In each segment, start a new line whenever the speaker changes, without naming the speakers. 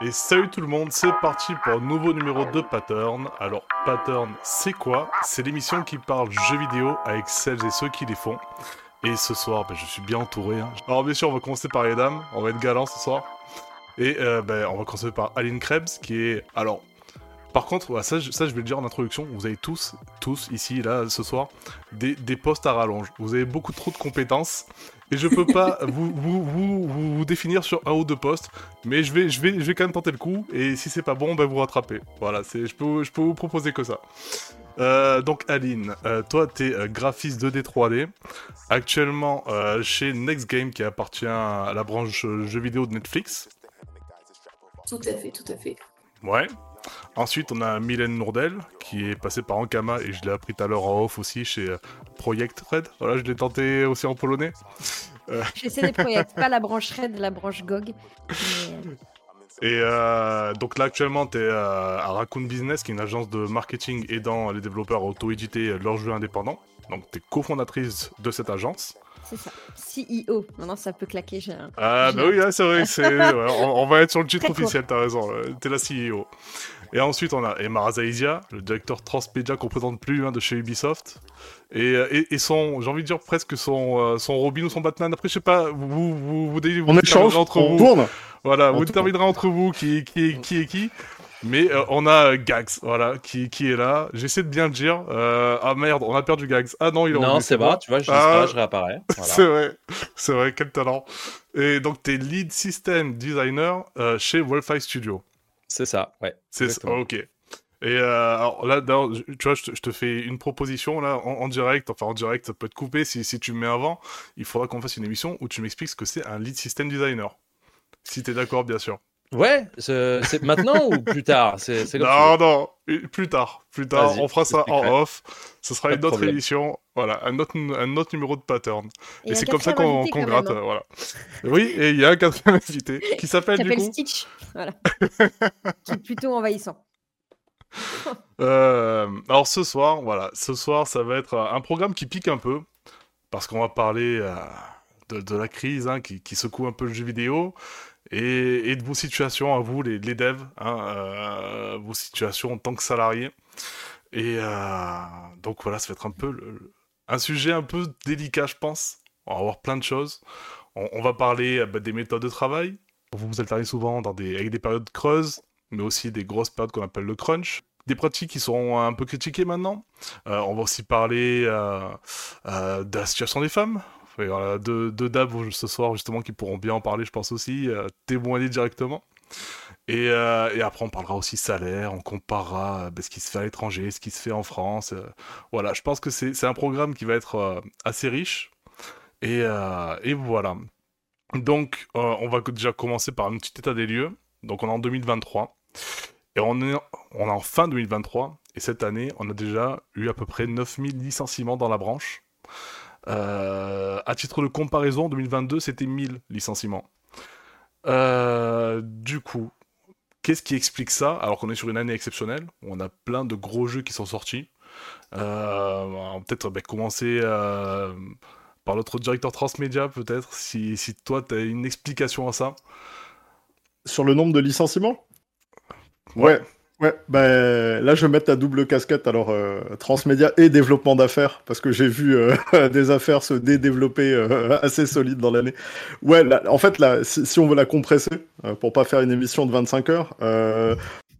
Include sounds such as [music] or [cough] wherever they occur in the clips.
Et salut tout le monde, c'est parti pour un nouveau numéro de Pattern. Alors Pattern, c'est quoi? C'est l'émission qui parle jeux vidéo avec celles et ceux qui les font. Et ce soir, ben, je suis bien entouré. hein. Alors bien sûr, on va commencer par les dames, on va être galant ce soir. Et euh, ben, on va commencer par Aline Krebs, qui est... Alors, par contre, ouais, ça, je- ça je vais le dire en introduction, vous avez tous, tous ici, là, ce soir, des, des postes à rallonge. Vous avez beaucoup trop de compétences. Et je peux pas [laughs] vous, vous, vous, vous, vous définir sur un ou deux postes, mais je vais, je vais, je vais quand même tenter le coup, et si c'est pas bon, ben vous rattrapez. Voilà, c'est, je, peux, je peux vous proposer que ça. Euh, donc Aline, euh, toi t'es euh, graphiste 2D 3D, actuellement euh, chez Next Game qui appartient à la branche jeux vidéo de Netflix.
Tout à fait, tout à fait.
Ouais. Ensuite, on a Mylène Nourdel, qui est passée par Ankama, et je l'ai appris tout à l'heure en off aussi chez euh, Project Red. Voilà, je l'ai tenté aussi en polonais.
J'essaie des projets, pas la branche Red, la branche GOG. mais, euh,
Et euh, donc là, actuellement, tu es à Raccoon Business, qui est une agence de marketing aidant les développeurs à auto-éditer euh, leurs jeux indépendants. Donc, tu es cofondatrice de cette agence.
c'est ça. CEO. Maintenant, ça peut claquer. un-
Ah, bah oui, c'est vrai. ouais, on, on va être sur le titre officiel, t'as raison. euh, T'es la CEO. Et ensuite, on a Emma Zaizia, le directeur transmédia qu'on présente plus hein, de chez Ubisoft. Et, euh, et, et son, j'ai envie de dire presque son, euh, son Robin ou son Batman. Après, je sais pas, vous, vous, vous, vous, vous
On échange,
entre
on
vous.
tourne.
Voilà,
On
vous
tourne.
déterminerez entre vous qui, qui, est- qui est qui. Mais euh, on a euh, Gags, voilà, qui, qui est là. J'essaie de bien le dire. Euh, ah merde, on a perdu Gags. Ah non, il est
Non, c'est
bon.
tu vois, je
Ah.
je réapparais. [laughs] Voilà.
C'est vrai, c'est vrai, quel talent. Et donc, t'es lead system designer euh, chez Wolfeye Studio.
C'est ça, ouais.
C'est ça, ok. Et euh, alors là, tu vois, je te, je te fais une proposition là en, en direct. Enfin, en direct, ça peut être coupé si, si tu me mets avant. Il faudra qu'on fasse une émission où tu m'expliques ce que c'est un lead system designer. Si t'es d'accord, bien sûr.
Ouais, c'est maintenant ou plus tard? Tu
Non, non, plus tard, plus tard. On fera ça en off. Ce sera
Pas
une autre
problème.
émission. Voilà, un autre, un autre numéro de pattern. Et, c'est comme ça qu'on gratte.
même, hein,
euh, voilà. Oui, et il y a un quatrième invité qui s'appelle du coup.
Stitch. Voilà. qui est plutôt envahissant. [laughs]
Euh, alors ce soir, voilà, ce soir, ça va être euh, un programme qui pique un peu parce qu'on va parler euh, de, de la crise hein, qui, qui secoue un peu le jeu vidéo et, de vos situations à vous, les, devs, hein, euh, vos situations en tant que salariés. Et euh, donc voilà, ça va être un peu un sujet un peu délicat, je pense. On va voir plein de choses. On, va parler euh, bah, des méthodes de travail. Vous vous alternez souvent avec des périodes creuses, mais aussi des grosses périodes qu'on appelle le crunch. Des pratiques qui sont un peu critiquées maintenant. On va aussi parler euh, de la situation des femmes. Et voilà, deux, deux dames ce soir justement qui pourront bien en parler, je pense aussi, euh, témoigner directement. Et, euh, et après, on parlera aussi salaire, on comparera euh, ben, ce qui se fait à l'étranger, ce qui se fait en France. voilà, je pense que c'est un programme qui va être assez riche. Et, et voilà. Donc, on va déjà commencer par un petit état des lieux. Donc, on est en 2023. Et on est, on est en fin 2023. Et cette année, on a déjà eu à peu près 9000 licenciements dans la branche. Euh, à titre de comparaison, en 2022, c'était 1000 licenciements. Euh, du coup, qu'est-ce qui explique ça alors qu'on est sur une année exceptionnelle où on a plein de gros jeux qui sont sortis euh, on va peut-être ben, commencer par notre directeur transmédia peut-être si, si toi tu as une explication à ça
Sur le nombre de licenciements? Ouais. Ouais, ben là je vais mettre la double casquette, alors euh, transmédia et développement d'affaires, parce que j'ai vu euh, [laughs] des affaires se développer euh, [laughs] assez solides dans l'année. Ouais, là, en fait, là, si, si on veut la compresser, euh, pour pas faire une émission de 25 heures, euh,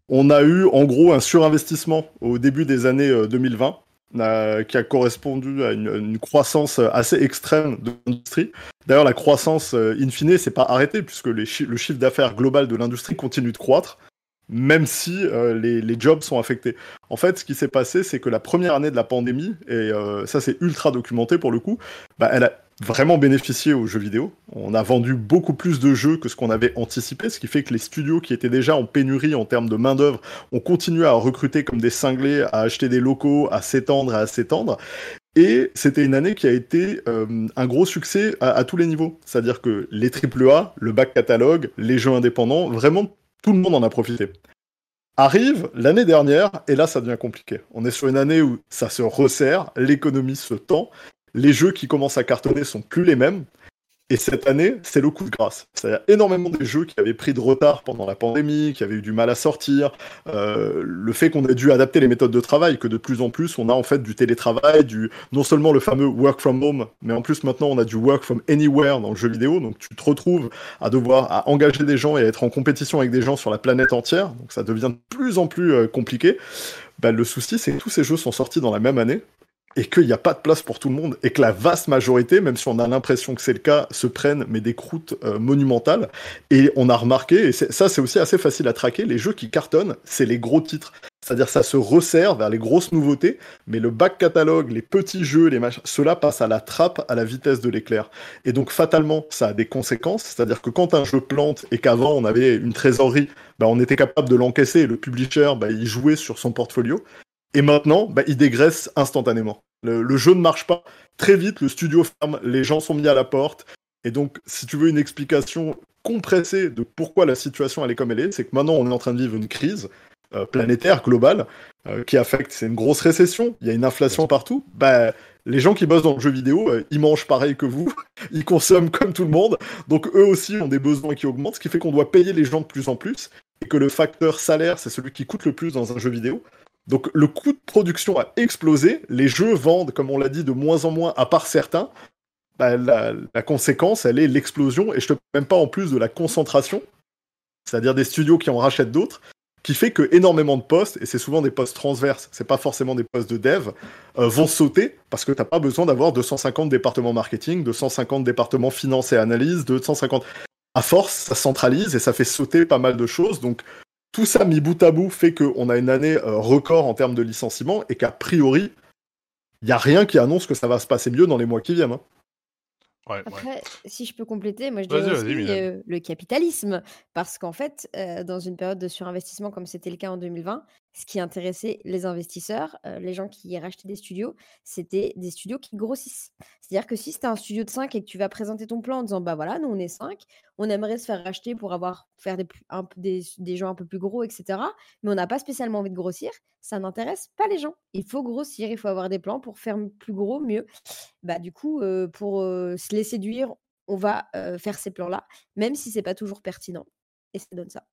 on a eu en gros un surinvestissement au début des années euh, 2020, euh, qui a correspondu à une, une croissance assez extrême de l'industrie. D'ailleurs, la croissance, euh, in fine, c'est pas arrêté, puisque les chi- le chiffre d'affaires global de l'industrie continue de croître même si euh, les, jobs sont affectés. En fait, ce qui s'est passé, c'est que la première année de la pandémie, et euh, ça c'est ultra documenté pour le coup, bah, elle a vraiment bénéficié aux jeux vidéo. On a vendu beaucoup plus de jeux que ce qu'on avait anticipé, ce qui fait que les studios qui étaient déjà en pénurie en termes de main-d'œuvre ont continué à recruter comme des cinglés, à acheter des locaux, à s'étendre, à s'étendre. Et c'était une année qui a été euh, un gros succès à, à tous les niveaux. C'est-à-dire que les AAA, le back catalogue, les jeux indépendants, vraiment tout le monde en a profité. Arrive l'année dernière, et là ça devient compliqué. On est sur une année où ça se resserre, l'économie se tend, les jeux qui commencent à cartonner sont plus les mêmes, Et cette année, c'est le coup de grâce. C'est-à-dire énormément des jeux qui avaient pris de retard pendant la pandémie, qui avaient eu du mal à sortir, euh, le fait qu'on ait dû adapter les méthodes de travail, que de plus en plus on a en fait du télétravail, du non seulement le fameux work from home, mais en plus maintenant on a du work from anywhere dans le jeu vidéo. Donc tu te retrouves à devoir à engager des gens et à être en compétition avec des gens sur la planète entière. Donc ça devient de plus en plus euh, compliqué. Bah, le souci, c'est que tous ces jeux sont sortis dans la même année et qu'il n'y a pas de place pour tout le monde, et que la vaste majorité, même si on a l'impression que c'est le cas, se prennent mais des croûtes euh, monumentales. Et on a remarqué, et ça c'est aussi assez facile à traquer, les jeux qui cartonnent, c'est les gros titres. C'est-à-dire ça se resserre vers les grosses nouveautés, mais le back catalogue, les petits jeux, les machins, cela passe à la trappe à la vitesse de l'éclair. Et donc fatalement, ça a des conséquences. C'est-à-dire que quand un jeu plante et qu'avant on avait une trésorerie, bah, on était capable de l'encaisser et le publisher, bah, il jouait sur son portfolio. Et maintenant, bah, il dégraisse instantanément. Le, jeu ne marche pas. Très vite, le studio ferme, les gens sont mis à la porte. Et donc, si tu veux une explication compressée de pourquoi la situation elle est comme elle est, c'est que maintenant on est en train de vivre une crise euh, planétaire, globale, euh, qui affecte, c'est une grosse récession, il y a une inflation partout. Bah, les gens qui bossent dans le jeu vidéo, euh, ils mangent pareil que vous, [laughs] ils consomment comme tout le monde, donc eux aussi ont des besoins qui augmentent, ce qui fait qu'on doit payer les gens de plus en plus, et que le facteur salaire, c'est celui qui coûte le plus dans un jeu vidéo. Donc le coût de production a explosé, les jeux vendent, comme on l'a dit, de moins en moins, à part certains. Bah, la, conséquence, elle est l'explosion, et je te parle même pas en plus de la concentration, c'est-à-dire des studios qui en rachètent d'autres, qui fait que énormément de postes, et c'est souvent des postes transverses, c'est pas forcément des postes de dev, euh, vont sauter parce que t'as pas besoin d'avoir 250 départements marketing, 250 départements finance et analyse, 250. À force, ça centralise et ça fait sauter pas mal de choses. Donc tout ça mis bout à bout fait qu'on a une année euh, record en termes de licenciement et qu'a priori, il n'y a rien qui annonce que ça va se passer mieux dans les mois qui viennent. Hein.
Après, si je peux compléter, moi je dirais aussi euh, le capitalisme, parce qu'en fait, euh, dans une période de surinvestissement comme c'était le cas en 2020, ce qui intéressait les investisseurs, les gens qui rachetaient des studios, c'était des studios qui grossissent. C'est-à-dire que si c'était un studio de 5 et que tu vas présenter ton plan en disant bah voilà, nous on est 5, on aimerait se faire racheter pour avoir faire des, des, gens un peu plus gros, etc. Mais on n'a pas spécialement envie de grossir, ça n'intéresse pas les gens. Il faut grossir, il faut avoir des plans pour faire plus gros, mieux. Bah du coup, pour se les séduire, on va faire ces plans-là, même si c'est pas toujours pertinent. Et ça donne ça.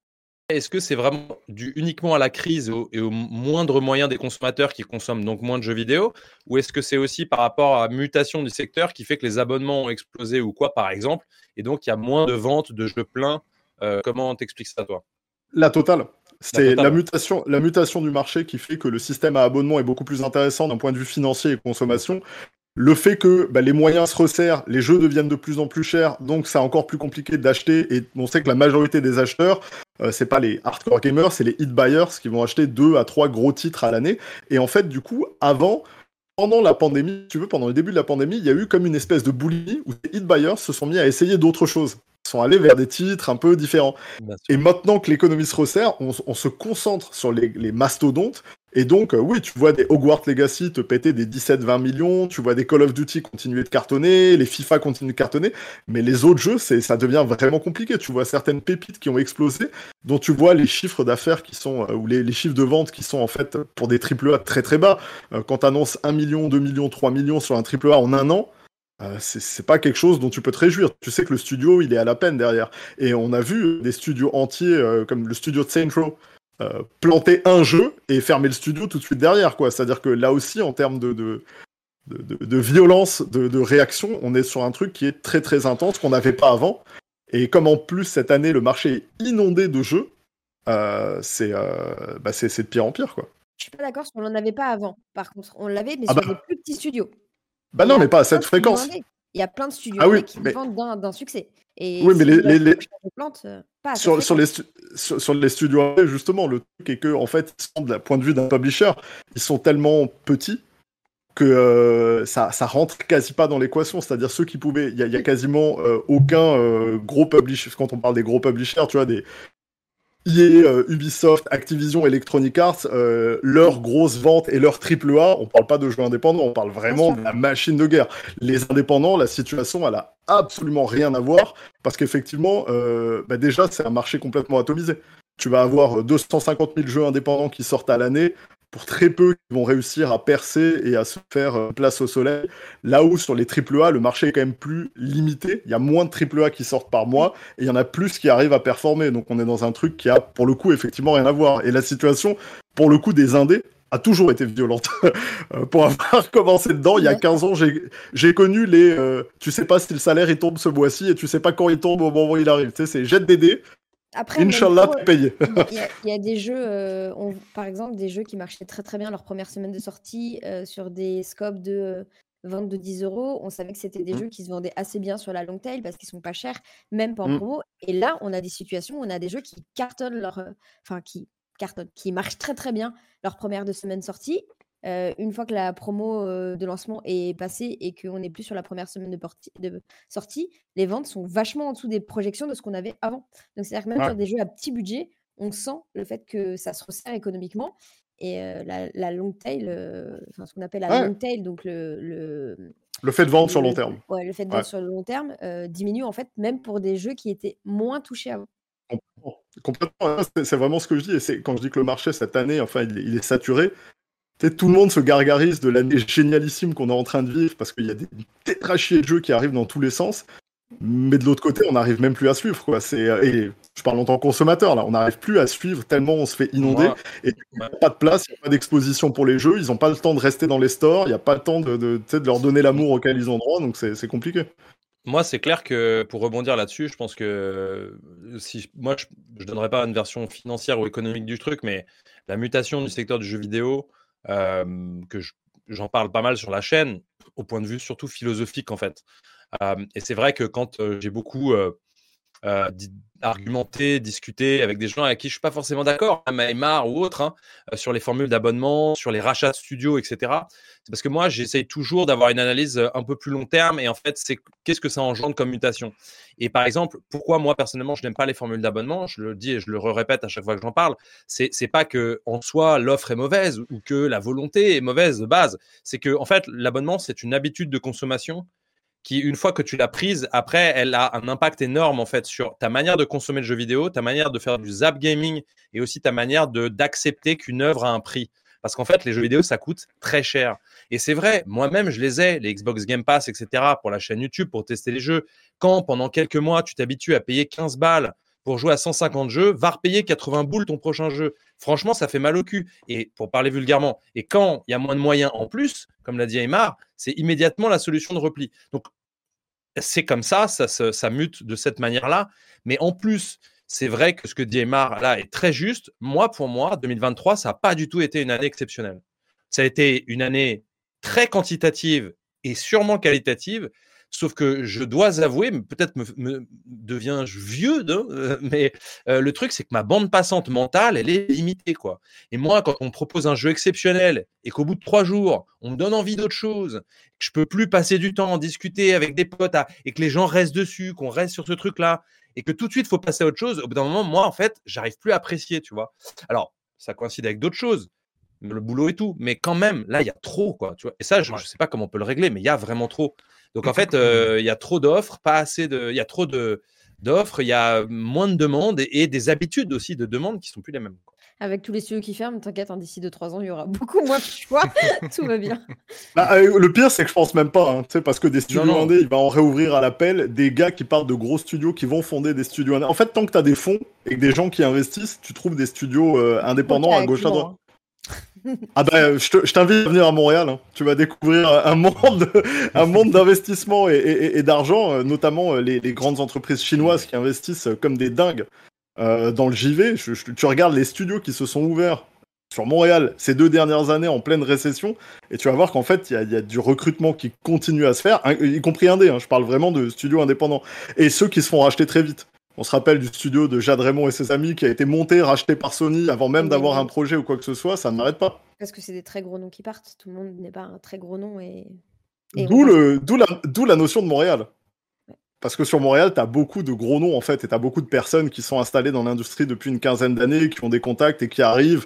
Est-ce que c'est vraiment dû uniquement à la crise et aux moindres moyens des consommateurs qui consomment donc moins de jeux vidéo? Ou est-ce que c'est aussi par rapport à la mutation du secteur qui fait que les abonnements ont explosé ou quoi, par exemple Et donc, il y a moins de ventes de jeux pleins? Euh, Comment t'expliques ça, toi?
La totale. C'est la, mutation, la mutation du marché qui fait que le système à abonnement est beaucoup plus intéressant d'un point de vue financier et consommation le fait que bah, les moyens se resserrent, les jeux deviennent de plus en plus chers, donc c'est encore plus compliqué d'acheter. Et on sait que la majorité des acheteurs, euh, c'est pas les hardcore gamers, c'est les hit buyers qui vont acheter deux à trois gros titres à l'année. Et en fait, du coup, avant, pendant la pandémie, tu veux, pendant le début de la pandémie, il y a eu comme une espèce de boulimie où les hit buyers se sont mis à essayer d'autres choses. Ils sont allés vers des titres un peu différents. Et maintenant que l'économie se resserre, on, se concentre sur les mastodontes et donc, euh, oui, tu vois des Hogwarts Legacy te péter des 17-20 millions, tu vois des Call of Duty continuer de cartonner, les FIFA continuent de cartonner, mais les autres jeux, c'est, ça devient vraiment compliqué. Tu vois certaines pépites qui ont explosé, dont tu vois les chiffres d'affaires qui sont, euh, ou les, chiffres de vente qui sont en fait pour des AAA très très bas. Euh, quand tu annonces 1 million, 2 millions, 3 millions sur un AAA en un an, c'est pas quelque chose dont tu peux te réjouir. Tu sais que le studio, il est à la peine derrière. Et on a vu des studios entiers, comme le studio de Saint Row, euh, planter un jeu et fermer le studio tout de suite derrière, quoi. C'est-à-dire que là aussi, en termes de, de, de, violence, de, réaction, on est sur un truc qui est très très intense qu'on n'avait pas avant. Et comme en plus cette année le marché est inondé de jeux, euh, euh, bah, c'est de pire en pire, quoi.
Je suis pas d'accord, on l'en avait pas avant. Par contre, on l'avait, mais ah sur bah. des plus petits studios.
Bah non, mais pas à cette fréquence.
Il y a plein de studios ah qui vendent d'un succès.
Et oui, mais les, les, euh, sur, sur, les sur, les studios, justement, le truc est que, en fait, de point de vue d'un publisher, ils sont tellement petits que euh, ça, ça rentre quasi pas dans l'équation. C'est-à-dire ceux qui pouvaient, il y, a quasiment euh, aucun gros publisher, quand on parle des gros publishers, tu vois, des, EA, euh, Ubisoft, Activision, Electronic Arts, euh, leur grosse vente et leur triple A, on parle pas de jeux indépendants, on parle vraiment de la machine de guerre. Les indépendants, la situation, elle a absolument rien à voir, parce qu'effectivement, euh, bah déjà, c'est un marché complètement atomisé. Tu vas avoir 250 000 jeux indépendants qui sortent à l'année, pour très peu qui vont réussir à percer et à se faire euh, place au soleil. Là où sur les AAA, le marché est quand même plus limité. Il y a moins de AAA qui sortent par mois et il y en a plus qui arrivent à performer. Donc on est dans un truc qui a pour le coup effectivement rien à voir. Et la situation, pour le coup des indés, a toujours été violente. [laughs] Euh, pour avoir [laughs] commencé dedans, il y a 15 ans, j'ai connu les... Euh, tu sais pas si le salaire il tombe ce mois-ci et tu sais pas quand il tombe au moment où il arrive. Tu sais, c'est jette des dés, après, Inch'Allah, t'es payé. [laughs]
Il y, a des jeux, euh, par exemple, des jeux qui marchaient très très bien leur première semaine de sortie euh, sur des scopes de vente de 10 euros. On savait que c'était des mmh. jeux qui se vendaient assez bien sur la long tail parce qu'ils sont pas chers, même pas en mmh. promo. Et là, on a des situations où on a des jeux qui cartonnent leur, euh, enfin qui cartonnent, qui marchent très très bien leur première de semaine sortie euh, une fois que la promo euh, de lancement est passée et qu'on n'est plus sur la première semaine de, sortie, les ventes sont vachement en dessous des projections de ce qu'on avait avant. Donc, c'est-à-dire que même sur des jeux à petit budget, on sent le fait que ça se resserre économiquement. Et euh, la, long tail, enfin, ce qu'on appelle la long tail, donc le,
le, fait de vendre sur long terme.
Ouais, le fait de vendre sur le long terme diminue en fait, même pour des jeux qui étaient moins touchés avant.
Complètement. C'est vraiment ce que je dis. Et c'est quand je dis que le marché cette année, enfin, il est saturé tout le monde se gargarise de l'année génialissime qu'on est en train de vivre parce qu'il y a des tétrachiers de jeux qui arrivent dans tous les sens. Mais de l'autre côté, on n'arrive même plus à suivre. Quoi. Et je parle en tant que consommateur, là, on n'arrive plus à suivre tellement on se fait inonder. Et il n'y a pas de place, il n'y a pas d'exposition pour les jeux. Ils n'ont pas le temps de rester dans les stores. Il n'y a pas le temps de, de, de leur donner l'amour auquel ils ont droit. Donc c'est compliqué.
Moi, c'est clair que pour rebondir là-dessus, je pense que si moi, je ne donnerais pas une version financière ou économique du truc, mais la mutation du secteur du jeu vidéo, que j'en parle pas mal sur la chaîne, au point de vue surtout philosophique en fait. et c'est vrai que quand j'ai beaucoup euh, argumenter, discuter avec des gens avec qui je suis pas forcément d'accord, hein, Maïmar ou autre, hein, euh, sur les formules d'abonnement, sur les rachats studios, etc. C'est parce que moi, j'essaye toujours d'avoir une analyse euh, un peu plus long terme et en fait, c'est qu'est-ce que ça engendre comme mutation? Et par exemple, pourquoi moi personnellement, je n'aime pas les formules d'abonnement? Je le dis et je le répète à chaque fois que j'en parle. C'est c'est pas que en soi l'offre est mauvaise ou que la volonté est mauvaise de base. C'est que en fait, l'abonnement c'est une habitude de consommation qui, une fois que tu l'as prise, après, elle a un impact énorme en fait sur ta manière de consommer le jeu vidéo, ta manière de faire du zap gaming et aussi ta manière d'accepter qu'une œuvre a un prix. Parce qu'en fait, les jeux vidéo, ça coûte très cher. Et c'est vrai, moi-même, je les ai, les Xbox Game Pass, etc., pour la chaîne YouTube, pour tester les jeux. Quand, pendant quelques mois, tu t'habitues à payer 15 balles pour jouer à 150 jeux, va repayer 80 boules ton prochain jeu. Franchement, ça fait mal au cul. Et pour parler vulgairement, et quand il y a moins de moyens en plus, comme l'a dit Aymar, c'est immédiatement la solution de repli. Donc, c'est comme ça, ça, mute de cette manière-là. Mais en plus, c'est vrai que ce que dit Aymar là est très juste. Moi, pour moi, 2023, ça n'a pas du tout été une année exceptionnelle. Ça a été une année très quantitative et sûrement qualitative, Sauf que je dois avouer, peut-être me, me deviens-je vieux, euh, [laughs] mais euh, le truc, c'est que ma bande passante mentale, elle est limitée. quoi. Et moi, quand on me propose un jeu exceptionnel et qu'au bout de trois jours, on me donne envie d'autre chose, que je peux plus passer du temps en discuter avec des potes et que les gens restent dessus, qu'on reste sur ce truc-là, et que tout de suite, il faut passer à autre chose, au bout d'un moment, moi, en fait, j'arrive plus à apprécier, tu vois. Alors, ça coïncide avec d'autres choses le boulot et tout. Mais quand même, là, il y a trop, quoi. Tu vois et ça, je ne sais pas comment on peut le régler, mais il y a vraiment trop. Donc en fait, euh, il y a trop d'offres, pas assez de, il y a trop de d'offres, il y a moins de demandes et, des habitudes aussi de demandes qui sont plus les mêmes.
Avec tous les studios qui ferment, t'inquiète, hein, d'ici 2-3 ans, il y aura beaucoup moins de choix. [laughs] Tout va bien.
Bah, euh, le pire, c'est que je pense même pas, hein, parce que des studios indés, il va en réouvrir à l'appel. Des gars qui partent de gros studios qui vont fonder des studios indés. En fait, tant que tu as des fonds et que des gens qui investissent, tu trouves des studios euh, indépendants à gauche à droite. Ah ben, je t'invite à venir à Montréal. Hein. Tu vas découvrir un monde, [laughs] un monde d'investissement et, d'argent, euh, notamment euh, les, grandes entreprises chinoises qui investissent euh, comme des dingues dans le JV. tu regardes les studios qui se sont ouverts sur Montréal ces deux dernières années en pleine récession, et tu vas voir qu'en fait, il y, a du recrutement qui continue à se faire, y compris indé. Hein. je parle vraiment de studios indépendants et ceux qui se font racheter très vite. On se rappelle du studio de Jade Raymond et ses amis qui a été monté, racheté par Sony avant même d'avoir un projet ou quoi que ce soit, ça n'arrête pas.
Parce que c'est des très gros noms qui partent, tout le monde n'est pas un très gros nom et.
D'où la, la notion de Montréal. Parce que sur Montréal, tu as beaucoup de gros noms en fait, et tu as beaucoup de personnes qui sont installées dans l'industrie depuis une quinzaine d'années, qui ont des contacts et qui arrivent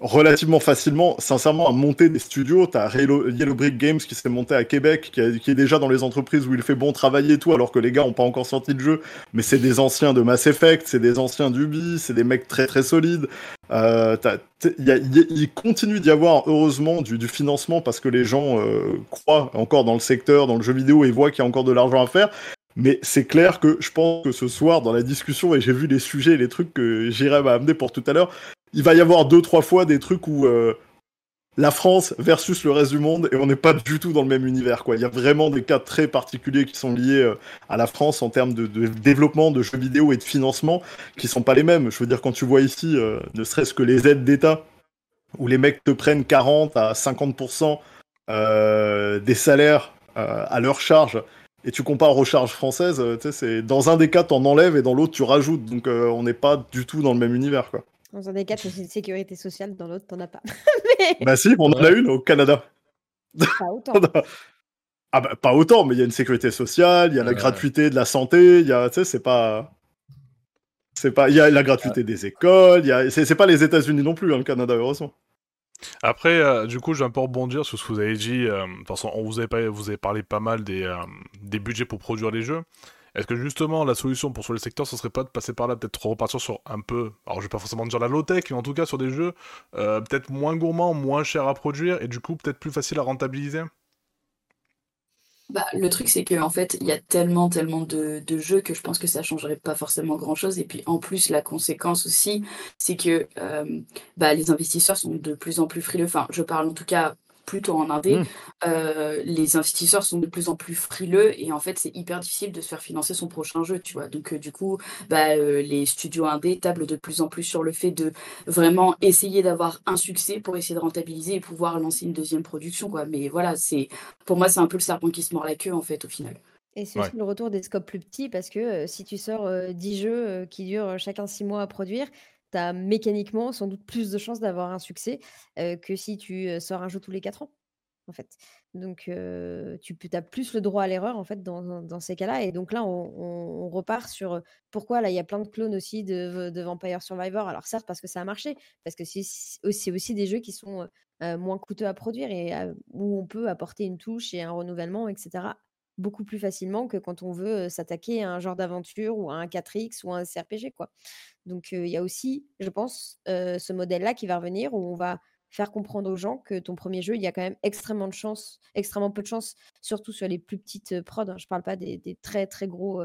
relativement facilement, sincèrement, à monter des studios. Tu as Yellow, Brick Games qui s'est monté à Québec, qui, est déjà dans les entreprises où il fait bon travailler et tout, alors que les gars ont pas encore sorti de jeu. Mais c'est des anciens de Mass Effect, c'est des anciens d'Ubi, c'est des mecs très très solides. Euh, il continue d'y avoir, heureusement, du, financement parce que les gens euh, croient encore dans le secteur, dans le jeu vidéo et voient qu'il y a encore de l'argent à faire. Mais c'est clair que je pense que ce soir, dans la discussion, et j'ai vu les sujets et les trucs que J'irai m'a amené pour tout à l'heure, il va y avoir deux, trois fois des trucs où euh, la France versus le reste du monde, et on n'est pas du tout dans le même univers. Quoi. Il y a vraiment des cas très particuliers qui sont liés euh, à la France en termes de, développement de jeux vidéo et de financement qui sont pas les mêmes. Je veux dire, quand tu vois ici, euh, ne serait-ce que les aides d'État, où les mecs te prennent 40 à 50% des salaires à leur charge, et tu compares aux charges françaises, c'est dans un des cas, tu en enlèves et dans l'autre, tu rajoutes. Donc, on n'est pas du tout dans le même univers. Quoi.
Dans un des quatre, [laughs] c'est une sécurité sociale, dans l'autre, t'en as pas. [laughs]
Bah si, on en a une au Canada.
Pas [laughs] autant.
ah bah pas autant, mais il y a une sécurité sociale, il y a la gratuité de la santé, il y a, tu sais, c'est pas... C'est pas, il y a la gratuité des écoles, il y a, c'est pas les États-Unis non plus, hein, le Canada, heureusement.
Après, euh, du coup, je vais un peu rebondir sur ce que vous avez dit. Euh, parce on vous avez, vous avez parlé pas mal des, euh, des budgets pour produire les jeux. Est-ce que justement la solution pour sur les secteurs, ce serait pas de passer par là, peut-être repartir sur un peu, alors je vais pas forcément dire la low-tech, mais en tout cas sur des jeux euh, peut-être moins gourmands, moins chers à produire, et du coup peut-être plus facile à rentabiliser?
Bah, le truc, c'est qu'en fait, il y a tellement, tellement de, jeux que je pense que ça changerait pas forcément grand-chose. Et puis, en plus, la conséquence aussi, c'est que euh, bah, les investisseurs sont de plus en plus frileux. Enfin, je parle en tout cas plutôt en indé, mmh. euh, les investisseurs sont de plus en plus frileux et en fait c'est hyper difficile de se faire financer son prochain jeu, tu vois. Donc euh, du coup, bah, euh, les studios indé tablent de plus en plus sur le fait de vraiment essayer d'avoir un succès pour essayer de rentabiliser et pouvoir lancer une deuxième production, quoi. Mais voilà, c'est pour moi c'est un peu le serpent qui se mord la queue en fait au final.
Et c'est aussi le retour des scopes plus petits parce que si tu sors 10 jeux qui durent chacun 6 mois à produire, tu as mécaniquement sans doute plus de chances d'avoir un succès que si tu sors un jeu tous les 4 ans. En fait. Donc, tu as plus le droit à l'erreur en fait dans, ces cas-là. Et donc là, on, repart sur pourquoi là il y a plein de clones aussi de, Vampire Survivor. Alors certes parce que ça a marché, parce que c'est aussi, aussi des jeux qui sont moins coûteux à produire et où on peut apporter une touche et un renouvellement, etc. beaucoup plus facilement que quand on veut s'attaquer à un genre d'aventure ou à un 4X ou à un CRPG quoi. Donc il y a aussi, je pense, ce modèle-là qui va revenir où on va faire comprendre aux gens que ton premier jeu, il y a quand même extrêmement de chance, extrêmement peu de chance, surtout sur les plus petites prods. Hein. Je parle pas des, très très gros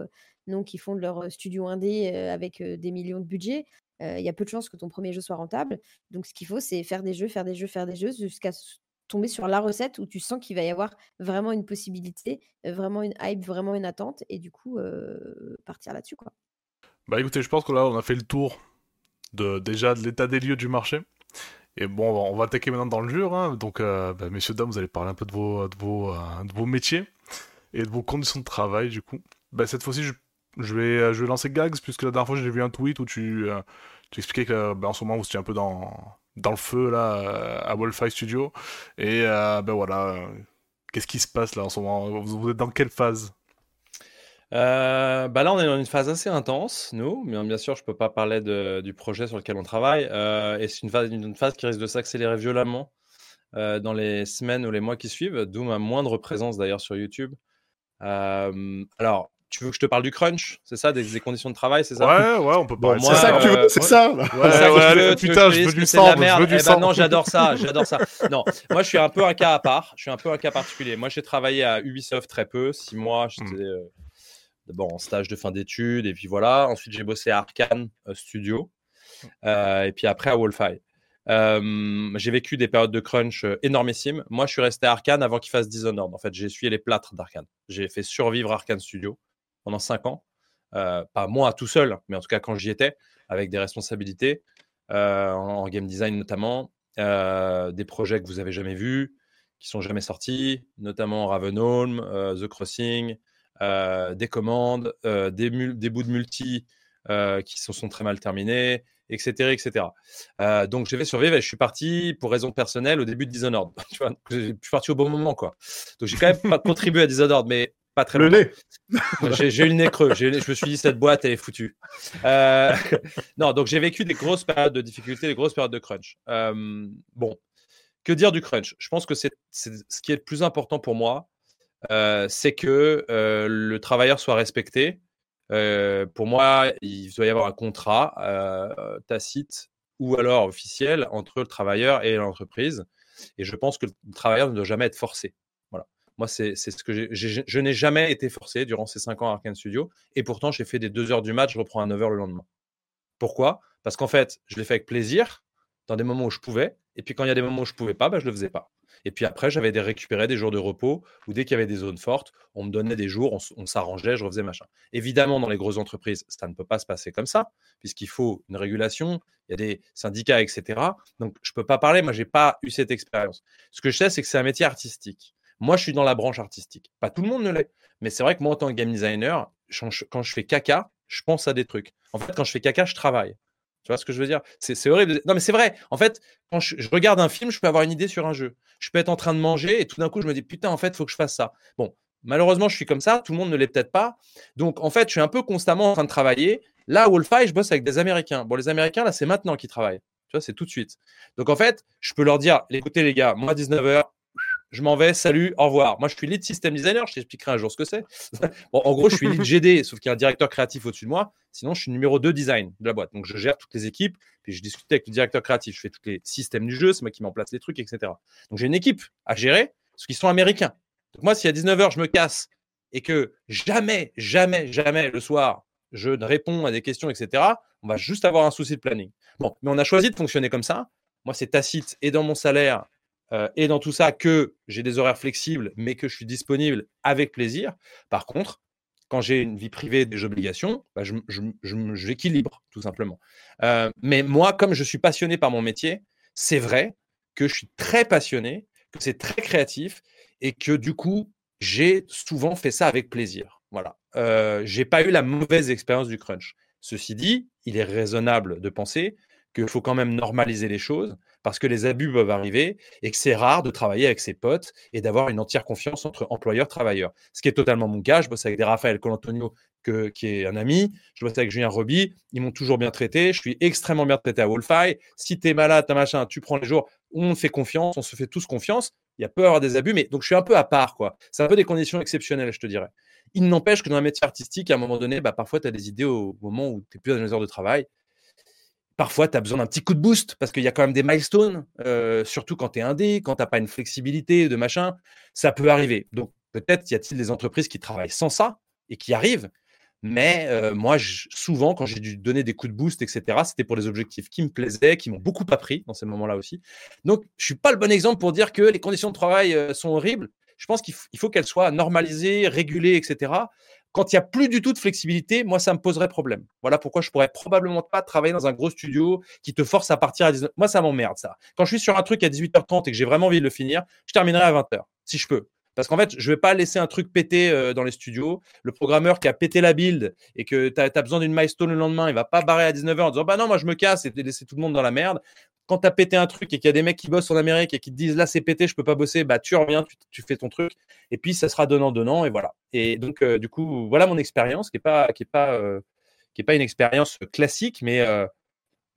noms qui font de leur studio indé avec des millions de budget. Il y a peu de chances que ton premier jeu soit rentable. Donc ce qu'il faut, c'est faire des jeux, faire des jeux, faire des jeux jusqu'à tomber sur la recette où tu sens qu'il va y avoir vraiment une possibilité, vraiment une hype, vraiment une attente, et du coup partir là-dessus quoi.
Bah écoutez, je pense que là on a fait le tour de déjà de l'état des lieux du marché. Et bon, on va attaquer maintenant dans le dur. Hein. Donc, euh, bah, messieurs, dames, vous allez parler un peu de vos, de vos, euh, de vos métiers et de vos conditions de travail, du coup. Bah, cette fois-ci, je, vais, euh, je vais lancer Gags, puisque la dernière fois, j'ai vu un tweet où tu, tu expliquais que bah, en ce moment, vous étiez un peu dans, dans le feu là, à Wolfie Studio. Et ben voilà, qu'est-ce qui se passe là en ce moment? Vous êtes dans quelle phase?
Euh, bah là, on est dans une phase assez intense, nous, mais bien sûr, je peux pas parler de, du projet sur lequel on travaille. Euh, et c'est une phase, une phase qui risque de s'accélérer violemment euh, dans les semaines ou les mois qui suivent, d'où ma moindre présence d'ailleurs sur YouTube. alors, tu veux que je te parle du crunch? C'est ça, des, conditions de travail, c'est ça?
Ouais, ouais, on peut parler
C'est ça que tu veux, c'est ça
Ouais, ouais, putain, je veux du sang, je veux du
sang. non, j'adore ça, j'adore ça. Non, moi, je suis un peu un cas à part, je suis un peu un cas particulier. Moi, j'ai travaillé à Ubisoft très peu, six mois, j'étais... Hmm d'abord en stage de fin d'études, et puis voilà. Ensuite, j'ai bossé à Arkane euh, Studio, euh, et puis après à Wolfeye. j'ai vécu des périodes de crunch euh, énormissimes. Moi, je suis resté à Arkane avant qu'il fasse Dishonored. En fait, j'ai essuyé les plâtres d'Arkane. J'ai fait survivre Arkane Studio pendant cinq ans. pas moi tout seul, mais en tout cas quand j'y étais, avec des responsabilités en, game design notamment, des projets que vous avez jamais vus, qui sont jamais sortis, notamment Ravenholm, The Crossing, euh, des commandes, euh, des, bouts de multi euh, qui se sont très mal terminés, etc. etc. donc je vais survivre et je suis parti pour raison personnelle au début de Dishonored. [laughs] je suis parti au bon moment. quoi. Donc j'ai quand même pas contribué à Dishonored, mais pas très
le nez.
J'ai eu le nez creux. Je me suis dit cette boîte elle est foutue. Euh, non, donc j'ai vécu des grosses périodes de difficultés, des grosses périodes de crunch. Euh, bon, que dire du crunch? Je pense que c'est ce qui est le plus important pour moi, euh, c'est que le travailleur soit respecté. pour moi, il doit y avoir un contrat tacite ou alors officiel entre le travailleur et l'entreprise. Et je pense que le travailleur ne doit jamais être forcé. Moi, c'est ce que je n'ai jamais été forcé durant ces cinq ans à Arkane Studio. Et pourtant, j'ai fait des deux heures du match, je reprends à 9 heures le lendemain. Pourquoi? Parce qu'en fait, je l'ai fait avec plaisir, dans des moments où je pouvais. Et puis quand il y a des moments où je pouvais pas, bah, je le faisais pas. Et puis après, j'avais des récupérés des jours de repos ou dès qu'il y avait des zones fortes, on me donnait des jours, on, s'arrangeait, je refaisais machin. Évidemment, dans les grosses entreprises, ça ne peut pas se passer comme ça, puisqu'il faut une régulation, il y a des syndicats, etc. Donc, je ne peux pas parler, moi, j'ai pas eu cette expérience. Ce que je sais, c'est que c'est un métier artistique. Moi, je suis dans la branche artistique. Pas tout le monde ne l'est. Mais c'est vrai que moi, en tant que game designer, quand je fais caca, je pense à des trucs. En fait, quand je fais caca, je travaille. Tu vois ce que je veux dire? C'est horrible. Non, mais c'est vrai. En fait, quand je, regarde un film, je peux avoir une idée sur un jeu. Je peux être en train de manger et tout d'un coup, je me dis putain, en fait, il faut que je fasse ça. Bon, malheureusement, je suis comme ça. Tout le monde ne l'est peut-être pas. Donc, en fait, je suis un peu constamment en train de travailler. Là, Wolfie, je bosse avec des Américains. Bon, les Américains, là, c'est maintenant qu'ils travaillent. Tu vois, c'est tout de suite. Donc, en fait, je peux leur dire écoutez, les gars, moi, 19h, je m'en vais, salut, au revoir. Moi, je suis lead system designer, je t'expliquerai un jour ce que c'est. [laughs] en gros, je suis lead GD, sauf qu'il y a un directeur créatif au-dessus de moi. Sinon, je suis numéro 2 design de la boîte. Donc, je gère toutes les équipes, puis je discute avec le directeur créatif. Je fais tous les systèmes du jeu, c'est moi qui m'en place les trucs, etc. Donc, j'ai une équipe à gérer, parce qu'ils sont américains. Donc, moi, si à 19h, je me casse et que jamais, jamais, jamais le soir, je réponds à des questions, etc., on va juste avoir un souci de planning. Bon, mais on a choisi de fonctionner comme ça. Moi, c'est tacite et dans mon salaire euh, et dans tout ça que j'ai des horaires flexibles, mais que je suis disponible avec plaisir. Par contre, quand j'ai une vie privée, des obligations, bah, j'équilibre tout simplement. Euh, mais moi, comme je suis passionné par mon métier, c'est vrai que je suis très passionné, que c'est très créatif et que du coup, j'ai souvent fait ça avec plaisir. Voilà. Euh, j'ai pas eu la mauvaise expérience du crunch. Ceci dit, il est raisonnable de penser qu'il faut quand même normaliser les choses parce que les abus peuvent arriver et que c'est rare de travailler avec ses potes et d'avoir une entière confiance entre employeurs-travailleurs. Ce qui est totalement mon cas. Je bosse avec des Raphaël Colantonio, qui est un ami. Je bosse avec Julien Roby. Ils m'ont toujours bien traité. Je suis extrêmement bien traité à Wolfie. Si tu es malade, machin, tu prends les jours. On fait confiance. On se fait tous confiance. Il y a avoir des abus, mais donc je suis un peu à part. C'est un peu des conditions exceptionnelles, je te dirais. Il n'empêche que dans un métier artistique, à un moment donné, bah, parfois, tu as des idées au moment où tu n'es plus dans les heures de travail Parfois, tu as besoin d'un petit coup de boost parce qu'il y a quand même des milestones, euh, surtout quand tu es indé, quand tu n'as pas une flexibilité de machin, ça peut arriver. Donc, peut-être y a-t-il des entreprises qui travaillent sans ça et qui arrivent. Mais euh, moi, souvent, quand j'ai dû donner des coups de boost, etc., c'était pour des objectifs qui me plaisaient, qui m'ont beaucoup appris dans ces moments-là aussi. Donc, je ne suis pas le bon exemple pour dire que les conditions de travail euh, sont horribles. Je pense qu'il faut qu'elles soient normalisées, régulées, etc. Quand il n'y a plus du tout de flexibilité, moi, ça me poserait problème. Voilà pourquoi je pourrais probablement pas travailler dans un gros studio qui te force à partir à 19 Moi, ça m'emmerde, ça. Quand je suis sur un truc à 18h30 et que j'ai vraiment envie de le finir, je terminerai à 20h, si je peux. Parce qu'en fait, je ne vais pas laisser un truc péter euh, dans les studios. Le programmeur qui a pété la build et que tu as, besoin d'une milestone le lendemain, il va pas barrer à 19h en disant Bah non, moi je me casse et laisser tout le monde dans la merde quand tu as pété un truc et qu'il y a des mecs qui bossent en Amérique et qui te disent là c'est pété, je peux pas bosser, bah tu reviens, tu, fais ton truc et puis ça sera donnant donnant et voilà. Et donc euh, du coup voilà mon expérience qui est pas pas euh, pas une expérience classique mais euh,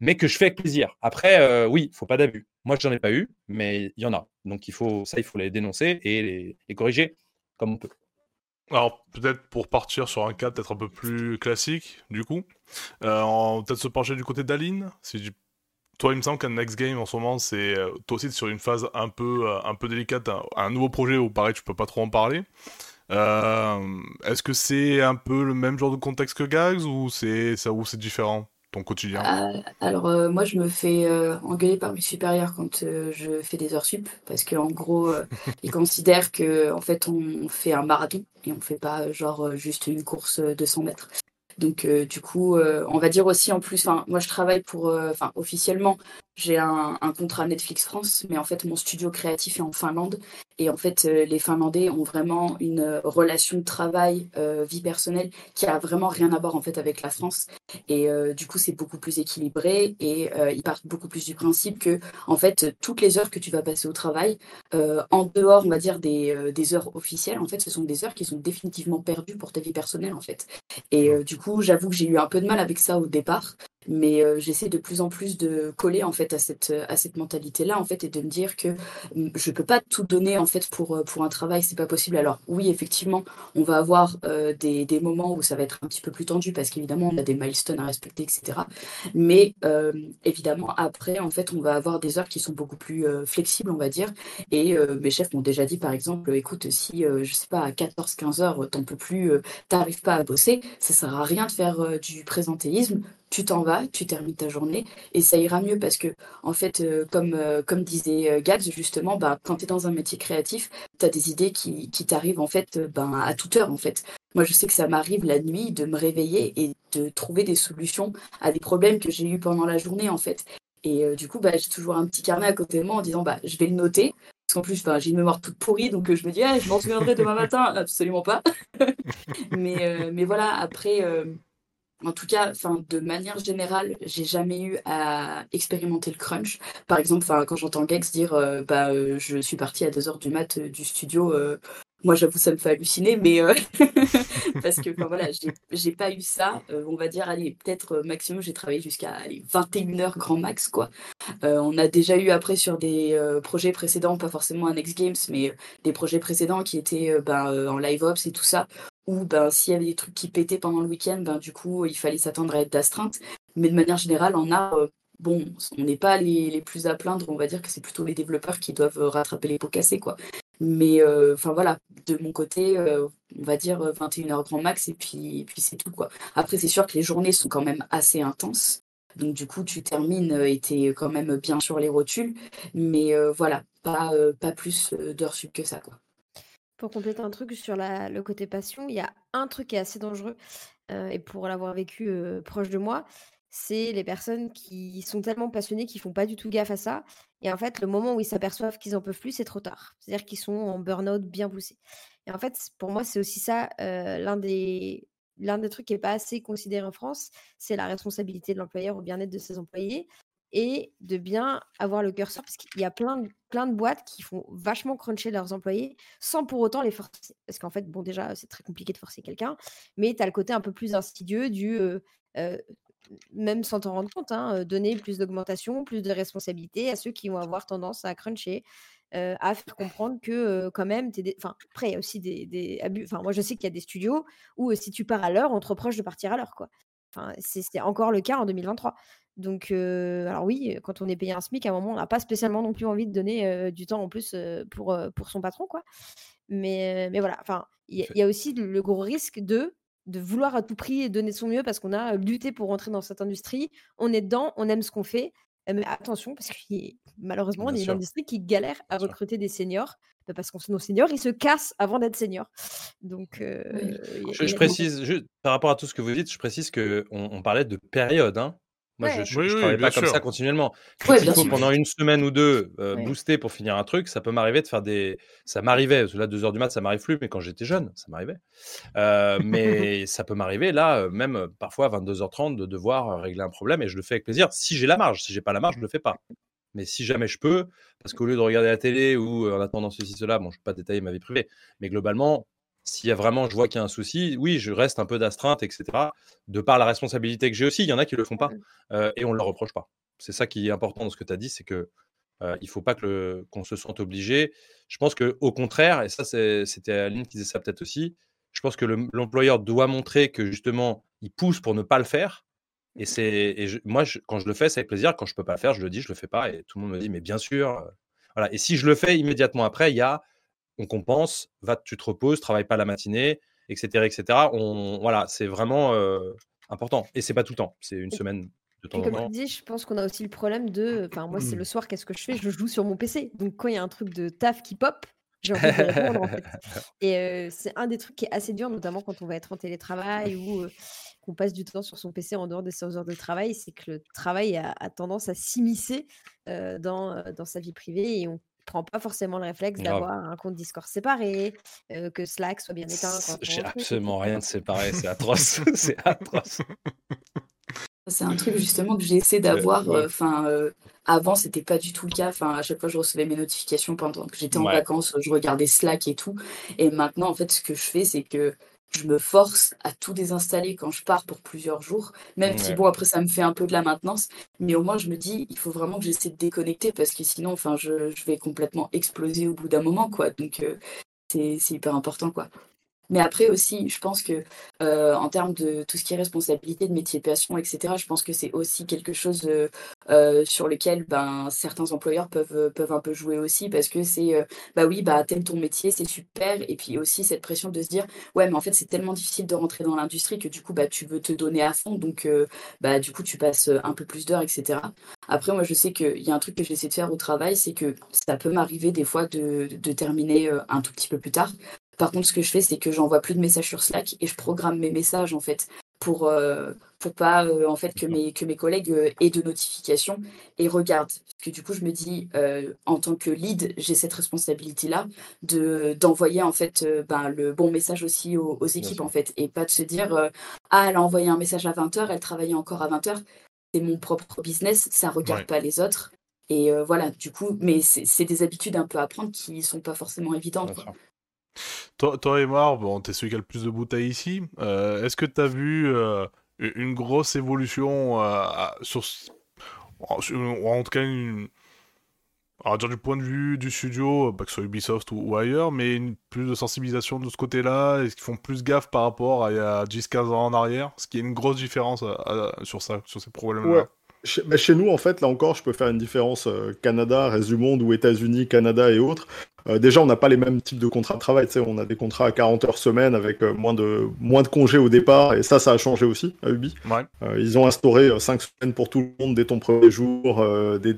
mais que je fais avec plaisir. Après oui, il faut pas d'abus. Moi j'en ai pas eu, mais il y en a. Donc il faut ça il faut les dénoncer et les, corriger comme on peut.
Alors peut-être pour partir sur un cas peut-être un peu plus classique du coup, peut-être se pencher du côté d'Aline si je toi, il me semble qu'un next game en ce moment, c'est euh, toi aussi sur une phase un peu, euh, un peu délicate, un, nouveau projet où pareil, tu peux pas trop en parler. Euh, est-ce que c'est un peu le même genre de contexte que Gags ou c'est ça ou c'est différent ton quotidien?
Alors moi, je me fais engueuler par mes supérieurs quand je fais des heures sup parce qu'en gros, [laughs] ils considèrent que en fait, on fait un marathon et on fait pas genre juste une course de 100 mètres. Donc, euh, du coup, euh, on va dire aussi en plus, moi je travaille pour, euh, enfin, officiellement, j'ai un, contrat Netflix France, mais en fait, mon studio créatif est en Finlande. Et en fait, euh, les Finlandais ont vraiment une euh, relation de travail, euh, vie personnelle, qui a vraiment rien à voir en fait avec la France. Et du coup, c'est beaucoup plus équilibré et ils partent beaucoup plus du principe que, en fait, toutes les heures que tu vas passer au travail, en dehors, on va dire, des, des, heures officielles, en fait, ce sont des heures qui sont définitivement perdues pour ta vie personnelle, en fait. Et du coup, j'avoue que j'ai eu un peu de mal avec ça au départ mais euh, j'essaie de plus en plus de coller en fait à cette à cette mentalité là en fait et de me dire que mm, je peux pas tout donner en fait pour euh, pour un travail c'est pas possible. Alors oui effectivement on va avoir euh, des, des, moments où ça va être un petit peu plus tendu parce qu'évidemment on a des milestones à respecter etc mais évidemment après en fait on va avoir des heures qui sont beaucoup plus flexibles on va dire. Et mes chefs m'ont déjà dit par exemple écoute si je sais pas à 14 15 heures t'en peux plus t'arrives pas à bosser ça sert à rien de faire du présentéisme tu t'en vas, tu termines ta journée et ça ira mieux parce que, en fait, euh, comme, euh, comme disait euh, Gads, justement, bah, quand tu es dans un métier créatif, tu as des idées qui, qui t'arrivent en fait ben, à toute heure. En fait. Moi, je sais que ça m'arrive la nuit de me réveiller et de trouver des solutions à des problèmes que j'ai eu pendant la journée en fait. Et du coup, bah, j'ai toujours un petit carnet à côté de moi en disant bah, je vais le noter. Parce qu'en plus, j'ai une mémoire toute pourrie, donc je me dis, ah, je m'en souviendrai demain matin. Absolument pas. [laughs] mais, mais voilà, après, en tout cas, enfin, de manière générale, j'ai jamais eu à expérimenter le crunch. Par exemple, enfin, quand j'entends Gex dire, euh, bah, euh, je suis parti à 2 heures du mat euh, du studio, moi, j'avoue, ça me fait halluciner, mais [laughs] parce que, voilà, j'ai pas eu ça. on va dire, allez, peut-être maximum, j'ai travaillé jusqu'à 21 heures grand max, quoi. on a déjà eu après sur des projets précédents, pas forcément un X Games, mais des projets précédents qui étaient ben, en live ops et tout ça, ou ben, s'il y avait des trucs qui pétaient pendant le week-end, ben, du coup, il fallait s'attendre à être d'astreinte. Mais de manière générale, art, euh, bon, on n'est pas les, les, plus à plaindre, on va dire que c'est plutôt les développeurs qui doivent euh, rattraper les pots cassés, quoi. Mais euh, enfin voilà, de mon côté, on va dire 21h grand max et puis, puis c'est tout quoi. Après c'est sûr que les journées sont quand même assez intenses. Donc du coup tu termines et t'es quand même bien sur les rotules. Mais voilà, pas, plus d'heures sub que ça quoi.
Pour compléter un truc sur le côté passion, il y a un truc qui est assez dangereux, euh, et pour l'avoir vécu euh, proche de moi, c'est les personnes qui sont tellement passionnées qu'ils font pas du tout gaffe à ça. Et en fait, le moment où ils s'aperçoivent qu'ils en peuvent plus, c'est trop tard. C'est-à-dire qu'ils sont en burn-out bien poussé. Et en fait, pour moi, c'est aussi ça euh, l'un des l'un des trucs qui est pas assez considéré en France, c'est la responsabilité de l'employeur au bien-être de ses employés et de bien avoir le curseur parce qu'il y a plein plein de boîtes qui font vachement cruncher leurs employés sans pour autant les forcer. Parce qu'en fait, bon, déjà, c'est très compliqué de forcer quelqu'un, mais tu as le côté un peu plus insidieux du, même sans t'en rendre compte, hein, donner plus d'augmentation, plus de responsabilité à ceux qui vont avoir tendance à cruncher. à faire comprendre que quand même, des... enfin, après, il y a aussi des, des abus. Enfin, moi, je sais qu'il y a des studios où si tu pars à l'heure, on te reproche de partir à l'heure, quoi. Enfin, c'est encore le cas en 2023. Donc, alors oui, quand on est payé un SMIC, à un moment, on n'a pas spécialement non plus envie de donner du temps en plus pour, pour son patron, quoi. Mais, mais voilà, enfin, il y, a aussi le, gros risque de, de vouloir à tout prix donner son mieux parce qu'on a lutté pour rentrer dans cette industrie. On est dedans, on aime ce qu'on fait. Mais attention, parce que malheureusement, il y a une industrie qui galère à recruter des seniors bah, parce que nos seniors, ils se cassent avant d'être seniors. Donc,
je, précise, par rapport à tout ce que vous dites, je précise qu'on on parlait de période. Hein. Moi, je ne travaille pas comme ça continuellement. Quand il faut pendant une semaine ou deux euh, booster pour finir un truc, ça peut m'arriver de faire des. Ça m'arrivait, là, 2 heures du mat, ça m'arrive plus, mais quand j'étais jeune, ça m'arrivait. Euh, [laughs] mais ça peut m'arriver, là, euh, même parfois à 22h30, de devoir régler un problème et je le fais avec plaisir si j'ai la marge. Si j'ai pas la marge, je le fais pas. Mais si jamais je peux, parce qu'au lieu de regarder la télé ou en attendant ceci, cela, bon, je ne vais pas détailler ma vie privée, mais globalement, s'il y a vraiment, je vois qu'il y a un souci, oui, je reste un peu d'astreinte, etc. De par la responsabilité que j'ai aussi, il y en a qui ne le font pas euh, et on ne le reproche pas. C'est ça qui est important dans ce que tu as dit, c'est que euh, il ne faut pas qu'on se sente obligé. Je pense qu'au contraire, et ça c'était Aline qui disait ça peut-être aussi, je pense que l'employeur doit montrer que justement il pousse pour ne pas le faire. Et c'est moi quand je le fais, c'est avec plaisir. Quand je ne peux pas le faire, je le dis, je le fais pas. Et tout le monde me dit mais bien sûr. Euh, voilà. Et si je le fais immédiatement après, il y a on compense, va, tu te reposes, travaille pas la matinée, etc. etc. On, voilà, c'est vraiment euh, important. Et c'est pas tout le temps, c'est une semaine de temps en temps.
Comme tu dis, je pense qu'on a aussi le problème de. Enfin, moi, c'est le soir, qu'est-ce que je fais? Je joue sur mon PC. Donc, quand il y a un truc de taf qui pop, j'ai envie de répondre, en fait. [laughs] Et euh, c'est un des trucs qui est assez dur, notamment quand on va être en télétravail ou qu'on passe du temps sur son PC en dehors de ses heures de travail, c'est que le travail a, tendance à s'immiscer dans, dans sa vie privée et on prend pas forcément le réflexe d'avoir un compte Discord séparé, que Slack soit bien éteint.
J'ai absolument rien de séparé, c'est atroce, [laughs] c'est atroce.
C'est un truc justement que j'ai essayé d'avoir. Enfin, euh, avant c'était pas du tout le cas. Enfin, à chaque fois je recevais mes notifications pendant que j'étais en vacances, je regardais Slack et tout. Et maintenant, en fait, ce que je fais, c'est que je me force à tout désinstaller quand je pars pour plusieurs jours. Même si bon, après ça me fait un peu de la maintenance, mais au moins je me dis, il faut vraiment que j'essaie de déconnecter parce que sinon, enfin, je, je vais complètement exploser au bout d'un moment, quoi. Donc euh, c'est hyper important, quoi. Mais après aussi, je pense que euh, en termes de tout ce qui est responsabilité de métier passion, etc., je pense que c'est aussi quelque chose euh, euh, sur lequel ben, certains employeurs peuvent, peuvent un peu jouer aussi parce que c'est, bah oui, bah t'aimes ton métier, c'est super. Et puis aussi cette pression de se dire, ouais, mais en fait, c'est tellement difficile de rentrer dans l'industrie que du coup, bah, tu veux te donner à fond. Donc, bah, du coup, tu passes un peu plus d'heures, etc. Après, moi, je sais qu'il y a un truc que j'essaie de faire au travail, c'est que ça peut m'arriver des fois de, de terminer un tout petit peu plus tard. Par contre, ce que je fais, c'est que j'envoie plus de messages sur Slack et je programme mes messages en fait pour euh, pour pas euh, en fait que mes que mes collègues euh, aient de notifications et regardent. Parce que du coup, je me dis en tant que lead, j'ai cette responsabilité là de d'envoyer en fait ben, le bon message aussi aux, équipes en fait et pas de se dire ah elle a envoyé un message à 20h, elle travaillait encore à 20h. C'est mon propre business, ça regarde pas les autres. Et voilà, du coup, mais c'est des habitudes un peu à prendre qui sont pas forcément évidentes.
Toi, toi et Mar, bon, t'es celui qui a le plus de bouteilles ici. Euh, est-ce que t'as vu euh, une grosse évolution euh, sur, en tout cas dire du point de vue du studio, que ce soit Ubisoft ou, ailleurs, mais une plus de sensibilisation de ce côté-là? Est-ce qu'ils font plus gaffe par rapport à il y a 10-15 ans en arrière? Ce qui est une grosse différence sur ça, sur ces problèmes-là.
Chez, chez, nous, en fait, là encore, je peux faire une différence Canada, reste du monde, ou États-Unis, Canada et autres. Euh, déjà, on n'a pas les mêmes types de contrats de travail. On a des contrats à 40 heures semaine avec euh, moins, de, moins de congés au départ. Et ça, ça a changé aussi à Ubi. Euh, ils ont instauré 5 semaines pour tout le monde dès ton premier jour. Des,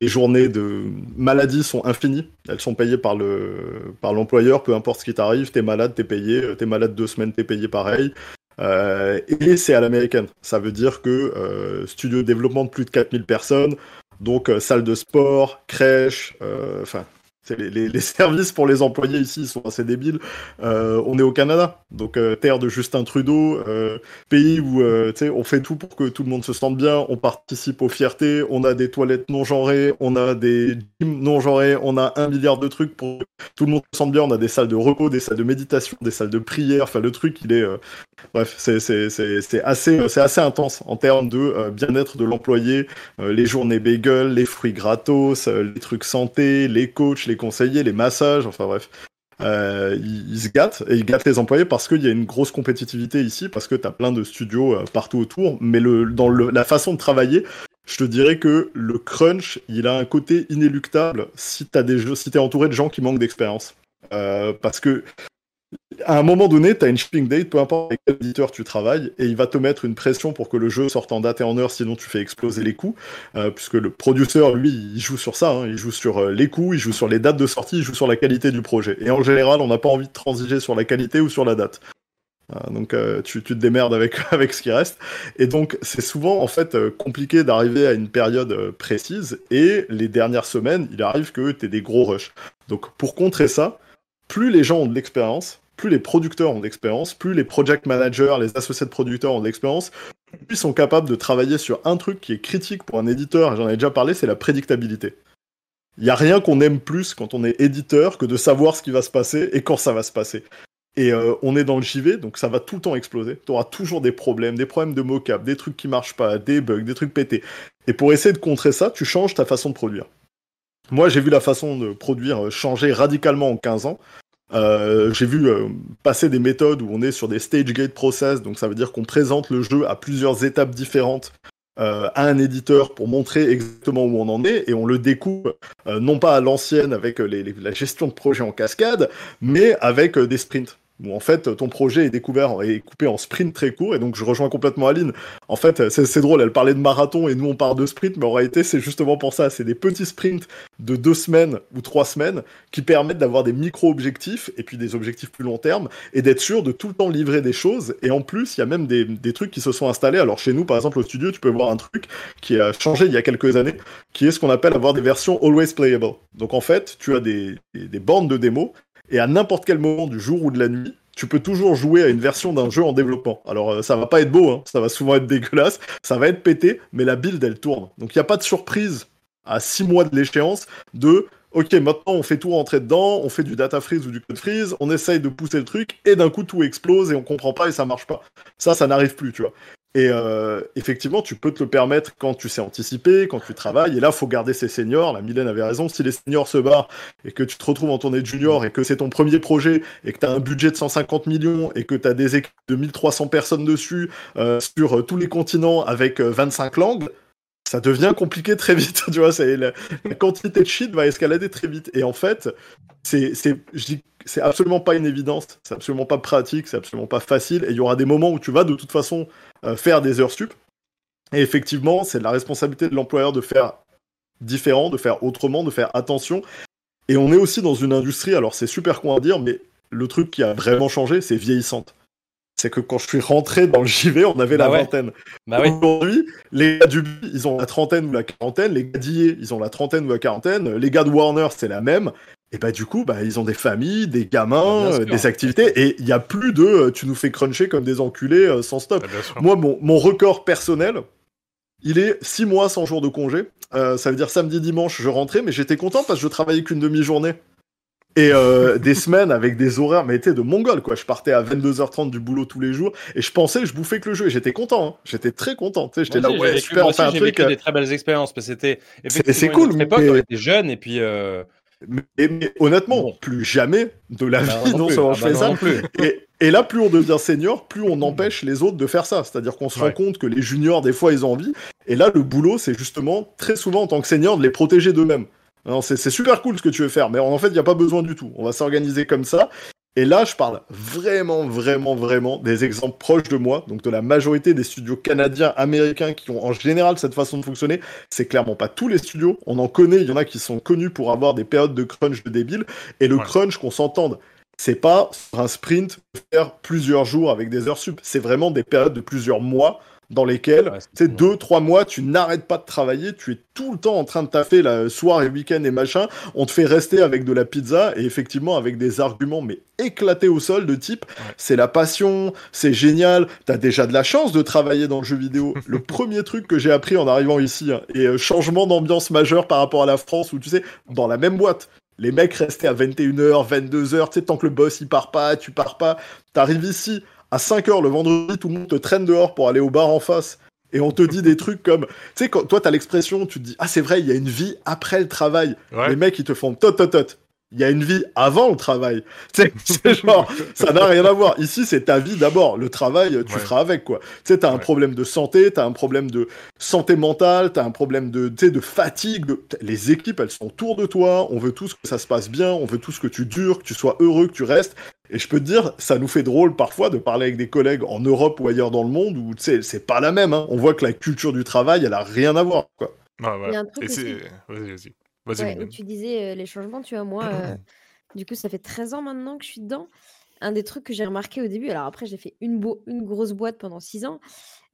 les journées de maladie sont infinies. Elles sont payées par le par l'employeur, peu importe ce qui t'arrive. T'es malade, t'es payé. T'es malade deux semaines, t'es payé pareil. Et c'est à l'américaine. Ça veut dire que studio de développement de plus de 4000 personnes, donc salle de sport, crèche, enfin les, les, [laughs] services pour les employés ici sont assez débiles. Euh, on est au Canada, donc euh, terre de Justin Trudeau, euh, pays où on fait tout pour que tout le monde se sente bien, on participe aux fiertés, on a des toilettes non genrées, on a des gyms non genrés, on a un milliard de trucs pour que tout le monde se sente bien, on a des salles de repos, des salles de méditation, des salles de prière, enfin le truc il est... bref, c'est assez, assez intense en termes de bien-être de l'employé, les journées bagel, les fruits gratos, les trucs santé, les coachs, les conseillers, les massages, enfin bref. Euh, ils, se gâtent et ils gâtent les employés parce qu'il y a une grosse compétitivité ici, parce que tu as plein de studios euh, partout autour. Mais le, dans la façon de travailler, je te dirais que le crunch, il a un côté inéluctable si tu des jeux, si es entouré de gens qui manquent d'expérience. Euh, parce que à un moment donné, tu as une shipping date, peu importe avec quel éditeur tu travailles, et il va te mettre une pression pour que le jeu sorte en date et en heure, sinon tu fais exploser les coûts, euh, puisque le producteur, lui, il joue sur ça, hein. il joue sur euh, les coûts, il joue sur les dates de sortie, il joue sur la qualité du projet. Et en général, on n'a pas envie de transiger sur la qualité ou sur la date. Euh, donc tu, te démerdes avec, [laughs] avec ce qui reste. Et donc c'est souvent en fait compliqué d'arriver à une période précise, et les dernières semaines, il arrive que tu aies des gros rushs. Donc pour contrer ça, plus les gens ont de l'expérience, plus les producteurs ont d'expérience, plus les project managers, les associés de producteurs ont d'expérience, plus ils sont capables de travailler sur un truc qui est critique pour un éditeur, j'en ai déjà parlé, c'est la prédictabilité. Il n'y a rien qu'on aime plus quand on est éditeur que de savoir ce qui va se passer et quand ça va se passer. Et euh, on est dans le JV, donc ça va tout le temps exploser. Tu auras toujours des problèmes, des problèmes de mocap, des trucs qui marchent pas, des bugs, des trucs pétés. Et pour essayer de contrer ça, tu changes ta façon de produire. Moi, j'ai vu la façon de produire changer radicalement en 15 ans. Euh, j'ai vu euh, passer des méthodes où on est sur des stage gate process, donc ça veut dire qu'on présente le jeu à plusieurs étapes différentes euh, à un éditeur pour montrer exactement où on en est et on le découpe non pas à l'ancienne avec la gestion de projet en cascade, mais avec des sprints. Où en fait ton projet est découvert et coupé en sprint très court. Et donc je rejoins complètement Aline. En fait, c'est drôle, elle parlait de marathon et nous on parle de sprint, mais en réalité c'est justement pour ça. C'est des petits sprints de deux semaines ou trois semaines qui permettent d'avoir des micro-objectifs et puis des objectifs plus long terme et d'être sûr de tout le temps livrer des choses. Et en plus, il y a même des, trucs qui se sont installés. Alors chez nous, par exemple, au studio, tu peux voir un truc qui a changé il y a quelques années, qui est ce qu'on appelle avoir des versions always playable. Donc en fait, tu as des, des, bandes de démos et à n'importe quel moment du jour ou de la nuit, tu peux toujours jouer à une version d'un jeu en développement. Alors euh, ça va pas être beau, hein, ça va souvent être dégueulasse, ça va être pété, mais la build elle tourne. Donc il n'y a pas de surprise à 6 mois de l'échéance de ok, maintenant on fait tout rentrer dedans, on fait du data freeze ou du code freeze, on essaye de pousser le truc, et d'un coup tout explose et on comprend pas et ça marche pas. Ça, ça n'arrive plus, tu vois. Et euh, effectivement, tu peux te le permettre quand tu sais anticiper, quand tu travailles. Et là, faut garder ses seniors. La Mylène avait raison. Si les seniors se barrent et que tu te retrouves en tournée de junior et que c'est ton premier projet et que tu as un budget de 150 millions et que tu as des équipes de 1300 personnes dessus euh, sur euh, tous les continents avec 25 langues, ça devient compliqué très vite. [laughs] tu vois, c'est la, quantité de shit va escalader très vite. Et en fait, c'est, c'est, c'est absolument pas une évidence, c'est absolument pas pratique, c'est absolument pas facile. Et il y aura des moments où tu vas de toute façon faire des heures sup. Et effectivement, c'est la responsabilité de l'employeur de faire différent, de faire autrement, de faire attention. Et on est aussi dans une industrie, alors c'est super con à dire, mais le truc qui a vraiment changé, c'est vieillissante c'est que quand je suis rentré dans le JV, on avait la bah vingtaine. Bah Aujourd'hui, les gars du ils ont la trentaine ou la quarantaine, les gars d'IA, ils ont la trentaine ou la quarantaine, les gars de Warner, c'est la même. Et bah du coup, bah, ils ont des familles, des gamins, euh, des activités, et il n'y a plus de euh, tu nous fais cruncher comme des enculés euh, sans stop. Moi, mon, mon, record personnel, il est six mois sans jour de congé. ça veut dire samedi, dimanche, je rentrais, mais j'étais content parce que je travaillais qu'une demi-journée. Et [laughs] des semaines avec des horaires, mais étaient de mongol, quoi. Je partais à 22h30 du boulot tous les jours et je pensais que je bouffais que le jeu et j'étais content. Hein. J'étais très content. J'étais là, ouais, super,
enfin un truc. J'ai des très belles expériences parce que c'était.
C'est cool.
À l'époque, on était jeunes et puis.
Mais, honnêtement, plus jamais de la bah, vie, non, je ah, fais bah, ça. Et, et, là, plus on devient senior, plus on empêche les autres de faire ça. C'est-à-dire qu'on se rend compte que les juniors, des fois, ils ont envie. Et là, le boulot, c'est justement, très souvent, en tant que senior, de les protéger d'eux-mêmes. C'est super cool ce que tu veux faire, mais en fait, il n'y a pas besoin du tout. On va s'organiser comme ça. Et là, je parle vraiment, vraiment, vraiment des exemples proches de moi, donc de la majorité des studios canadiens, américains qui ont en général cette façon de fonctionner. C'est clairement pas tous les studios. On en connaît, il y en a qui sont connus pour avoir des périodes de crunch de débile. Et le crunch, qu'on s'entende, c'est pas un sprint faire plusieurs jours avec des heures sup. C'est vraiment des périodes de plusieurs mois dans lesquels, tu sais, deux, trois mois, tu n'arrêtes pas de travailler, tu es tout le temps en train de taffer, la soir et week-end et machin, on te fait rester avec de la pizza, et effectivement avec des arguments, mais éclatés au sol, de type, c'est la passion, c'est génial, t'as déjà de la chance de travailler dans le jeu vidéo. [laughs] le premier truc que j'ai appris en arrivant ici, hein, et euh, changement d'ambiance majeur par rapport à la France, où tu sais, dans la même boîte, les mecs restaient à 21h, 22h, tu sais, tant que le boss il part pas, tu pars pas, t'arrives ici, à 5h le vendredi, tout le monde te traîne dehors pour aller au bar en face. Et on te dit des trucs comme, tu sais, quand toi, t'as l'expression, tu te dis, ah, c'est vrai, il y a une vie après le travail. Les mecs, ils te font tot, tot, tot il y a une vie avant le travail. [laughs] C'est genre, ça n'a rien à voir. Ici, c'est ta vie d'abord. Le travail, tu feras avec, quoi. Tu sais, t'as un problème de santé, t'as un problème de santé mentale, t'as un problème de, de fatigue. Les équipes, elles sont autour de toi. On veut tous que ça se passe bien. On veut tous que tu dures, que tu sois heureux, que tu restes. Et je peux te dire, ça nous fait drôle parfois de parler avec des collègues en Europe ou ailleurs dans le monde où, tu sais, c'est pas la même. Hein. On voit que la culture du travail, elle a rien à voir, quoi.
Ah, ouais. Et c'est... Vas-y, vas-y.
Ouais, tu disais les changements, tu vois, moi, [clears throat] du coup, ça fait 13 ans maintenant que je suis dedans. Un des trucs que j'ai remarqué au début, alors après, j'ai fait une, une grosse boîte pendant 6 ans,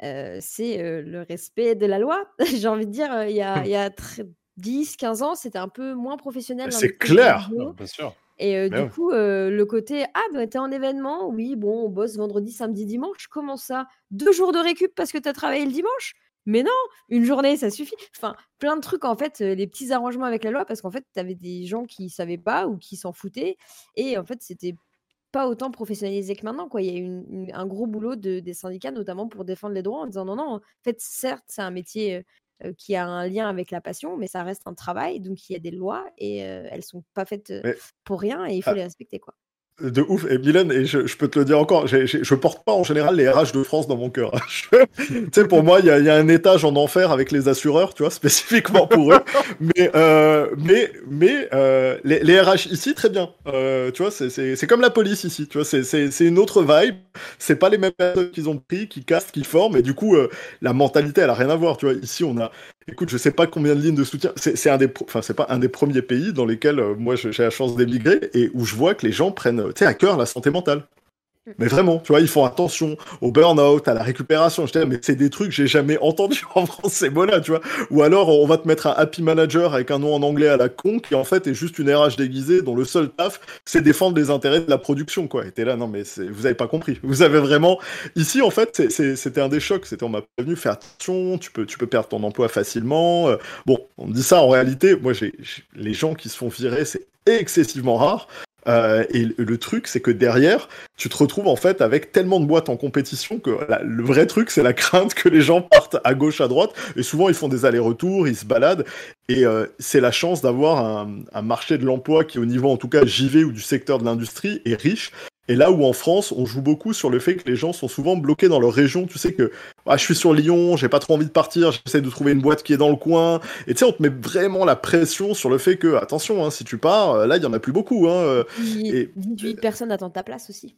c'est le respect de la loi. [laughs] j'ai envie de dire, il y a, il y a 10, 15 ans, c'était un peu moins professionnel.
C'est clair,
bien sûr.
Et du coup, le côté ah bah t'es en événement, oui bon on bosse vendredi, samedi, dimanche. Comment ça? Deux jours de récup parce que t'as travaillé le dimanche? Mais non, une journée, ça suffit. Enfin, plein de trucs, en fait, les petits arrangements avec la loi, parce qu'en fait, tu avais des gens qui savaient pas ou qui s'en foutaient. Et en fait, c'était pas autant professionnalisé que maintenant. Quoi. Il y a eu un gros boulot de, des syndicats, notamment pour défendre les droits, en disant non, non, en fait, certes, c'est un métier qui a un lien avec la passion, mais ça reste un travail, donc il y a des lois et elles sont pas faites pour rien et il faut les respecter. quoi.
De ouf. Et Mylène, et je, peux te le dire encore, je je porte pas en général les RH de France dans mon cœur. [laughs] tu sais, pour moi, il y a, un étage en enfer avec les assureurs, tu vois, [laughs] spécifiquement pour eux. mais euh, mais, mais euh, les, les, RH ici, très bien. Euh, tu vois, c'est comme la police ici. Tu vois, c'est une autre vibe. C'est pas les mêmes personnes qu'ils ont pris, qui castent, qui forment. Et du coup, la mentalité, elle a rien à voir. Tu vois, ici, on a Écoute, je sais pas combien de lignes de soutien. C'est un des, enfin, c'est pas un des premiers pays dans lesquels moi j'ai la chance d'émigrer et où je vois que les gens prennent, tu sais, à cœur la santé mentale. Mais vraiment, tu vois, ils font attention au burn-out, à la récupération. Je mais c'est des trucs que j'ai jamais entendu [laughs] en France, ces mots-là, tu vois. Ou alors, on va te mettre un happy manager avec un nom en anglais à la con, qui en fait est juste une RH déguisée, dont le seul taf, c'est défendre les intérêts de la production, quoi. Et t'es là, non, mais vous avez pas compris. [laughs] Vous avez vraiment. Ici, en fait, c'était un des chocs. C'était, on m'a prévenu, fais attention, tu peux, tu peux perdre ton emploi facilement. Euh, bon, on me dit ça, en réalité, moi, j'ai les gens qui se font virer, c'est excessivement rare. Euh, et le truc, c'est que derrière, tu te retrouves en fait avec tellement de boîtes en compétition que le vrai truc, c'est la crainte que les gens partent à gauche, à droite. Et souvent, ils font des allers-retours, ils se baladent. Et euh, c'est la chance d'avoir un, un, marché de l'emploi qui, au niveau en tout cas JV ou du secteur de l'industrie, est riche. Et là où en France, on joue beaucoup sur le fait que les gens sont souvent bloqués dans leur région. Tu sais que ah, je suis sur Lyon, j'ai pas trop envie de partir, j'essaie de trouver une boîte qui est dans le coin. Et tu sais, on te met vraiment la pression sur le fait que, attention, hein, si tu pars, euh, là, il y en a plus beaucoup. Hein,
18 euh, personnes attendent ta place aussi.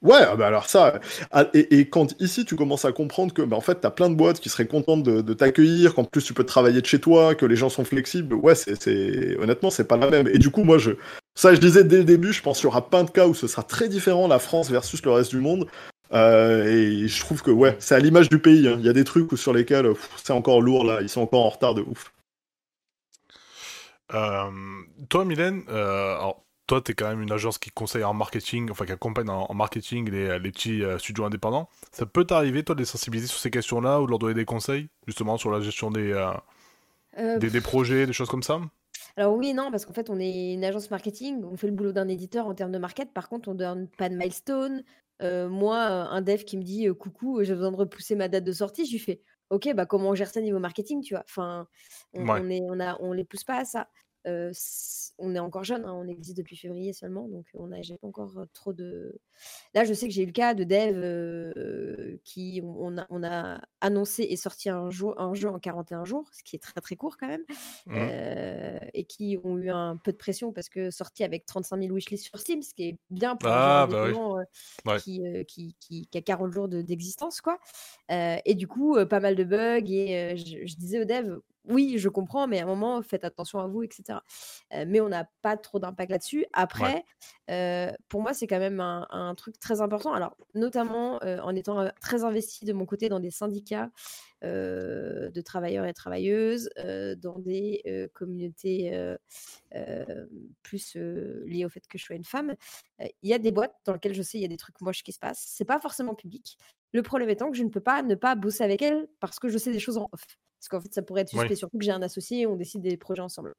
Ouais, ah bah alors ça, ah, et, quand ici tu commences à comprendre que bah en fait t'as plein de boîtes qui seraient contentes de, t'accueillir, qu'en plus tu peux travailler de chez toi, que les gens sont flexibles, ouais, c'est honnêtement c'est pas la même. Et du coup moi je, ça je disais dès le début, je pense qu'il y aura plein de cas où ce sera très différent la France versus le reste du monde. Euh, et je trouve que ouais, c'est à l'image du pays. Hein. Il y a des trucs sur lesquels c'est encore lourd là, ils sont encore en retard de ouf.
Euh, toi, Mylène, euh, alors, toi, tu es quand même une agence qui conseille en marketing, enfin qui accompagne en, marketing les, les petits euh, studios indépendants. Ça peut t'arriver, toi, de les sensibiliser sur ces questions-là ou de leur donner des conseils, justement, sur la gestion des, euh, euh, des, projets, des choses comme ça?
Alors oui non, parce qu'en fait, on est une agence marketing, on fait le boulot d'un éditeur en termes de market. Par contre, on ne donne pas de milestone. moi, un dev qui me dit coucou, j'ai besoin de repousser ma date de sortie, je lui fais ok, bah comment on gère ça niveau marketing, tu vois? Enfin, on, on, est, on, a, on les pousse pas à ça on est encore jeune, hein, on existe depuis février seulement, donc on n'a pas encore trop de. Là, je sais que j'ai eu le cas de dev qui on a, annoncé et sorti un jeu, un jeu en 41 jours, ce qui est très très court quand même, mmh. et qui ont eu un peu de pression parce que sorti avec 35 000 wishlists sur Steam, ce qui est bien pour un ah, bah qui, qui, a 40 jours d'existence, quoi. et du coup, pas mal de bugs, et je, je disais aux devs, oui, je comprends, mais à un moment, faites attention à vous, etc. mais on n'a pas trop d'impact là-dessus. Après, pour moi, c'est quand même un, truc très important. Alors, notamment en étant très investi de mon côté dans des syndicats de travailleurs et travailleuses, dans des communautés plus liées au fait que je sois une femme. Il y a des boîtes dans lesquelles je sais il y a des trucs moches qui se passent. C'est pas forcément public. Le problème étant que je ne peux pas ne pas bosser avec elles parce que je sais des choses en off. Parce qu'en fait, ça pourrait être suspect, surtout que j'ai un associé et on décide des projets ensemble.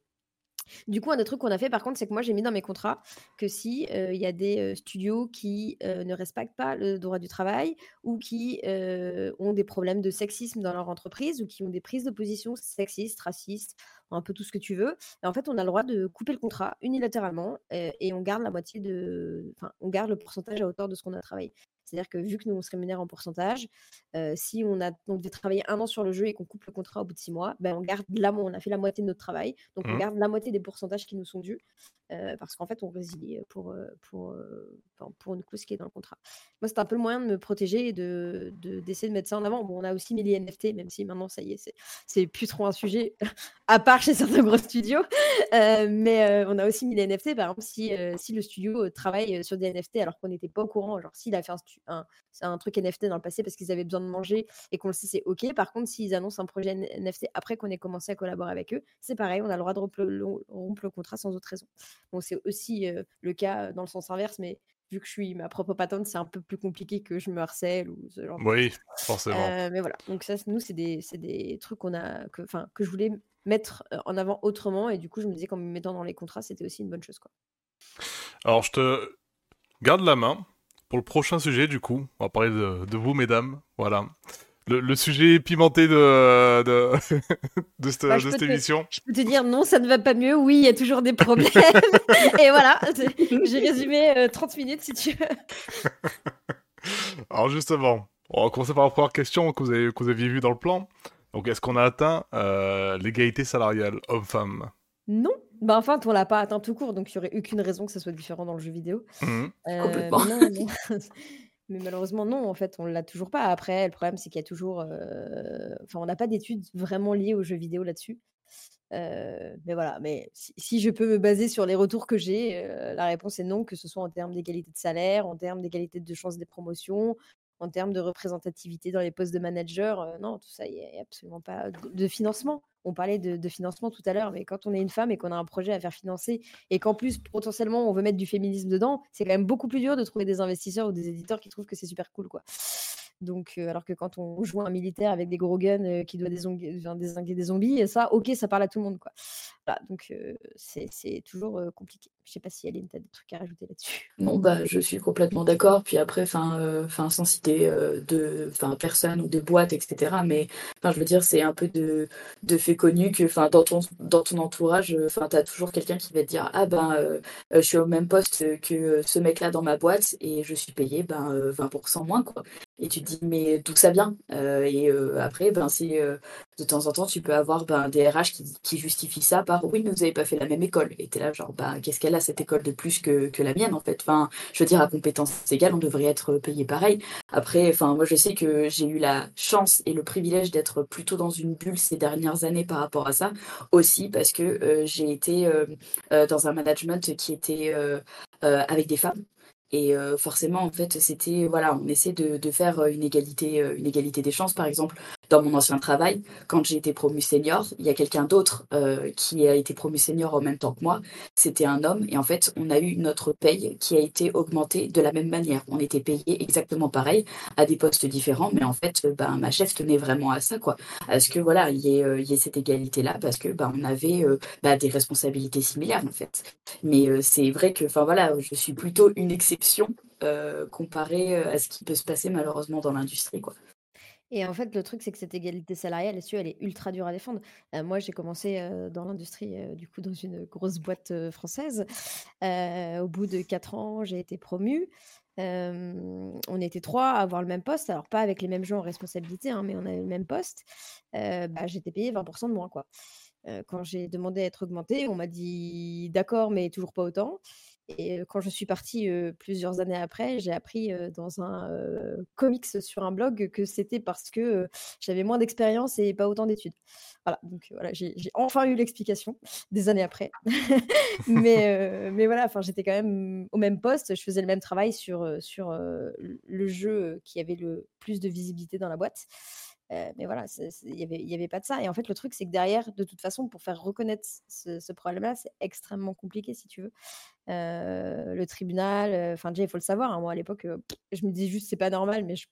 Du coup, un des trucs qu'on a fait, par contre, c'est que moi, j'ai mis dans mes contrats que si il y a des studios qui ne respectent pas le droit du travail ou qui ont des problèmes de sexisme dans leur entreprise ou qui ont des prises de position sexistes, racistes, un peu tout ce que tu veux, en fait, on a le droit de couper le contrat unilatéralement et on garde la moitié de, enfin, on garde le pourcentage à hauteur de ce qu'on a travaillé. C'est-à-dire que vu que nous, on se rémunère en pourcentage, si on a donc devait travailler un an sur le jeu et qu'on coupe le contrat au bout de six mois, ben on garde la, on a fait la moitié de notre travail. Donc, on mmh. garde la moitié des pourcentages qui nous sont dus parce qu'en fait, on résilie pour, pour, pour une qui est dans le contrat. Moi, c'est un peu le moyen de me protéger et d'essayer de, d'essayer de, mettre ça en avant. Bon, on a aussi mis les NFT, même si maintenant, ça y est, c'est plus trop un sujet, [laughs] à part chez certains gros studios. mais on a aussi mis les NFT. Par exemple, si, si le studio travaille sur des NFT alors qu'on n'était pas au courant, genre s'il a fait un, un, truc NFT dans le passé parce qu'ils avaient besoin de manger et qu'on le sait, c'est OK. Par contre, s'ils annoncent un projet NFT après qu'on ait commencé à collaborer avec eux, c'est pareil, on a le droit de rompre le, rompre le contrat sans autre raison. Bon, c'est aussi le cas dans le sens inverse, mais vu que je suis ma propre patronne, c'est un peu plus compliqué que je me harcèle ou ce genre
Oui, forcément.
mais voilà, donc ça, nous, c'est des, des, trucs qu'on a, que, que je voulais mettre en avant autrement, et du coup, je me disais qu'en me mettant dans les contrats, c'était aussi une bonne chose. Quoi.
Alors, je te garde la main pour le prochain sujet, du coup. On va parler de, de vous, mesdames. Voilà. le, sujet pimenté de, de, [laughs] de, cette, bah, cette émission.
je peux te dire non, ça ne va pas mieux. Oui, il y a toujours des problèmes. [laughs] Et voilà, j'ai résumé 30 minutes si tu veux. [laughs]
Alors justement, on va commencer par la première question que vous, avez, que vous aviez vue dans le plan. Donc, est-ce qu'on a atteint euh, l'égalité salariale homme-femme?
Non. Bah, enfin, on l'a pas atteint tout court, donc il n'y aurait aucune raison que ça soit différent dans le jeu vidéo.
Mmh. Euh, Complètement. [laughs]
Mais malheureusement, non, en fait, on ne l'a toujours pas. Après, le problème, c'est qu'il y a toujours. Euh, enfin, on n'a pas d'études vraiment liées au jeu vidéo là-dessus. mais voilà, mais si, je peux me baser sur les retours que j'ai, la réponse est non, que ce soit en termes d'égalité de salaire, en termes d'égalité de chance des promotions, en termes de représentativité dans les postes de manager. Euh, non, tout ça, il n'y a absolument pas de, financement. On parlait de, financement tout à l'heure, mais quand on est une femme et qu'on a un projet à faire financer et qu'en plus, potentiellement, on veut mettre du féminisme dedans, c'est quand même beaucoup plus dur de trouver des investisseurs ou des éditeurs qui trouvent que c'est super cool. quoi. Donc, euh, alors que quand on joue un militaire avec des gros guns euh, qui doit désinguer, des zombies, ça, ok, ça parle à tout le monde. Quoi. Donc, c'est toujours compliqué. Je sais pas si Aline, tu as des trucs à rajouter là-dessus.
Non, bah, je suis complètement d'accord. Puis après, enfin, euh, sans citer euh, de, enfin, personnes ou de boîtes, etc. Mais, je veux dire, c'est un peu de, fait connu que, dans ton, dans ton entourage, enfin, as toujours quelqu'un qui va te dire, ah ben, euh, je suis au même poste que ce mec-là dans ma boîte et je suis payé, ben, 20% moins, quoi. Et tu te dis, mais d'où ça vient? Et après, ben, c'est de temps en temps, tu peux avoir ben, des RH qui, justifient ça par, oui, mais vous n'avez pas fait la même école. Et es là, genre, ben, qu'est-ce qu'elle a cette école de plus que, que, la mienne en fait? Enfin, je veux dire, à compétences égales, on devrait être payé pareil. Après, enfin, moi je sais que j'ai eu la chance et le privilège d'être plutôt dans une bulle ces dernières années par rapport à ça, aussi parce que euh, j'ai été euh, euh, dans un management qui était avec des femmes. Et forcément, en fait, c'était voilà, on essaie de, de, faire une égalité, une égalité des chances. Par exemple, dans mon ancien travail, quand j'ai été promu senior, il y a quelqu'un d'autre euh, qui a été promu senior en même temps que moi. C'était un homme et en fait, on a eu notre paye qui a été augmentée de la même manière. On était payé exactement pareil à des postes différents, mais en fait, ben, ma chef tenait vraiment à ça, quoi. À ce que voilà, il y, ait, euh, cette égalité-là parce que ben, on avait euh, ben, des responsabilités similaires en fait. Mais c'est vrai que, enfin voilà, je suis plutôt une exception comparée à ce qui peut se passer malheureusement dans l'industrie, quoi.
Et en fait, le truc, c'est que cette égalité salariale, elle est ultra dure à défendre? moi, j'ai commencé dans l'industrie, du coup, dans une grosse boîte française. au bout de quatre ans, j'ai été promue. on était trois à avoir le même poste, alors pas avec les mêmes gens en responsabilité, hein, mais on avait le même poste. bah, j'étais payée 20% de moins, quoi. quand j'ai demandé à être augmentée, on m'a dit d'accord, mais toujours pas autant. Et quand je suis partie plusieurs années après, j'ai appris dans un comics sur un blog que c'était parce que j'avais moins d'expérience et pas autant d'études. Voilà, donc voilà, j'ai enfin eu l'explication des années après. [laughs] mais, mais voilà, j'étais quand même au même poste, je faisais le même travail sur, sur le jeu qui avait le plus de visibilité dans la boîte. Euh, mais voilà, il n'y avait, y avait pas de ça. Et en fait, le truc, c'est que derrière, de toute façon, pour faire reconnaître ce, problème-là, c'est extrêmement compliqué, si tu veux. Euh, le tribunal, euh, enfin, déjà, il faut le savoir. Hein, moi, à l'époque, je me disais juste, c'est pas normal, mais je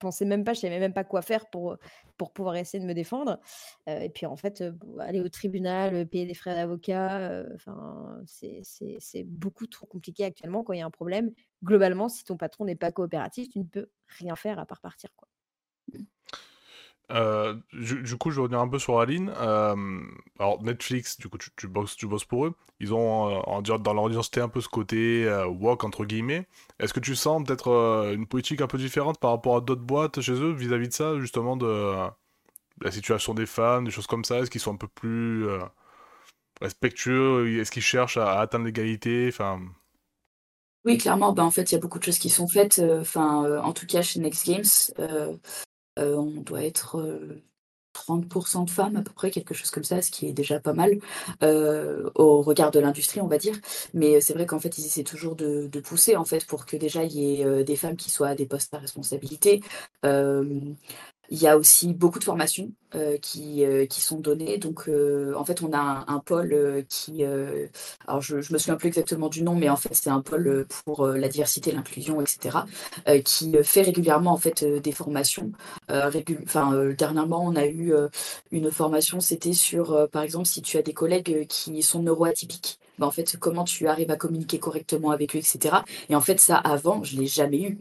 pensais même pas, je savais même pas quoi faire pour, pour pouvoir essayer de me défendre. et puis, en fait, aller au tribunal, payer des frais d'avocat, enfin, c'est beaucoup trop compliqué actuellement quand il y a un problème. Globalement, si ton patron n'est pas coopératif, tu ne peux rien faire à part partir, quoi.
Euh, du, coup, je vais revenir un peu sur Aline. Euh, alors, Netflix, du coup, tu, bosses, tu bosses pour eux. Ils ont, euh, dans leur identité, un peu ce côté walk, entre guillemets. Est-ce que tu sens peut-être une politique un peu différente par rapport à d'autres boîtes chez eux, vis-à-vis de ça, justement, de la situation des femmes, des choses comme ça? Est-ce qu'ils sont un peu plus respectueux? Est-ce qu'ils cherchent à, atteindre l'égalité? Enfin...
Oui, clairement, ben, en fait, il y a beaucoup de choses qui sont faites. En tout cas, chez Next Games, euh, on doit être 30% euh, de femmes à peu près, quelque chose comme ça, ce qui est déjà pas mal euh, au regard de l'industrie, on va dire. Mais c'est vrai qu'en fait, ils essaient toujours de, pousser en fait pour que déjà il y ait des femmes qui soient à des postes à responsabilité. Il y a aussi beaucoup de formations euh, qui, euh, qui sont données. Donc, euh, en fait, on a un, pôle qui. alors, je ne me souviens plus exactement du nom, mais en fait, c'est un pôle pour la diversité, l'inclusion, etc., qui fait régulièrement des formations. enfin, dernièrement, on a eu une formation, c'était sur, par exemple, si tu as des collègues qui sont neuroatypiques bah, en fait, comment tu arrives à communiquer correctement avec eux, etc. Et en fait, ça, avant, je l'ai jamais eu.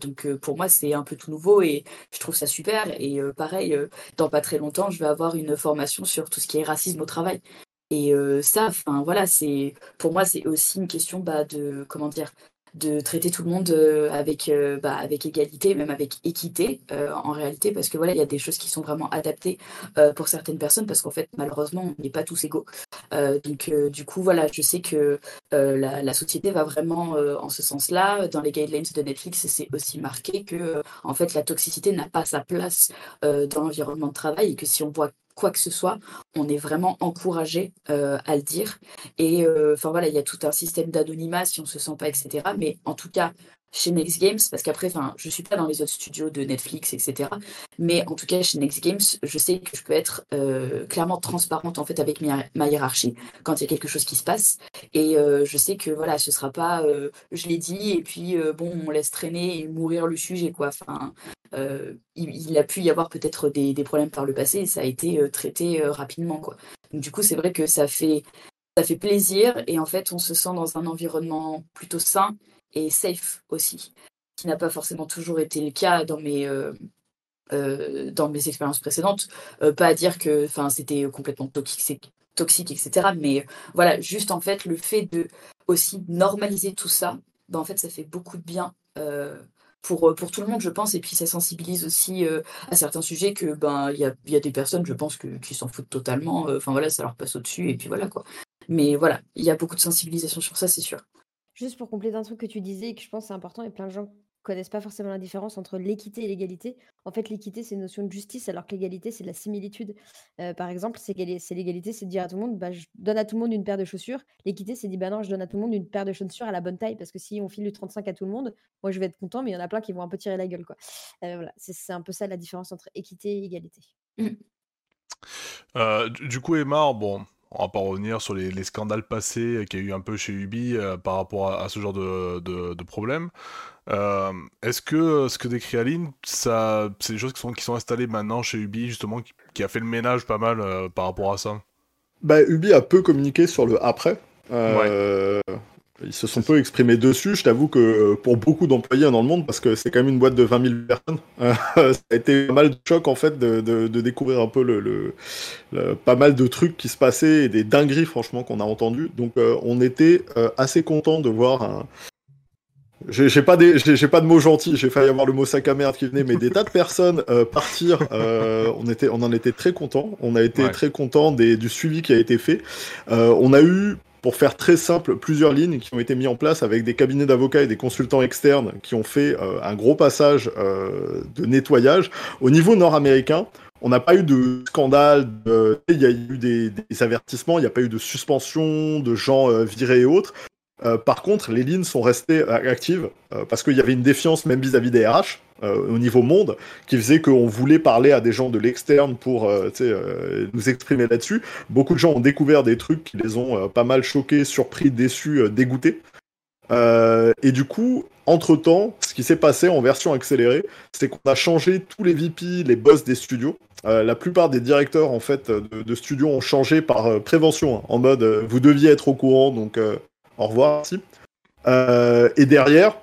donc, pour moi, c'est un peu tout nouveau et je trouve ça super. Et pareil, dans pas très longtemps, je vais avoir une formation sur tout ce qui est racisme au travail. Et ça, enfin voilà, c'est pour moi, c'est aussi une question bah, de comment dire de traiter tout le monde euh, avec, euh, bah, avec égalité, même avec équité euh, en réalité, parce que voilà, il y a des choses qui sont vraiment adaptées pour certaines personnes, parce qu'en fait, malheureusement, on n'est pas tous égaux. donc, du coup, voilà, je sais que la, société va vraiment en ce sens-là. Dans les guidelines de Netflix, c'est aussi marqué que, en fait, la toxicité n'a pas sa place dans l'environnement de travail et que si on voit quoi que ce soit, on est vraiment encouragé euh, à le dire. Et euh, enfin voilà, il y a tout un système d'anonymat si on se sent pas, etc. Mais en tout cas, chez Next Games, parce qu'après, enfin, je suis pas dans les autres studios de Netflix, etc. Mais en tout cas, chez Next Games, je sais que je peux être euh, clairement transparente en fait avec ma, hiérarchie quand il y a quelque chose qui se passe. Et je sais que voilà, ce sera pas, je l'ai dit et puis bon, on laisse traîner et mourir le sujet quoi. Euh, il, a pu y avoir peut-être des, problèmes par le passé et ça a été euh, traité euh, rapidement. Quoi. du coup, c'est vrai que ça fait, ça fait plaisir et en fait, on se sent dans un environnement plutôt sain et safe aussi, qui n'a pas forcément toujours été le cas dans mes, dans mes expériences précédentes. pas à dire que c'était complètement toxique, toxique, etc. Mais voilà, juste en fait, le fait de aussi normaliser tout ça, ben, en fait, ça fait beaucoup de bien pour, euh, pour tout le monde, je pense, et puis ça sensibilise aussi euh, à certains sujets que ben il y a, y a, des personnes, je pense, que, qui s'en foutent totalement. Euh, enfin voilà, ça leur passe au-dessus, et puis voilà quoi. Mais voilà, il y a beaucoup de sensibilisation sur ça, c'est sûr.
Juste pour compléter un truc que tu disais et que je pense c'est important, et plein de gens connaissent pas forcément la différence entre l'équité et l'égalité. En fait, l'équité, c'est une notion de justice, alors que l'égalité, c'est de la similitude. Euh, par exemple, c'est l'égalité, c'est de dire à tout le monde, bah, je donne à tout le monde une paire de chaussures. L'équité, c'est dire, bah non, je donne à tout le monde une paire de chaussures à la bonne taille, parce que si on file du 35 à tout le monde, moi, je vais être content, mais il y en a plein qui vont un peu tirer la gueule. Quoi. Euh, voilà, c'est un peu ça la différence entre équité et égalité. Mmh.
Euh, du coup, Emma, bon, on va pas revenir sur les, scandales passés qu'il y a eu un peu chez Ubi par rapport à, ce genre de, de, de problème. Euh, est-ce que ce que décrit Aline, ça, c'est des choses qui sont, qui sont installées maintenant chez Ubi, justement, qui, a fait le ménage pas mal euh, par rapport à ça?
Bah, Ubi a peu communiqué sur le après. Euh, ils se sont peu exprimés dessus. Je t'avoue que pour beaucoup d'employés dans le monde, parce que c'est quand même une boîte de 20 000 personnes, [laughs] ça a été pas mal de choc en fait de, de, découvrir un peu le, pas mal de trucs qui se passaient et des dingueries franchement qu'on a entendues. Donc on était assez content de voir un, j'ai pas, des, j'ai pas de mots gentils, j'ai failli avoir le mot sac à merde qui venait, mais des tas de personnes euh, partir, euh, on, était, on en était très contents. On a été très contents du suivi qui a été fait. Euh, on a eu, pour faire très simple, plusieurs lignes qui ont été mises en place avec des cabinets d'avocats et des consultants externes qui ont fait un gros passage de nettoyage. Au niveau nord-américain, on n'a pas eu de scandale, il y a eu des, avertissements, il n'y a pas eu de suspension, de gens virés et autres. Euh, par contre, les lignes sont restées euh, actives euh, parce qu'il y avait une défiance même vis-à-vis des RH au niveau monde qui faisait qu'on voulait parler à des gens de l'externe pour nous exprimer là-dessus. Beaucoup de gens ont découvert des trucs qui les ont pas mal choqués, surpris, déçus, dégoûtés. et du coup, entre-temps, ce qui s'est passé en version accélérée, c'est qu'on a changé tous les VP, les boss des studios. la plupart des directeurs en fait de, studios ont changé par prévention, hein, en mode vous deviez être au courant, donc au revoir. Euh, et derrière,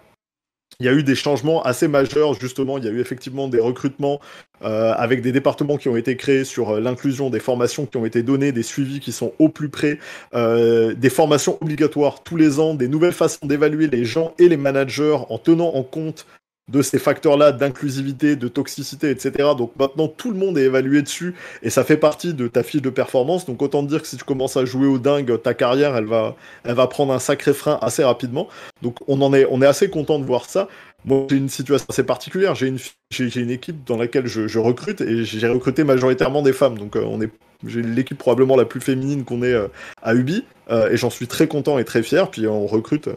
il y a eu des changements assez majeurs, justement. Il y a eu effectivement des recrutements euh, avec des départements qui ont été créés sur euh, l'inclusion, des formations qui ont été données, des suivis qui sont au plus près, des formations obligatoires tous les ans, des nouvelles façons d'évaluer les gens et les managers en tenant en compte de ces facteurs-là d'inclusivité, de toxicité, etc. Donc maintenant, tout le monde est évalué dessus et ça fait partie de ta fiche de performance. Donc autant te dire que si tu commences à jouer au dingue, ta carrière, elle va, prendre un sacré frein assez rapidement. Donc on en est, assez content de voir ça. Moi, j'ai une situation assez particulière. J'ai une, équipe dans laquelle je, recrute et j'ai recruté majoritairement des femmes. Donc, euh, j'ai l'équipe probablement la plus féminine qu'on ait euh, à Ubi euh, et j'en suis très content et très fier. Puis on recrute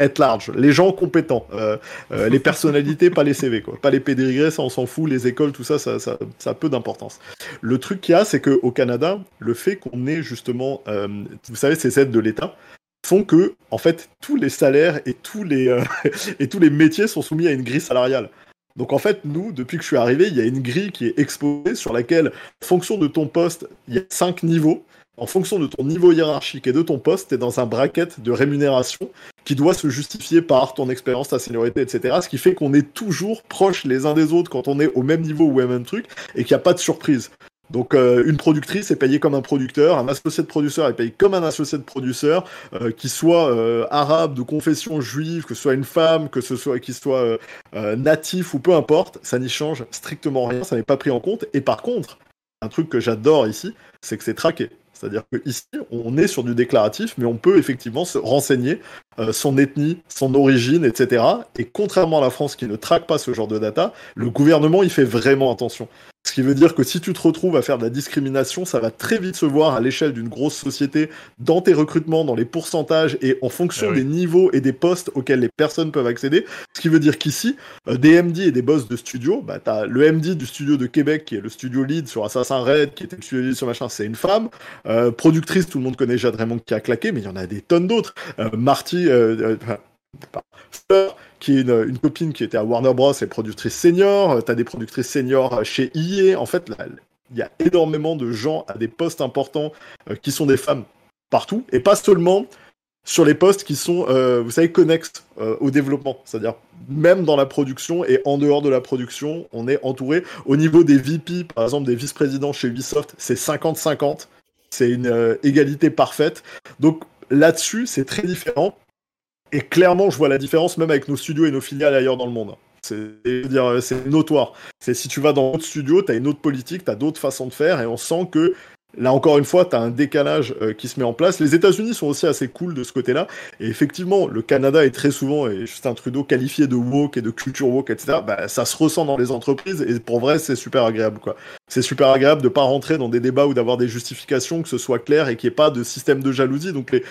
être large, les gens compétents, euh, euh, les personnalités, pas les CV, quoi. pas les pédigrés, ça on s'en fout, les écoles, tout ça, ça, ça, ça a peu d'importance. Le truc qu'il y a, c'est qu'au Canada, le fait qu'on ait justement, euh, vous savez, ces aides de l'État, font que, en fait, tous les salaires et tous les, [laughs] et tous les métiers sont soumis à une grille salariale. Donc en fait, nous, depuis que je suis arrivé, il y a une grille qui est exposée sur laquelle, en fonction de ton poste, il y a cinq niveaux en fonction de ton niveau hiérarchique et de ton poste, tu es dans un bracket de rémunération qui doit se justifier par ton expérience, ta seniorité, etc. Ce qui fait qu'on est toujours proches les uns des autres quand on est au même niveau ou au même truc et qu'il n'y a pas de surprise. Donc euh, une productrice est payée comme un producteur, un associé de producteur est payé comme un associé de producteur, euh, qui soit euh, arabe, de confession juive, que ce soit une femme, que ce soit qu'il soit natif ou peu importe, ça n'y change strictement rien, ça n'est pas pris en compte. Et par contre, un truc que j'adore ici, c'est que c'est traqué. C'est-à-dire qu'ici, on est sur du déclaratif, mais on peut effectivement se renseigner son ethnie, son origine, etc. Et contrairement à la France qui ne traque pas ce genre de data, le gouvernement y fait vraiment attention. Ce qui veut dire que si tu te retrouves à faire de la discrimination, ça va très vite se voir à l'échelle d'une grosse société, dans tes recrutements, dans les pourcentages et en fonction ah des niveaux et des postes auxquels les personnes peuvent accéder. Ce qui veut dire qu'ici, euh, des MD et des boss de studio, bah, tu as le MD du studio de Québec qui est le studio lead sur Assassin's Red, qui était le studio lead sur machin, c'est une femme. Euh, productrice, tout le monde connaît Jade Raymond qui a claqué, mais il y en a des tonnes d'autres. Euh, Marty, qui est une, copine qui était à Warner Bros. et productrice senior. Tu as des productrices seniors chez EA. En fait, il y a énormément de gens à des postes importants euh, qui sont des femmes partout. Et pas seulement sur les postes qui sont, euh, vous savez, connexes euh, au développement. C'est-à-dire, même dans la production et en dehors de la production, on est entouré. Au niveau des VP, par exemple, des vice-présidents chez Ubisoft, c'est 50-50. C'est une égalité parfaite. Donc là-dessus, c'est très différent. Et clairement, je vois la différence même avec nos studios et nos filiales ailleurs dans le monde. C'est notoire. C'est si tu vas dans d'autres studios, tu as une autre politique, tu as d'autres façons de faire, et on sent que Là encore une fois, tu as un décalage euh, qui se met en place. Les États-Unis sont aussi assez cool de ce côté-là. Et effectivement, le Canada est très souvent, et Justin Trudeau qualifié de woke et de culture woke, etc. Bah, ça se ressent dans les entreprises et pour vrai, c'est super agréable. C'est super agréable de pas rentrer dans des débats ou d'avoir des justifications, que ce soit clair et qu'il n'y ait pas de système de jalousie. Donc les,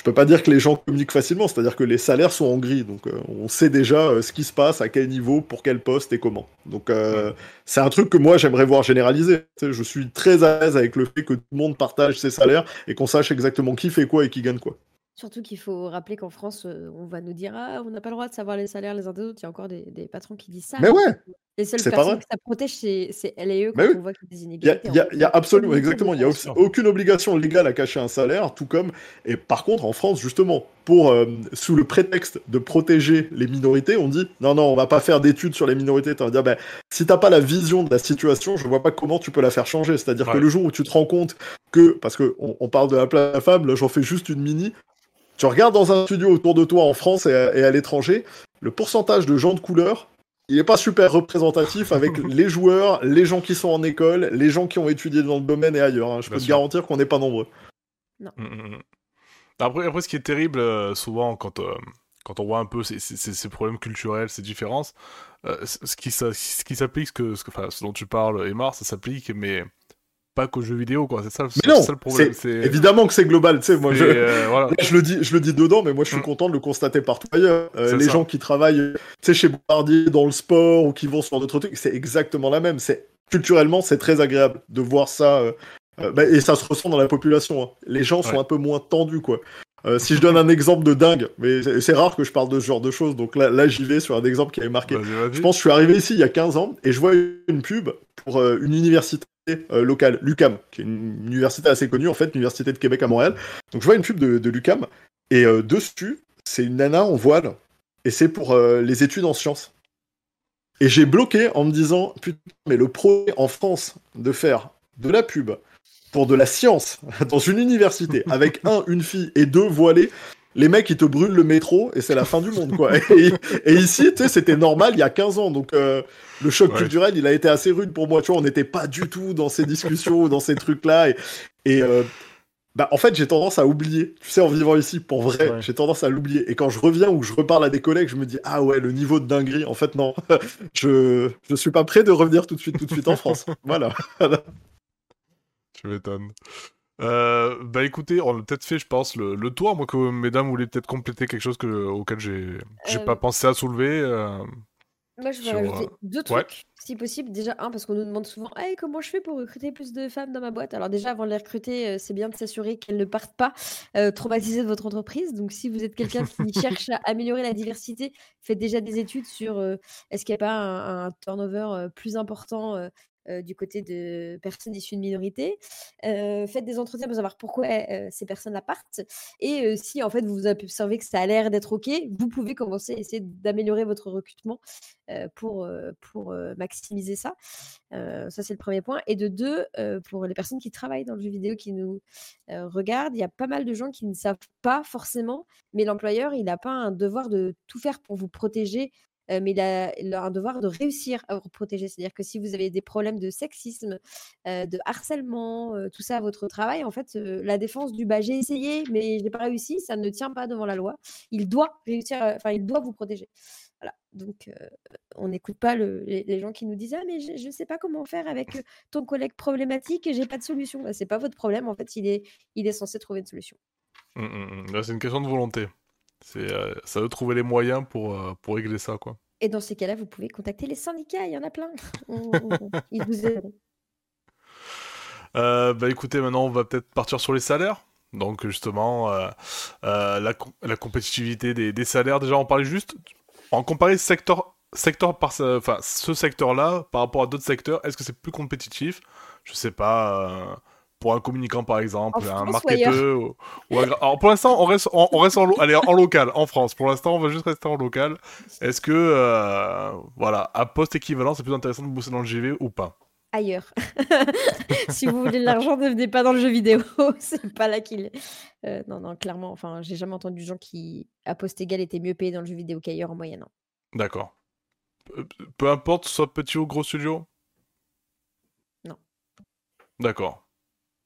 je peux pas dire que les gens communiquent facilement, c'est-à-dire que les salaires sont en gris, donc euh, on sait déjà euh, ce qui se passe, à quel niveau, pour quel poste et comment. Donc euh, c'est un truc que moi j'aimerais voir généraliser. je suis très à l'aise avec le fait que tout le monde partage ses salaires et qu'on sache exactement qui fait quoi et qui gagne quoi.
Surtout qu'il faut rappeler qu'en France, on va nous dire ah, on n'a pas le droit de savoir les salaires les uns des autres. Il y a encore des, patrons qui disent ça.
Mais ouais,
les seules personnes que ça protège, c'est elle et eux quand on voit qu'il y a des
inégalités. Il y a, absolument, exactement, il n'y a aucune obligation légale à cacher un salaire, tout comme. Et par contre, en France, justement, pour sous le prétexte de protéger les minorités, on dit non, non, on va pas faire d'études sur les minorités. Tu vas dire, ben, si t'as pas la vision de la situation, je vois pas comment tu peux la faire changer. C'est-à-dire que le jour où tu te rends compte que, parce que on, parle de la plateforme, là j'en fais juste une mini, tu regardes dans un studio autour de toi en France et à, l'étranger, le pourcentage de gens de couleur, il n'est pas super représentatif avec [laughs] les joueurs, les gens qui sont en école, les gens qui ont étudié dans le domaine et ailleurs. Hein. Je peux te garantir qu'on n'est pas nombreux.
Non. Mm, mm,
mm. Après, après, ce qui est terrible, euh, souvent, quand, euh, quand on voit un peu ces, ces, problèmes culturels, ces différences, euh, ce qui, ce qui s'applique, ce, que, ce, que, ce dont tu parles, Emar, ça s'applique, mais pas qu'aux jeux vidéo, quoi. C'est ça,
le problème. Évidemment que c'est global, tu sais. Moi, je... Euh, [laughs] je, le dis, je le dis dedans, mais moi, je suis mm. content de le constater partout ailleurs. Euh, les gens qui travaillent, chez Bombardier dans le sport ou qui vont sur d'autres trucs, c'est exactement la même. C'est culturellement, c'est très agréable de voir ça. Euh, bah, et ça se ressent dans la population. Hein. Les gens sont un peu moins tendus, quoi. si je donne un exemple de dingue, mais c'est rare que je parle de ce genre de choses, donc là, là j'y vais sur un exemple qui avait marqué. Je pense que je suis arrivé ici il y a 15 ans et je vois une pub pour une université locale, l'UCAM, qui est une université assez connue, en fait, l'Université de Québec à Montréal. Donc je vois une pub de, de l'UCAM, et euh, dessus, c'est une nana en voile, et c'est pour euh, les études en sciences. Et j'ai bloqué en me disant, putain, mais le projet en France de faire de la pub pour de la science [laughs] dans une université avec un, une fille et deux voilés, les mecs ils te brûlent le métro et c'est la fin du monde quoi. [laughs] Et, ici, tu sais, c'était normal il y a 15 ans donc euh, le choc culturel il a été assez rude pour moi. Tu vois, on n'était pas du tout dans ces discussions, dans ces trucs là et, et euh, bah, en fait j'ai tendance à oublier. Tu sais, en vivant ici, pour vrai, j'ai tendance à l'oublier. Et quand je reviens ou je reparle à des collègues, je me dis ah ouais le niveau de dinguerie. En fait non, [laughs] je je suis pas prêt de revenir tout de suite tout de suite en France. voilà. [laughs]
tu m'étonnes. Euh, bah écoutez, on a peut-être fait, je pense, le, le tour. Moi, que mesdames voulaient peut-être compléter quelque chose que, auquel j'ai j'ai pas euh, pensé à soulever. Euh,
moi, je vais rajouter deux trucs, si possible. Déjà, un, parce qu'on nous demande souvent hey, comment je fais pour recruter plus de femmes dans ma boîte? Alors, déjà, avant de les recruter, c'est bien de s'assurer qu'elles ne partent pas traumatiser de votre entreprise. Donc, si vous êtes quelqu'un qui [laughs] cherche à améliorer la diversité, faites déjà des études sur est-ce qu'il n'y a pas un, un turnover plus important du côté de personnes issues de minorités. faites des entretiens pour savoir pourquoi ces personnes-là partent. Et si en fait vous observez que ça a l'air d'être OK, vous pouvez commencer à essayer d'améliorer votre recrutement pour, pour maximiser ça. ça, c'est le premier point. Et de deux, pour les personnes qui travaillent dans le jeu vidéo, qui nous regardent, il y a pas mal de gens qui ne savent pas forcément, mais l'employeur, il n'a pas un devoir de tout faire pour vous protéger mais il a, un devoir de réussir à vous protéger. C'est-à-dire que si vous avez des problèmes de sexisme, de harcèlement, tout ça à votre travail, en fait, la défense du bah, j'ai essayé, mais je n'ai pas réussi, ça ne tient pas devant la loi. Il doit réussir, enfin, il doit vous protéger. Donc, on n'écoute pas les, gens qui nous disent Ah, mais je ne sais pas comment faire avec ton collègue problématique et j'ai pas de solution. Bah, c'est pas votre problème. En fait, il est, il est censé trouver une solution.
Mmh, mmh, mmh. c'est une question de volonté. C'est, euh, ça veut trouver les moyens pour, euh, pour régler ça, quoi.
Et dans ces cas-là, vous pouvez contacter les syndicats, il y en a plein. [laughs] Ils vous aideront.
Euh, bah écoutez, maintenant on va peut-être partir sur les salaires. Donc justement, la, la, compétitivité des, des, salaires, déjà on parlait juste, en comparer secteur, secteur par, enfin, ce secteur-là par rapport à d'autres secteurs, est-ce que c'est plus compétitif? Je sais pas pour un communicant par exemple, un marketeur. Ou, Alors pour l'instant, on reste, on, reste en, allez, en local, en France. Pour l'instant, on va juste rester en local. Est-ce que, euh, voilà, à poste équivalent, c'est plus intéressant de bosser dans le GV ou pas?
Ailleurs. [laughs] si vous voulez de l'argent, ne venez pas dans le jeu vidéo. [laughs] c'est pas là qu'il. Euh, non, non, clairement. Enfin, j'ai jamais entendu de gens qui, à poste égal, étaient mieux payés dans le jeu vidéo qu'ailleurs en moyenne. Hein.
D'accord. Peu importe, soit petit ou gros studio?
Non.
D'accord.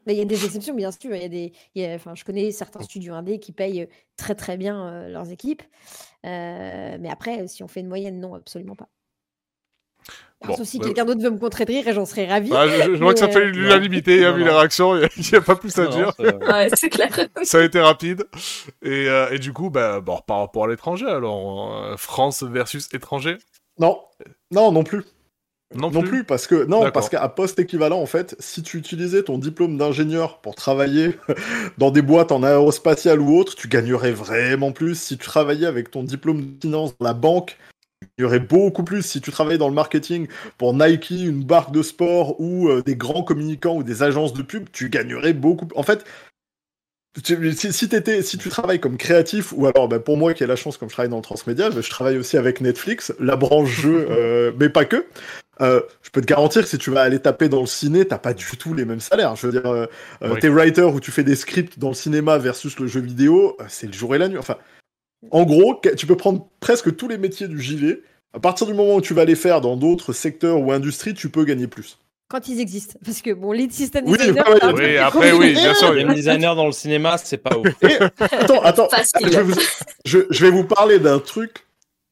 Il y a des exceptions, bien sûr. Il y a des, enfin, je connais certains studios indés qui payent très très bien leurs équipes. mais après, si on fait une moyenne, non, absolument pas. sauf si bah quelqu'un d'autre veut me contredire et j'en serais ravi.
Ah, je, vois que ça fait l'unanimité, hein, vu les réactions, il n'y a, pas plus à dire.
c'est clair. [laughs]
ça a été rapide. Et, et du coup, bah, bon, par rapport à l'étranger, alors, France versus étranger?
Non, non, non plus. Non, plus. parce que non, parce qu'à poste équivalent, en fait, si tu utilisais ton diplôme d'ingénieur pour travailler [laughs] dans des boîtes en aérospatial ou autre, tu gagnerais vraiment plus. Si tu travaillais avec ton diplôme de finance dans la banque, tu gagnerais beaucoup plus. Si tu travaillais dans le marketing pour Nike, une barque de sport ou euh, des grands communicants ou des agences de pub, tu gagnerais beaucoup. En fait, si, si, tu travailles comme créatif, ou alors bah, pour moi qui ai la chance, comme je travaille dans le transmédia, bah, je travaille aussi avec Netflix, la branche jeu, [laughs] euh, mais pas que. Euh, je peux te garantir que si tu vas aller taper dans le ciné, t'as pas du tout les mêmes salaires. Je veux dire, euh, euh t'es writer ou tu fais des scripts dans le cinéma versus le jeu vidéo, c'est le jour et la nuit. Enfin, en gros, tu peux prendre presque tous les métiers du JV. À partir du moment où tu vas les faire dans d'autres secteurs ou industries, tu peux gagner plus.
Quand ils existent. Parce que, bon, lead system
designer. Oui, après, oui, bien sûr.
Les designers dans le cinéma, c'est pas ouf.
attends, attends. Je vais, vous, je, je vais vous parler d'un truc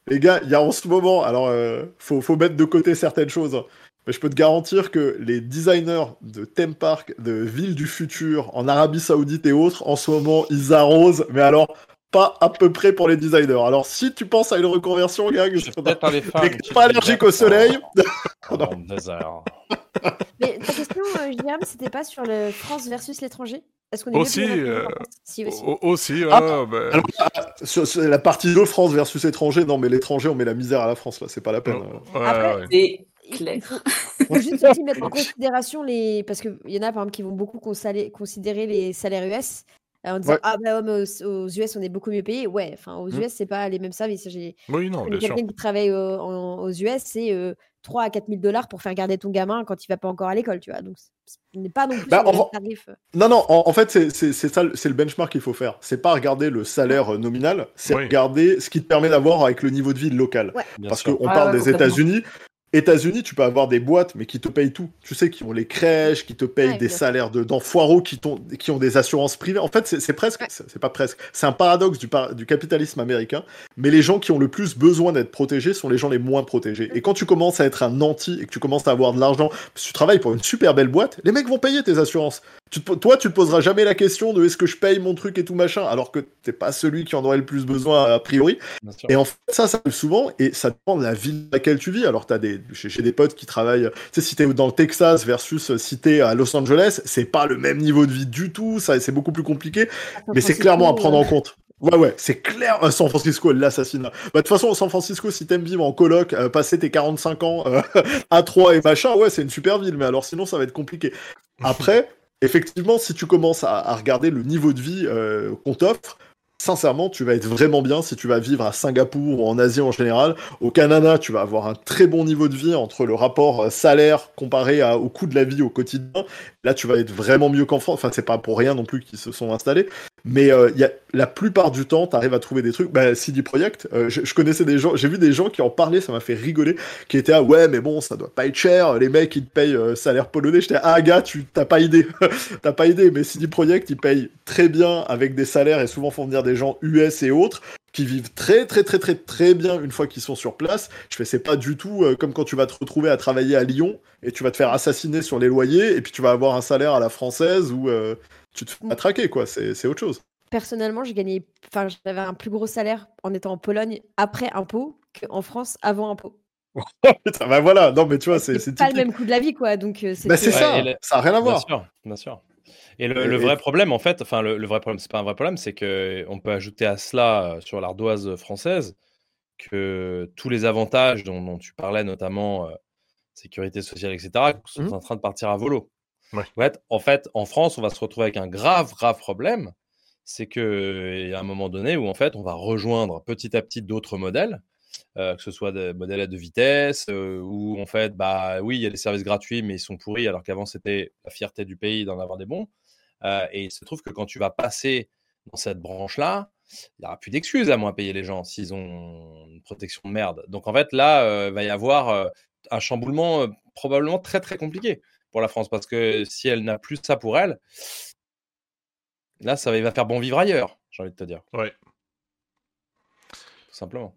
les gars, il y a en ce moment, alors euh, faut, mettre de côté certaines choses, mais je peux te garantir que les designers de theme park, de villes du futur, en Arabie Saoudite et autres, en ce moment, ils arrosent, mais alors pas à peu près pour les designers. Alors si tu penses à une reconversion, gars, je
peut-être pas,
pas allergique au soleil. [laughs]
mais ta question, euh, c'était pas sur le France versus l'étranger?
Est-ce qu'on est aussi, euh, si, aussi. aussi
ah, bah... alors, sur, la partie de France versus étranger, non, mais l'étranger, on met la misère à la France, là, c'est pas la peine.
Ouais, Après, c'est clair.
Il faut juste aussi mettre en considération les. Parce qu'il y en a, par exemple, qui vont beaucoup considérer les salaires US. En disant, ah bah aux, US, on est beaucoup mieux payé. Ouais, enfin, aux mmh. US, c'est pas les mêmes services.
Oui, non, bien sûr.
Quelqu'un qui travaille aux US, c'est. Euh, 3 à 4 000 dollars pour faire garder ton gamin quand il va pas encore à l'école, tu vois. Donc, ce n'est pas non plus bah, tarif.
Non, non, en, fait, c'est ça, c'est le benchmark qu'il faut faire. C'est pas regarder le salaire nominal, c'est regarder ce qui te permet d'avoir avec le niveau de vie local. Parce qu'on parle des États-Unis, États-Unis, tu peux avoir des boîtes, mais qui te payent tout. Tu sais, qui ont les crèches, qui te payent des salaires d'enfoiraux, qui, qui ont des assurances privées. En fait, c'est presque, c'est pas presque, c'est un paradoxe du, du, capitalisme américain. Mais les gens qui ont le plus besoin d'être protégés sont les gens les moins protégés. Et quand tu commences à être un anti et que tu commences à avoir de l'argent, parce que tu travailles pour une super belle boîte, les mecs vont payer tes assurances toi, tu te poseras jamais la question de est-ce que je paye mon truc et tout machin, alors que t'es pas celui qui en aurait le plus besoin a priori. Et en fait, ça, ça arrive souvent et ça dépend de la ville dans laquelle tu vis. Alors, t'as des, chez, des potes qui travaillent, tu sais, si t'es dans le Texas versus si t'es à Los Angeles, c'est pas le même niveau de vie du tout, ça, c'est beaucoup plus compliqué, mais c'est clairement à prendre en compte. Ouais, ouais, c'est clair. San Francisco, l'assassinat. Bah, de toute façon, San Francisco, si t'aimes vivre en coloc, passer tes 45 ans [laughs] à 3 et machin, ouais, c'est une super ville. Mais alors, sinon, ça va être compliqué. [laughs] Après, effectivement, si tu commences à, regarder le niveau de vie qu'on t'offre, sincèrement, tu vas être vraiment bien si tu vas vivre à Singapour ou en Asie en général. Au Canada, tu vas avoir un très bon niveau de vie entre le rapport euh, salaire comparé au coût de la vie au quotidien. Là, tu vas être vraiment mieux qu'en France. Enfin, c'est pas pour rien non plus qu'ils se sont installés. Mais euh, y a, la plupart du temps, tu arrives à trouver des trucs. Bah, CD Projekt, euh, je, connaissais des gens, j'ai vu des gens qui en parlaient, ça m'a fait rigoler, qui étaient ah ouais, mais bon, ça doit pas être cher. Les mecs, ils te payent salaire polonais. J'étais ah gars, tu t'as pas idée, [laughs] t'as pas idée. Mais CD Projekt, ils payent très bien avec des salaires et souvent font venir des gens US et autres qui vivent très très très très très bien une fois qu'ils sont sur place. Je fais c'est pas du tout euh, comme quand tu vas te retrouver à travailler à Lyon et tu vas te faire assassiner sur les loyers et puis tu vas avoir un salaire à la française ou euh, tu te fais pas traquer quoi. C'est autre chose.
Personnellement, j'ai gagné, enfin j'avais un plus gros salaire en étant en Pologne après impôt qu'en France avant impôt. [laughs]
bah voilà, non mais tu vois, c'est
pas le même coût de la vie quoi, donc
euh, c'est ça, ça a rien à voir.
Bien sûr, bien sûr. Et le, vrai problème, en fait, enfin, le, vrai problème, c'est pas un vrai problème, c'est qu'on peut ajouter à cela, euh, sur l'ardoise française, que tous les avantages dont, tu parlais, notamment euh, sécurité sociale, etc., sont mmh. en train de partir à volo. En, fait, en France, on va se retrouver avec un grave, grave problème. C'est qu'il y a un moment donné où, en fait, on va rejoindre petit à petit d'autres modèles. Euh, que ce soit des modèles à deux vitesses, où en fait, bah oui, il y a des services gratuits, mais ils sont pourris, alors qu'avant c'était la fierté du pays d'en avoir des bons. Euh, et il se trouve que quand tu vas passer dans cette branche-là, il n'y aura plus d'excuses à moins payer les gens s'ils ont une protection de merde. Donc en fait, là, euh, il va y avoir euh, un chamboulement probablement très très compliqué pour la France parce que si elle n'a plus ça pour elle, là, ça va, il va faire bon vivre ailleurs, j'ai envie de te dire.
Ouais.
Tout simplement.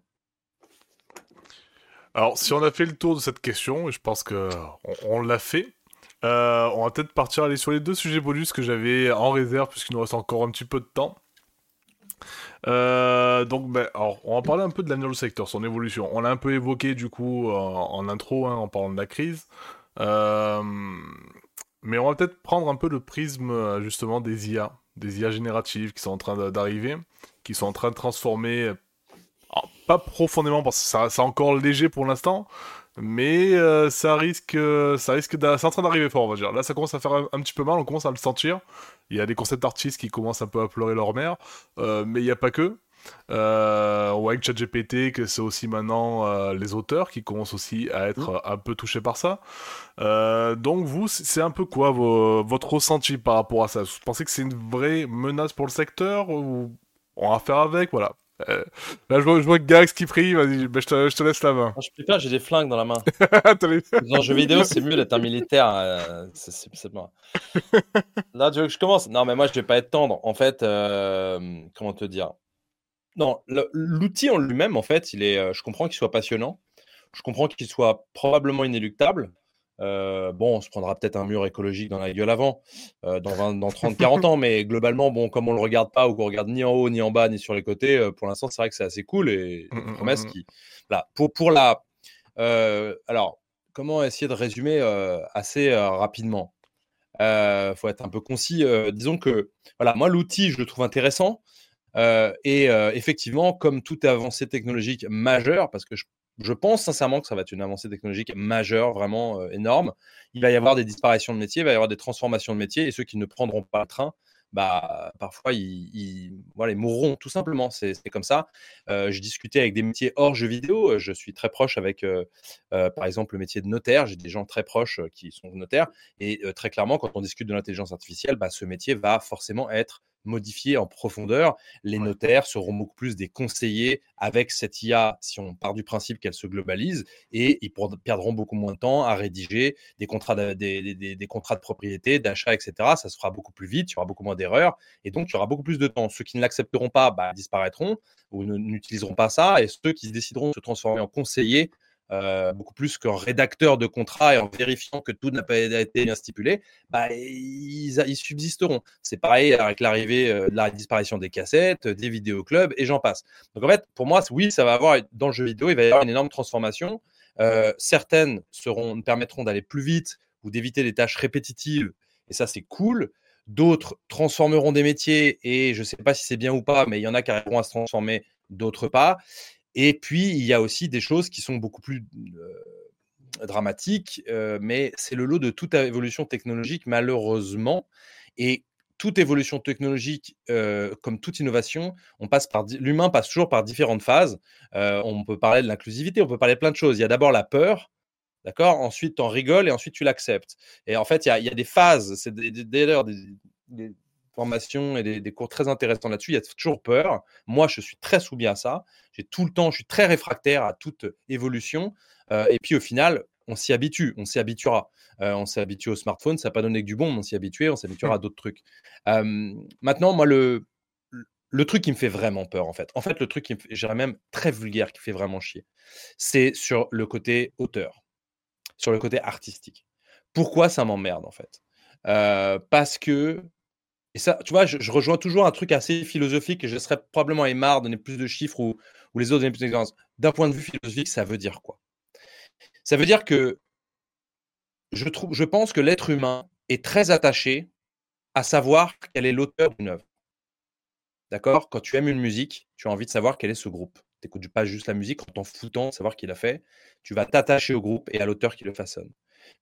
Alors, si on a fait le tour de cette question, je pense que on l'a fait, euh, on va peut-être partir aller sur les deux sujets bonus que j'avais en réserve puisqu'il nous reste encore un petit peu de temps. Euh, donc, ben, alors, on va parler un peu de l'annual sector, son évolution. On l'a un peu évoqué du coup en, intro, hein, en parlant de la crise. Euh, mais on va peut-être prendre un peu le prisme justement des IA, des IA génératives qui sont en train d'arriver, qui sont en train de transformer, pas profondément parce que c'est encore léger pour l'instant, mais euh, ça risque, ça risque c'est en train d'arriver fort, on va dire. Là, ça commence à faire un, petit peu mal, on commence à le sentir. Il y a des concept artistes qui commencent un peu à pleurer leur mère, euh, mais il n'y a pas que. Euh, on voit avec ChatGPT que c'est aussi maintenant euh, les auteurs qui commencent aussi à être mmh. un peu touchés par ça. donc vous, c'est un peu quoi votre ressenti par rapport à ça? Vous pensez que c'est une vraie menace pour le secteur ou on va faire avec? Voilà. Euh, là, je vois, je vois Gax qui prie, vas-y, bah, je, te, je, te, laisse la main.
je peux pas, j'ai des flingues dans la main. dans le jeu vidéo, c'est mieux d'être un militaire. Euh, c'est moi. Là, tu veux que je commence? Non, mais moi, je vais pas être tendre. En fait, euh, comment te dire? Non, l'outil en lui-même, en fait, il est, je comprends qu'il soit passionnant. Je comprends qu'il soit probablement inéluctable. Euh, bon, on se prendra peut-être un mur écologique dans la gueule avant, euh, dans, dans 30, 40 ans, mais globalement, bon, comme on le regarde pas ou qu'on regarde ni en haut, ni en bas, ni sur les côtés, euh, pour l'instant, c'est vrai que c'est assez cool et mmh, mmh, promesse mmh, qui. Là, pour, pour la. alors, comment essayer de résumer assez rapidement? Il faut être un peu concis. disons que, voilà, moi, l'outil, je le trouve intéressant. et effectivement, comme toute avancée technologique majeure, parce que je je pense sincèrement que ça va être une avancée technologique majeure, vraiment euh, énorme. Il va y avoir des disparitions de métiers, il va y avoir des transformations de métiers, et ceux qui ne prendront pas le train, bah, parfois, ils, mourront tout simplement. C'est comme ça. Euh, je discutais avec des métiers hors jeux vidéo. Je suis très proche avec, euh, par exemple, le métier de notaire. J'ai des gens très proches qui sont notaires. Et très clairement, quand on discute de l'intelligence artificielle, bah, ce métier va forcément être modifier en profondeur. Les notaires seront beaucoup plus des conseillers avec cette IA si on part du principe qu'elle se globalise et ils perdront beaucoup moins de temps à rédiger des contrats de, des, contrats de propriété, d'achat, etc. Ça se fera beaucoup plus vite, il y aura beaucoup moins d'erreurs et donc il y aura beaucoup plus de temps. Ceux qui ne l'accepteront pas bah, disparaîtront ou n'utiliseront pas ça et ceux qui décideront de se transformer en conseillers euh, beaucoup plus qu'en rédacteur de contrat et en vérifiant que tout n'a pas été bien stipulé, bah, ils, subsisteront. C'est pareil avec l'arrivée euh, la disparition des cassettes, des vidéoclubs et j'en passe. Donc en fait, pour moi, oui, ça va avoir dans le jeu vidéo, il va y avoir une énorme transformation. Euh, certaines permettront d'aller plus vite ou d'éviter des tâches répétitives et ça c'est cool. d'autres transformeront des métiers et je ne sais pas si c'est bien ou pas, mais il y en a qui arriveront à se transformer, d'autres pas. Et puis, il y a aussi des choses qui sont beaucoup plus dramatiques, mais c'est le lot de toute évolution technologique, malheureusement. Et toute évolution technologique, comme toute innovation, on passe par l'humain passe toujours par différentes phases. on peut parler de l'inclusivité, on peut parler de plein de choses. Il y a d'abord la peur, d'accord? Ensuite, tu en rigoles et ensuite tu l'acceptes. Et en fait, il y a, des phases. C'est d'ailleurs des, formations et des, cours très intéressants là-dessus. Il y a toujours peur. Moi, je suis très soumis à ça. J'ai tout le temps, je suis très réfractaire à toute évolution. et puis au final, on s'y habitue, on s'y habituera. Euh, on s'est habitué au smartphone, ça n'a pas donné que du bon, on s'y habitué, on s'habituera à d'autres trucs. maintenant, moi, le, le truc qui me fait vraiment peur, en fait, en fait, le truc qui me même très vulgaire, qui fait vraiment chier, c'est sur le côté auteur, sur le côté artistique. Pourquoi ça m'emmerde, en fait? Euh, Parce que et ça, tu vois, je, rejoins toujours un truc assez philosophique et je serais probablement aimard donner plus de chiffres ou, les autres donner plus d'expérience. D'un point de vue philosophique, ça veut dire quoi? Ça veut dire que je, trouve, je pense que l'être humain est très attaché à savoir quel est l'auteur d'une œuvre. D'accord? Quand tu aimes une musique, tu as envie de savoir quel est ce groupe. Tu n'écoutes pas juste la musique en t'en foutant de savoir qui l'a fait. Tu vas t'attacher au groupe et à l'auteur qui le façonne.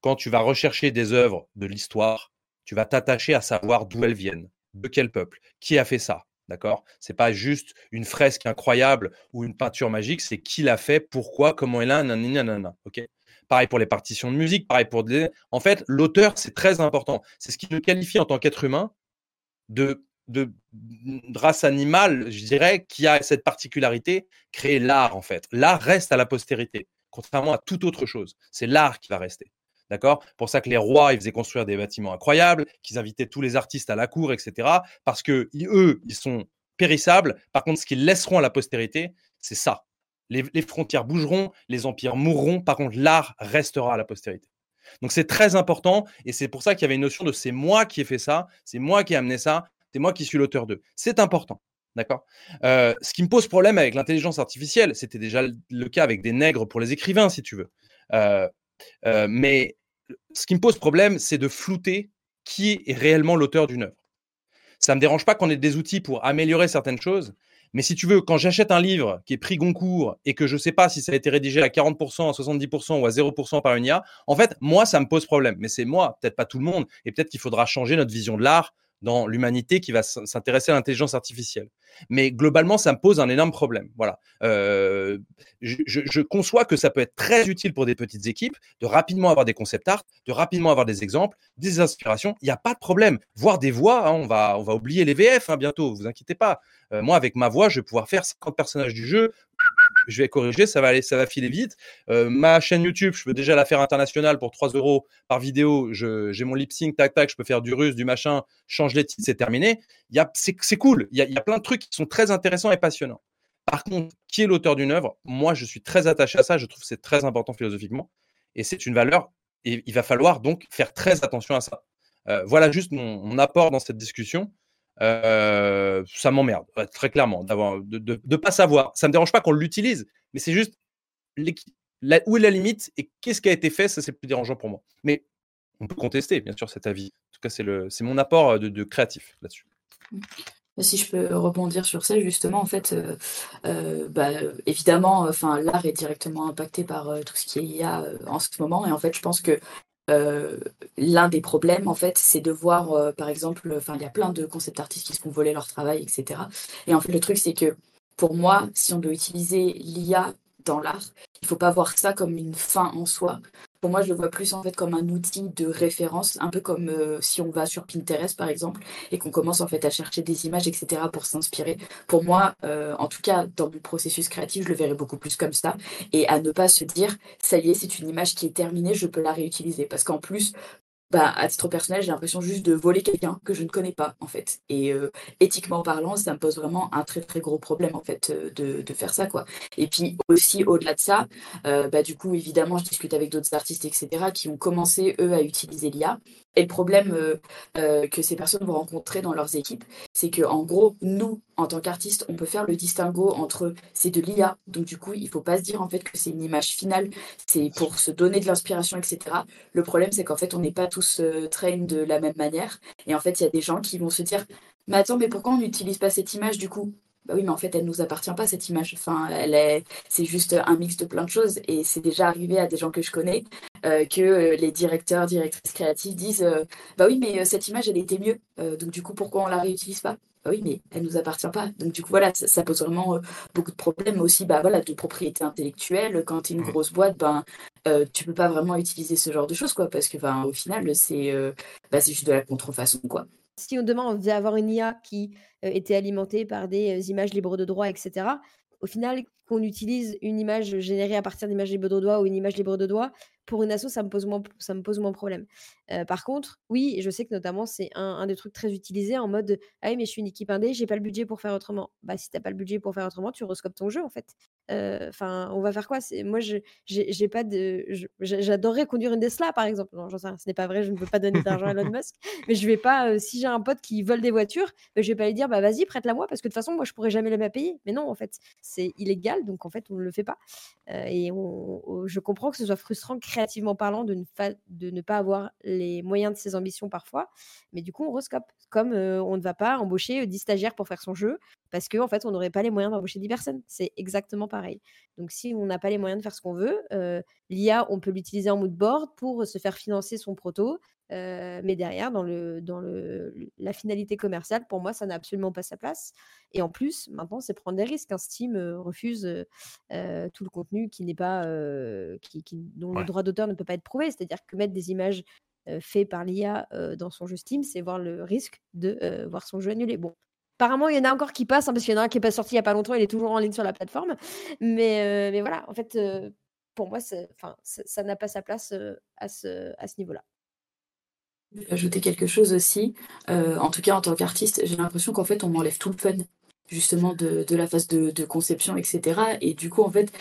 Quand tu vas rechercher des œuvres de l'histoire, tu vas t'attacher à savoir d'où elles viennent, de quel peuple, qui a fait ça. D'accord? C'est pas juste une fresque incroyable ou une peinture magique, c'est qui l'a fait, pourquoi, comment elle a, nanana. Ok? Pareil pour les partitions de musique, pareil pour des... En fait, l'auteur, c'est très important. C'est ce qui le qualifie en tant qu'être humain de, race animale, je dirais, qui a cette particularité, créer l'art, en fait. L'art reste à la postérité, contrairement à toute autre chose. C'est l'art qui va rester. D'accord? Pour ça que les rois, ils faisaient construire des bâtiments incroyables, qu'ils invitaient tous les artistes à la cour, etc. Parce que eux, ils sont périssables. Par contre, ce qu'ils laisseront à la postérité, c'est ça. Les, frontières bougeront, les empires mourront, par contre, l'art restera à la postérité. Donc c'est très important, et c'est pour ça qu'il y avait une notion de c'est moi qui ai fait ça, c'est moi qui ai amené ça, c'est moi qui suis l'auteur d'eux. C'est important. D'accord? Euh, Ce qui me pose problème avec l'intelligence artificielle, c'était déjà le cas avec des nègres pour les écrivains, si tu veux. Euh, euh, mais ce qui me pose problème, c'est de flouter qui est réellement l'auteur d'une œuvre. Ça ne me dérange pas qu'on ait des outils pour améliorer certaines choses, mais si tu veux, quand j'achète un livre qui est pris Goncourt et que je ne sais pas si ça a été rédigé à 40%, à 70% ou à 0% par une IA, en fait, moi, ça me pose problème. Mais c'est moi, peut-être pas tout le monde. Et peut-être qu'il faudra changer notre vision de l'art dans l'humanité qui va s'intéresser à l'intelligence artificielle. Mais globalement, ça me pose un énorme problème. Voilà. Euh, je, conçois que ça peut être très utile pour des petites équipes de rapidement avoir des concept art, de rapidement avoir des exemples, des inspirations. Il n'y a pas de problème. Voir des voix, hein, on, va, on va oublier les VF hein, bientôt, vous inquiétez pas. Euh, moi, avec ma voix, je vais pouvoir faire 50 personnages du jeu je vais corriger, ça va aller, ça va filer vite. Euh, ma chaîne YouTube, je peux déjà la faire internationale pour 3 euros par vidéo. J'ai mon lip sync, tac tac, je peux faire du russe, du machin, change les titres, c'est terminé. C'est cool. Il y, a, il y a plein de trucs qui sont très intéressants et passionnants. Par contre, qui est l'auteur d'une œuvre? Moi, je suis très attaché à ça. Je trouve que c'est très important philosophiquement et c'est une valeur. Et il va falloir donc faire très attention à ça. Euh, voilà juste mon, apport dans cette discussion. Ça m'emmerde, très clairement, de ne pas savoir. Ça ne me dérange pas qu'on l'utilise, mais c'est juste où est la limite et qu'est-ce qui a été fait, ça c'est plus dérangeant pour moi. Mais on peut contester, bien sûr, cet avis. En tout cas, c'est, mon apport de, créatif là-dessus.
Si je peux rebondir sur ça, justement, en fait, bah, évidemment, enfin, l'art est directement impacté par tout ce qu'il y a en ce moment, et en fait, je pense que euh, l'un des problèmes, en fait, c'est de voir, euh, par exemple, enfin, il y a plein de concept artistes qui se font voler leur travail, etc. Et en fait, le truc, c'est que pour moi, si on doit utiliser l'IA dans l'art, il faut pas voir ça comme une fin en soi. Pour moi, je le vois plus en fait comme un outil de référence, un peu comme euh, si on va sur Pinterest par exemple et qu'on commence en fait à chercher des images, etc. pour s'inspirer. Pour moi, euh, en tout cas dans mon processus créatif, je le verrais beaucoup plus comme ça et à ne pas se dire ça y est, c'est une image qui est terminée, je peux la réutiliser parce qu'en plus, bah, à titre personnel, j'ai l'impression juste de voler quelqu'un que je ne connais pas, en fait. Et euh, éthiquement parlant, ça me pose vraiment un très très gros problème, en fait, euh, de, faire ça, quoi. Et puis aussi, au-delà de ça, euh, bah, du coup, évidemment, je discute avec d'autres artistes, etc., qui ont commencé, eux, à utiliser l'IA. Et le problème euh, euh, que ces personnes vont rencontrer dans leurs équipes, c'est que en gros, nous, en tant qu'artistes, on peut faire le distinguo entre c'est de l'IA, donc du coup, il faut pas se dire en fait que c'est une image finale, c'est pour se donner de l'inspiration, etc. Le problème, c'est qu'en fait, on n'est pas tous euh, de la même manière, et en fait, il y a des gens qui vont se dire, mais attends, mais pourquoi on n'utilise pas cette image du coup? Bah oui, mais en fait, elle nous appartient pas cette image. Enfin, elle est, c'est juste un mix de plein de choses. Et c'est déjà arrivé à des gens que je connais euh, que euh, les directeurs, directrices créatives disent, euh, bah oui, mais cette image, elle était mieux. donc du coup, pourquoi on la réutilise pas? Bah oui, mais elle nous appartient pas. Donc du coup, voilà, ça, pose vraiment beaucoup de problèmes aussi, bah voilà, de propriété intellectuelle. Quand tu es une grosse boîte, ben tu peux pas vraiment utiliser ce genre de choses, quoi, parce que, ben, au final, c'est, bah, c'est juste de la contrefaçon, quoi.
Si on demain on devait avoir une IA qui était alimentée par des images libres de droit, etc., au final, qu'on utilise une image générée à partir d'images libres de droit ou une image libre de droit, pour une asso, ça me pose moins, ça me pose moins problème. par contre, oui, je sais que notamment, c'est un, des trucs très utilisés en mode Ah oui, mais je suis une équipe indé, j'ai pas le budget pour faire autrement. Bah, si t'as pas le budget pour faire autrement, tu rescopes ton jeu en fait. Enfin, on va faire quoi? Moi, j'ai pas de. J'adorerais conduire une Tesla, par exemple. Non, j'en sais rien, ce n'est pas vrai, je ne veux pas donner d'argent à Elon [laughs] Musk. Mais je vais pas, si j'ai un pote qui vole des voitures, bah, je vais pas lui dire Bah vas-y, prête-la moi, parce que de toute façon, moi, je pourrais jamais la payer. Mais non, en fait, c'est illégal, donc en fait, on ne le fait pas. et je comprends que ce soit frustrant créativement parlant, de ne, pas avoir les moyens de ses ambitions parfois. Mais du coup, on rescope. Comme on ne va pas embaucher 10 stagiaires pour faire son jeu, parce qu'en en fait, on n'aurait pas les moyens d'embaucher 10 personnes. C'est exactement pareil. Donc, si on n'a pas les moyens de faire ce qu'on veut, l'IA, on peut l'utiliser en mood board pour se faire financer son proto. mais derrière, dans, le, dans le, la finalité commerciale, pour moi, ça n'a absolument pas sa place. Et en plus, maintenant, c'est prendre des risques. Un Steam refuse tout le contenu qui n'est pas, qui, dont le droit d'auteur ne peut pas être prouvé. C'est-à-dire que mettre des images faites par l'IA dans son jeu Steam, c'est voir le risque de voir son jeu annulé. Bon, Apparemment, il y en a encore qui passent, hein, parce qu'il y en a un qui n'est pas sorti il n'y a pas longtemps, il est toujours en ligne sur la plateforme. Mais, mais voilà, en fait, pour moi, ça n'a pas sa place à ce, à ce niveau-là.
Ajouter quelque chose aussi, en tout cas en tant qu'artiste, j'ai l'impression qu'en fait on m'enlève tout le fun justement de, de la phase de, de, conception, etc. Et du coup, en fait,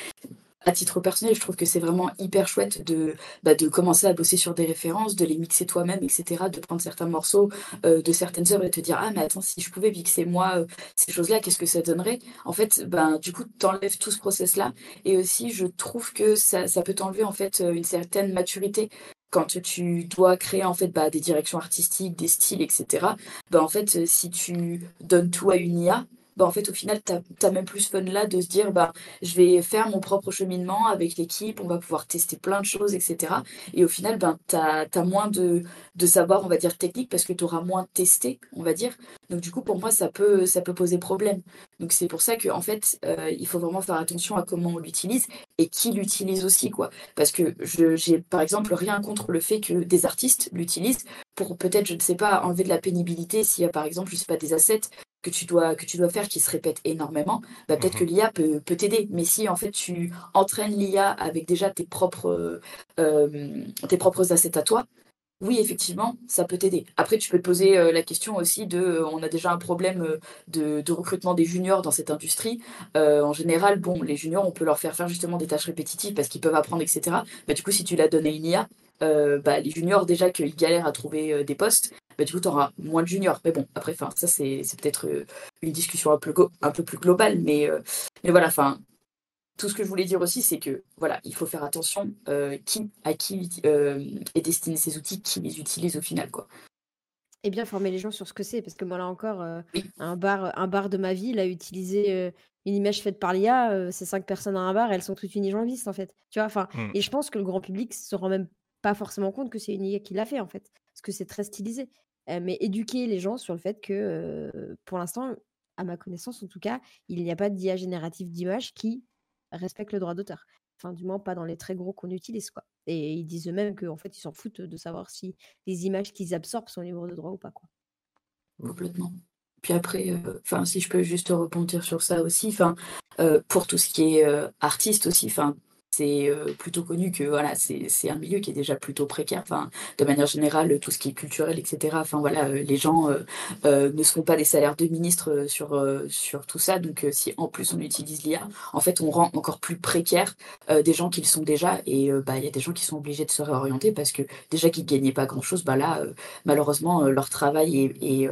à titre personnel, je trouve que c'est vraiment hyper chouette de, bah, de commencer à bosser sur des références, de les mixer toi-même, etc., de prendre certains morceaux euh, de certaines œuvres et te dire Ah, mais attends, si je pouvais mixer moi euh, ces choses-là, qu'est-ce que ça donnerait? En fait, ben, du coup, t'enlèves tout ce process-là. Et aussi, je trouve que ça, ça peut t'enlever en fait euh, une certaine maturité quand tu dois créer en fait bah, des directions artistiques, des styles, etc. Bah, en fait, si tu donnes tout à une IA, bah, en fait, au final, tu as, même plus fun là de se dire, bah, je vais faire mon propre cheminement avec l'équipe, on va pouvoir tester plein de choses, etc. Et au final, ben, tu as, moins de, de savoir, on va dire, technique parce que tu auras moins testé, on va dire. Donc, du coup, pour moi, ça peut, ça peut poser problème. Donc, c'est pour ça qu'en en fait, euh, il faut vraiment faire attention à comment on l'utilise et qui l'utilise aussi, quoi. Parce que j'ai, par exemple, rien contre le fait que des artistes l'utilisent pour peut-être, je ne sais pas, enlever de la pénibilité s'il y a, par exemple, je sais pas, des assets que tu dois que tu dois faire qui se répète énormément, bah, peut-être que mhm. l'IA peut, peut t'aider. Mais si en fait tu entraînes l'IA avec déjà tes propres euh, tes propres assets à toi, oui effectivement ça peut t'aider. Après tu peux te poser euh, la question aussi de euh, on a déjà un problème de, de recrutement des juniors dans cette industrie. en général bon les juniors on peut leur faire faire justement des tâches répétitives parce qu'ils peuvent apprendre etc. Bah, du coup si tu l'as donné une IA bah, les juniors déjà qu'ils galèrent à trouver des postes, bah, du coup, tu auras moins de juniors. Mais bon, après, ça, c'est, peut-être euh, une discussion un peu, plus globale. Mais, euh, mais voilà, enfin, tout ce que je voulais dire aussi, c'est que voilà, il faut faire attention euh, qui, à qui est destiné ces outils, qui les utilise au final. quoi.
Et bien former les gens sur ce que c'est, parce que moi là encore, un, bar, un bar de ma ville a utilisé une image faite par l'IA, ces cinq personnes à un bar, elles sont toutes unijonvistes en fait. Tu vois, enfin, mmh. et je pense que le grand public se rend même pas forcément compte que c'est une IA qui l'a fait en fait, parce que c'est très stylisé mais éduquer les gens sur le fait que, pour l'instant, à ma connaissance en tout cas, il n'y a pas d'IA générative d'images qui respecte le droit d'auteur. Enfin, du moins, pas dans les très gros qu'on utilise, quoi. Et ils disent eux-mêmes qu'en fait, ils s'en foutent de savoir si les images qu'ils absorbent sont libres de droit ou pas.
Complètement. Puis après, enfin, si je peux juste rebondir sur ça aussi, enfin, pour tout ce qui est artiste aussi, c'est euh, plutôt connu que voilà, c'est un milieu qui est déjà plutôt précaire. De manière générale, tout ce qui est culturel, etc. Enfin voilà, euh, les gens euh, ne seront pas des salaires de ministre sur, tout ça. Donc si en plus on utilise l'IA, en fait, on rend encore plus précaire des gens qui le sont déjà. Et bah il y a des gens qui sont obligés de se réorienter parce que déjà qu'ils gagnaient pas grand chose, bah là malheureusement leur travail est,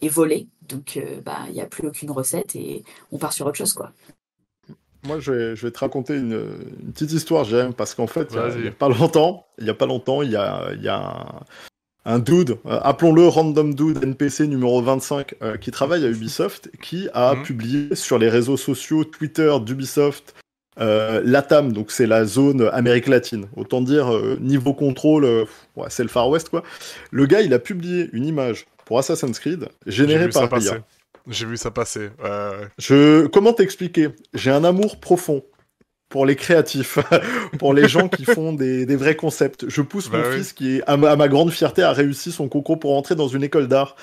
est, volé. Donc bah il n'y a plus aucune recette et on part sur autre chose quoi.
Moi, je vais, je vais, te raconter une, petite histoire, j'aime, parce qu'en fait, il n'y a, pas longtemps, il y a pas longtemps, il y a, y a un, dude, euh, appelons-le Random Dude NPC numéro 25, euh, qui travaille à Ubisoft, qui a mhm. publié sur les réseaux sociaux Twitter d'Ubisoft, euh, Latam, donc c'est la zone Amérique latine. Autant dire, niveau contrôle, ouais, c'est le Far West, quoi. Le gars, il a publié une image pour Assassin's Creed, générée par IA.
J'ai vu ça passer.
Je... Comment t'expliquer? J'ai un amour profond pour les créatifs, [laughs] pour les gens qui font des, vrais concepts. Je pousse bah mon fils qui, à ma, grande fierté, a réussi son concours pour entrer dans une école d'art.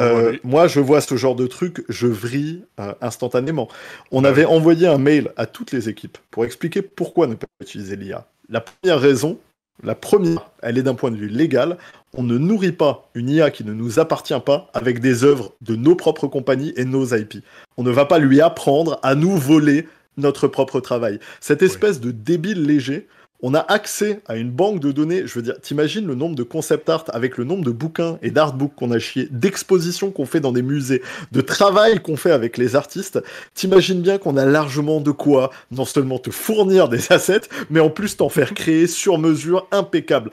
Euh, moi, je vois ce genre de truc, je vrille euh, instantanément. On bah avait envoyé un mail à toutes les équipes pour expliquer pourquoi ne pas utiliser l'IA. La première raison, la première, elle est d'un point de vue légal. On ne nourrit pas une IA qui ne nous appartient pas avec des œuvres de nos propres compagnies et nos IP. On ne va pas lui apprendre à nous voler notre propre travail. Cette espèce de débile léger, on a accès à une banque de données. Je veux dire, t'imagines le nombre de concept art avec le nombre de bouquins et d'artbooks qu'on a chié, d'expositions qu'on fait dans des musées, de travail qu'on fait avec les artistes. T'imagines bien qu'on a largement de quoi non seulement te fournir des assets, mais en plus t'en faire créer sur mesure impeccable.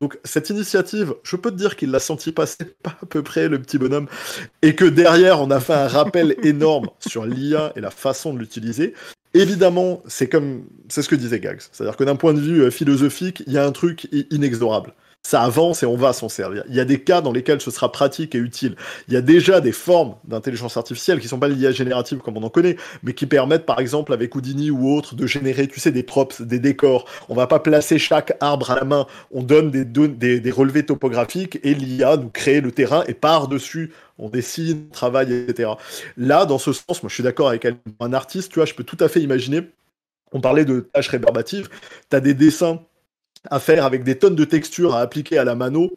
Donc cette initiative, je peux te dire qu'il l'a senti passer [laughs] pas à peu près le petit bonhomme, et que derrière on a fait un rappel [laughs] énorme sur l'IA et la façon de l'utiliser. Évidemment, c'est comme c'est ce que disait Gags, c'est-à-dire que d'un point de vue euh, philosophique, il y a un truc inexorable ça avance et on va s'en servir. Il y a des cas dans lesquels ce sera pratique et utile. Il y a déjà des formes d'intelligence artificielle qui sont pas à générative comme on en connaît, mais qui permettent par exemple avec Houdini ou autre de générer, tu sais, des props, des décors. On va pas placer chaque arbre à la main, on donne des, des, relevés topographiques et l'IA nous crée le terrain et par-dessus on dessine, travaille, etc. Là, dans ce sens, moi je suis d'accord avec un artiste, tu vois, je peux tout à fait imaginer, on parlait de tâches réverbatives, tu as des dessins à faire avec des tonnes de textures à appliquer à la mano.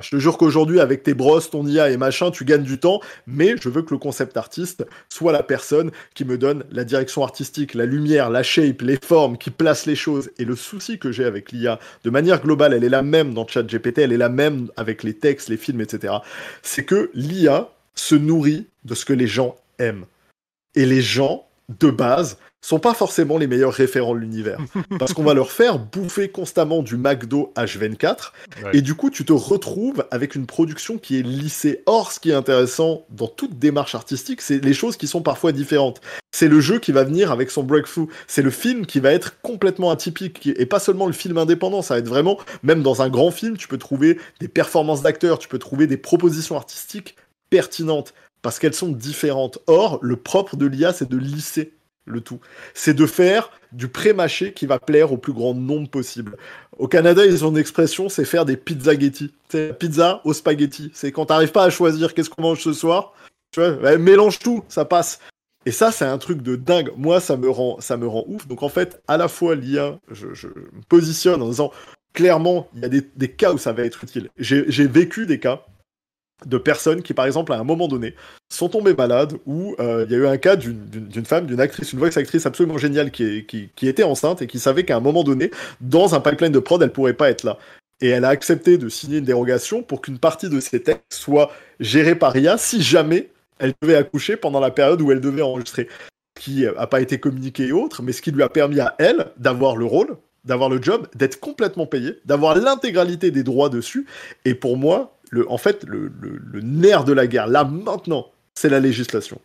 Je te jure qu'aujourd'hui, avec tes brosses, ton IA et machin, tu gagnes du temps, mais je veux que le concept artiste soit la personne qui me donne la direction artistique, la lumière, la shape, les formes, qui place les choses. Et le souci que j'ai avec l'IA, de manière globale, elle est la même dans ChatGPT, elle est la même avec les textes, les films, etc. C'est que l'IA se nourrit de ce que les gens aiment. Et les gens, de base, sont pas forcément les meilleurs référents de l'univers. [laughs] Parce qu'on va leur faire bouffer constamment du McDo H24, et du coup, tu te retrouves avec une production qui est lissée. Or, ce qui est intéressant dans toute démarche artistique, c'est les choses qui sont parfois différentes. C'est le jeu qui va venir avec son breakthrough. C'est le film qui va être complètement atypique, et pas seulement le film indépendant, ça va être vraiment, même dans un grand film, tu peux trouver des performances d'acteurs, tu peux trouver des propositions artistiques pertinentes, parce qu'elles sont différentes. Or, le propre de l'IA, c'est de lisser le tout. C'est de faire du pré-mâché qui va plaire au plus grand nombre possible. Au Canada, ils ont une expression, c'est faire des pizzaghetti. C'est pizza au spaghetti. C'est quand t'arrives pas à choisir qu'est-ce qu'on mange ce soir, tu vois, mélange tout, ça passe. Et ça, c'est un truc de dingue. Moi, ça me rend, ça me rend ouf. Donc en fait, à la fois l'IA, je, me positionne en disant clairement, il y a des, des cas où ça va être utile. J'ai vécu des cas de personnes qui, par exemple, à un moment donné, sont tombées malades, ou euh, il y a eu un cas d'une femme, d'une actrice, une voix actrice absolument géniale qui, était enceinte et qui savait qu'à un moment donné, dans un pipeline de prod, elle pourrait pas être là. Et elle a accepté de signer une dérogation pour qu'une partie de ses textes soit gérée par IA si jamais elle devait accoucher pendant la période où elle devait enregistrer. Qui n'a pas été communiqué et autres, mais ce qui lui a permis à elle d'avoir le rôle, d'avoir le job, d'être complètement payée, d'avoir l'intégralité des droits dessus. Et pour moi, en fait, le, nerf de la guerre, là, maintenant, c'est la législation.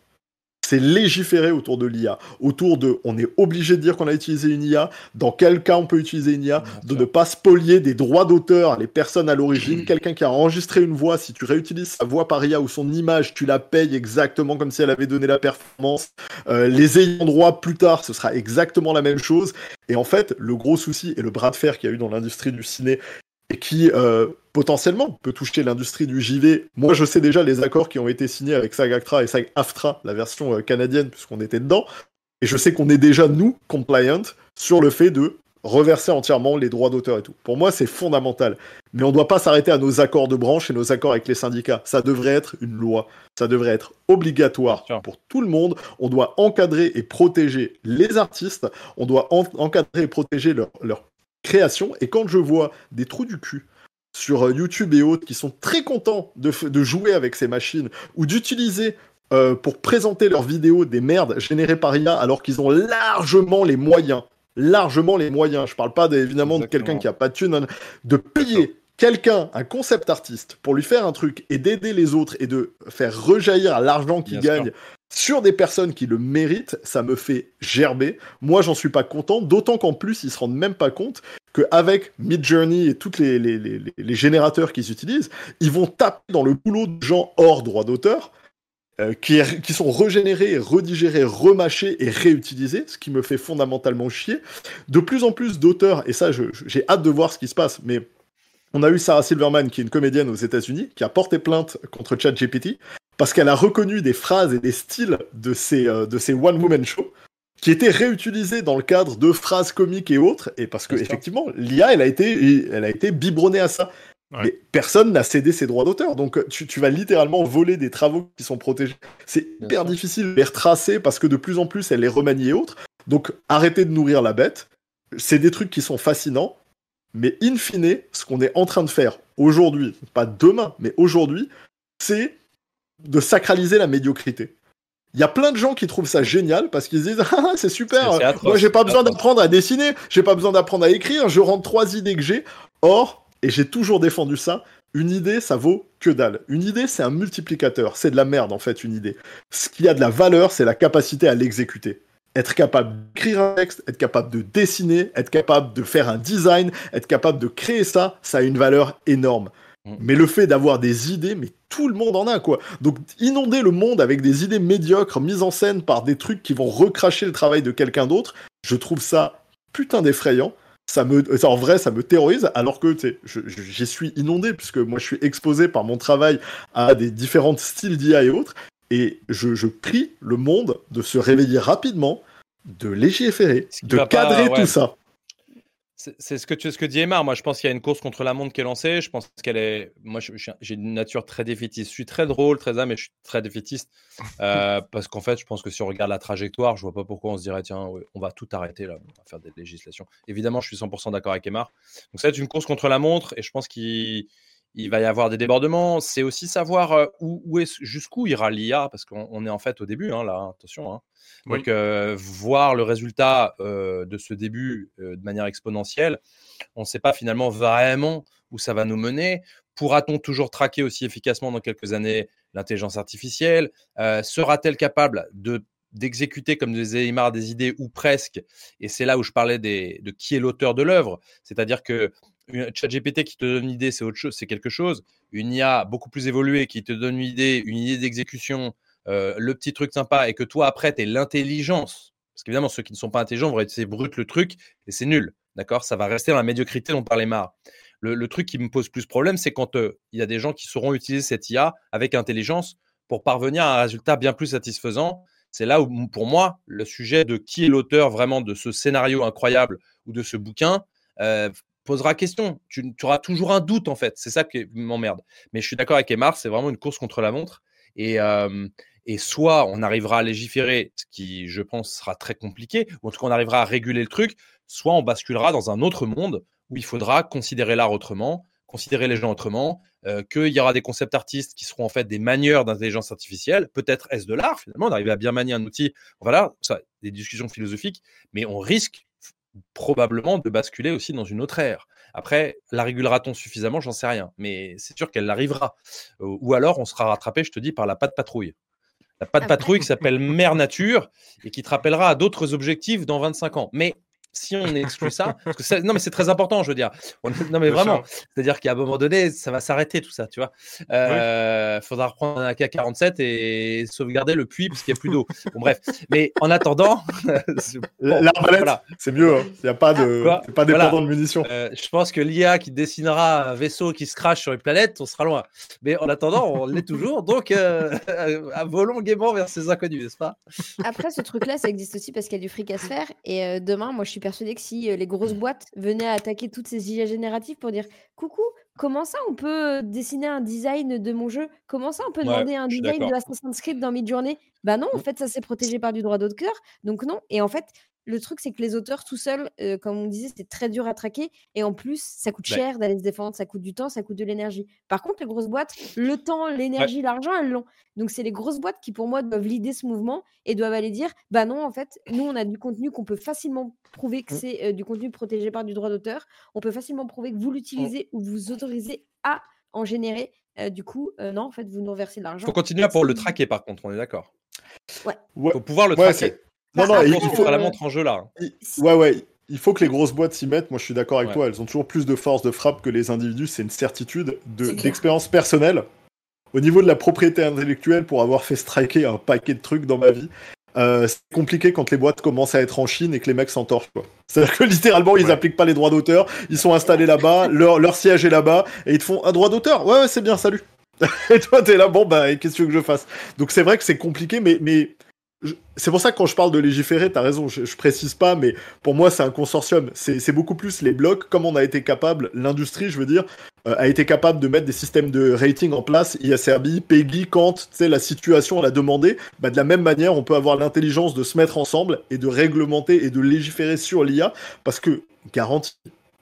C'est légiférer autour de l'IA, autour de on est obligé de dire qu'on a utilisé une IA, dans quel cas on peut utiliser une IA, de ne pas spolier des droits d'auteur les personnes à l'origine. Quelqu'un qui a enregistré une voix, si tu réutilises sa voix par IA ou son image, tu la payes exactement comme si elle avait donné la performance. Euh, les ayants droit plus tard, ce sera exactement la même chose. Et en fait, le gros souci et le bras de fer qu'il y a eu dans l'industrie du ciné et qui euh, potentiellement peut toucher l'industrie du JV. Moi, je sais déjà les accords qui ont été signés avec SAG-AFTRA et SAG-AFTRA, la version euh, canadienne, puisqu'on était dedans. Et je sais qu'on est déjà, nous, compliant sur le fait de reverser entièrement les droits d'auteur et tout. Pour moi, c'est fondamental. Mais on ne doit pas s'arrêter à nos accords de branche et nos accords avec les syndicats. Ça devrait être une loi. Ça devrait être obligatoire pour tout le monde. On doit encadrer et protéger les artistes. On doit encadrer et protéger leur, leur création. Et quand je vois des trous du cul sur euh, YouTube et autres qui sont très contents de, de jouer avec ces machines ou d'utiliser euh, pour présenter leurs vidéos des merdes générées par IA alors qu'ils ont largement les moyens, largement les moyens, je parle pas évidemment de quelqu'un qui a pas de thune, hein, de payer quelqu'un, un concept artiste, pour lui faire un truc et d'aider les autres et de faire rejaillir l'argent qu'il gagne sur des personnes qui le méritent, ça me fait gerber. Moi, j'en suis pas content, d'autant qu'en plus, ils se rendent même pas compte qu'avec Midjourney et tous les, les, les, générateurs qu'ils utilisent, ils vont taper dans le boulot de gens hors droit d'auteur euh, qui, qui, sont régénérés, redigérés, remâchés et réutilisés, ce qui me fait fondamentalement chier. De plus en plus d'auteurs, et ça j'ai hâte de voir ce qui se passe, mais on a eu Sarah Silverman, qui est une comédienne aux États-Unis, qui a porté plainte contre ChatGPT parce qu'elle a reconnu des phrases et des styles de ces, euh, de ces one-woman shows qui étaient réutilisés dans le cadre de phrases comiques et autres, et parce que effectivement, l'IA, elle a été, elle a été biberonnée à ça. Mais personne n'a cédé ses droits d'auteur. Donc tu, vas littéralement voler des travaux qui sont protégés. C'est hyper difficile de les retracer parce que de plus en plus elle les remanie et autres. Donc arrêtez de nourrir la bête. C'est des trucs qui sont fascinants. Mais in fine, ce qu'on est en train de faire aujourd'hui, pas demain, mais aujourd'hui, c'est de sacraliser la médiocrité. Il y a plein de gens qui trouvent ça génial parce qu'ils disent [laughs] ah c'est super, moi j'ai pas besoin d'apprendre à dessiner, j'ai pas besoin d'apprendre à écrire, je rentre trois idées que j'ai. Or, et j'ai toujours défendu ça. Une idée, ça vaut que dalle. Une idée, c'est un multiplicateur. C'est de la merde, en fait, une idée. Ce qui a de la valeur, c'est la capacité à l'exécuter. Être capable d'écrire un texte, être capable de dessiner, être capable de faire un design, être capable de créer ça, ça a une valeur énorme. Mm. Mais le fait d'avoir des idées, mais tout le monde en a, quoi. Donc, inonder le monde avec des idées médiocres mises en scène par des trucs qui vont recracher le travail de quelqu'un d'autre, je trouve ça putain d'effrayant ça me, en vrai, ça me terrorise, alors que j'y suis inondé, puisque moi je suis exposé par mon travail à des différents styles d'IA et autres, et je, je, prie le monde de se réveiller rapidement, de légiférer, de cadrer tout ça.
C'est ce que tu ce que dit Emma. Moi, je pense qu'il y a une course contre la montre qui est lancée. Je pense qu'elle est. Moi, j'ai une nature très défaitiste. Je suis très drôle, très âme, mais je suis très défaitiste. [laughs] Euh, parce qu'en fait, je pense que si on regarde la trajectoire, je vois pas pourquoi on se dirait tiens, on va tout arrêter là, on va faire des législations. Évidemment, je suis 100% d'accord avec Emma. Donc, ça va être une course contre la montre et je pense qu'il il va y avoir des débordements. C'est aussi savoir euh, où, est, jusqu'où ira l'IA, parce qu'on est en fait au début, hein, là, attention. Hein. Donc, euh, voir le résultat euh, de ce début de manière exponentielle, on ne sait pas finalement vraiment où ça va nous mener. Pourra-t-on toujours traquer aussi efficacement dans quelques années l'intelligence artificielle? Sera-t-elle capable de d'exécuter comme des Aymar des idées ou presque Et c'est là où je parlais des, de qui est l'auteur de l'œuvre. C'est-à-dire que ChatGPT qui te donne une idée, c'est autre chose, c'est quelque chose. Une IA beaucoup plus évoluée qui te donne une idée, une idée d'exécution, euh, le petit truc sympa, et que toi après tu es l'intelligence. Parce qu'évidemment, ceux qui ne sont pas intelligents vont être brut le truc et c'est nul. D'accord? Ça va rester dans la médiocrité dont parlait Mar. Le, le truc qui me pose plus problème, c'est quand euh, il y a des gens qui sauront utiliser cette IA avec intelligence pour parvenir à un résultat bien plus satisfaisant. C'est là où, pour moi, le sujet de qui est l'auteur vraiment de ce scénario incroyable ou de ce bouquin euh, posera question. Tu, auras toujours un doute, en fait. C'est ça qui m'emmerde. Mais je suis d'accord avec Emar, c'est vraiment une course contre la montre. Et, et soit on arrivera à légiférer, ce qui, je pense, sera très compliqué, ou en tout cas, on arrivera à réguler le truc, soit on basculera dans un autre monde où il faudra considérer l'art autrement, considérer les gens autrement, euh, qu'il y aura des concepts artistes qui seront en fait des manieurs d'intelligence artificielle. Peut-être est-ce de l'art, finalement, d'arriver à bien manier un outil. Voilà, ça, des discussions philosophiques, mais on risque probablement de basculer aussi dans une autre ère. Après, la régulera-t-on suffisamment? J'en sais rien, mais c'est sûr qu'elle arrivera. Ou alors, on sera rattrapé, je te dis, par la patte patrouille. La patte patrouille qui s'appelle Mère Nature et qui te rappellera à d'autres objectifs dans 25 ans. Mais si on exclut ça, [laughs] parce que non mais c'est très important, je veux dire. non mais vraiment, c'est-à-dire qu'à un moment donné, ça va s'arrêter tout ça, tu vois. Il euh, faudra reprendre un AK-47 et sauvegarder le puits parce qu'il n'y a plus d'eau. Bon bref, mais en attendant, [laughs]
l'arbalète, c'est mieux. Hein. Il n'y a pas de, pas dépendant de munitions.
Euh, je pense que l'IA qui dessinera un vaisseau qui se crache sur une planète, on sera loin. Mais en attendant, on l'est toujours, donc euh, [laughs] volons gaiement vers ces inconnus, n'est-ce pas?
Après, ce truc-là, ça existe aussi parce qu'il y a du fric à se faire. Et demain, moi, je suis persuadée que si les grosses boîtes venaient à attaquer toutes ces IA génératives pour dire coucou, comment ça on peut dessiner un design de mon jeu? Comment ça on peut demander un design de Assassin's Creed dans Midjourney? Bah non, en mmh. fait, ça c'est protégé par du droit d'auteur. Donc non. Et en fait, le truc, c'est que les auteurs tout seuls, euh, comme on disait, c'est très dur à traquer. Et en plus, ça coûte cher d'aller se défendre, ça coûte du temps, ça coûte de l'énergie. Par contre, les grosses boîtes, le temps, l'énergie, l'argent, elles l'ont. Donc, c'est les grosses boîtes qui, pour moi, doivent lider ce mouvement et doivent aller dire bah non, en fait, nous, on a du contenu qu'on peut facilement prouver que mmh. c'est euh, du contenu protégé par du droit d'auteur. On peut facilement prouver que vous mmh. l'utilisez ou vous autorisez à en générer. Euh, du coup, non, en fait, vous nous reversez de l'argent.
Il faut continuer pour le traquer, par contre, on est d'accord.
Ouais.
Il faut pouvoir le traquer. Non, non, il faut la montre en jeu là.
Ouais, ouais. Il faut que les grosses boîtes s'y mettent. Moi, je suis d'accord avec toi. Elles ont toujours plus de force de frappe que les individus. C'est une certitude d'expérience personnelle. Au niveau de la propriété intellectuelle, pour avoir fait striker un paquet de trucs dans ma vie, euh, c'est compliqué quand les boîtes commencent à être en Chine et que les mecs s'entorchent. [laughs] C'est-à-dire que littéralement, ils n'appliquent pas les droits d'auteur. Ils sont installés là-bas, [laughs] leur, leur siège est là-bas, et ils te font un droit d'auteur. Ouais, ouais c'est bien, salut. [laughs] et toi, t'es là, bon, bah, qu'est-ce que tu veux que je fasse? Donc c'est vrai que c'est compliqué, mais, mais c'est pour ça que quand je parle de légiférer, t'as raison, je, précise pas, mais pour moi c'est un consortium. C'est beaucoup plus les blocs, comme on a été capable, l'industrie, je veux dire, euh, a été capable de mettre des systèmes de rating en place, ISRB, PEGI, quand la situation l'a demandé. Bah, de la même manière, on peut avoir l'intelligence de se mettre ensemble et de réglementer et de légiférer sur l'IA, parce que garantie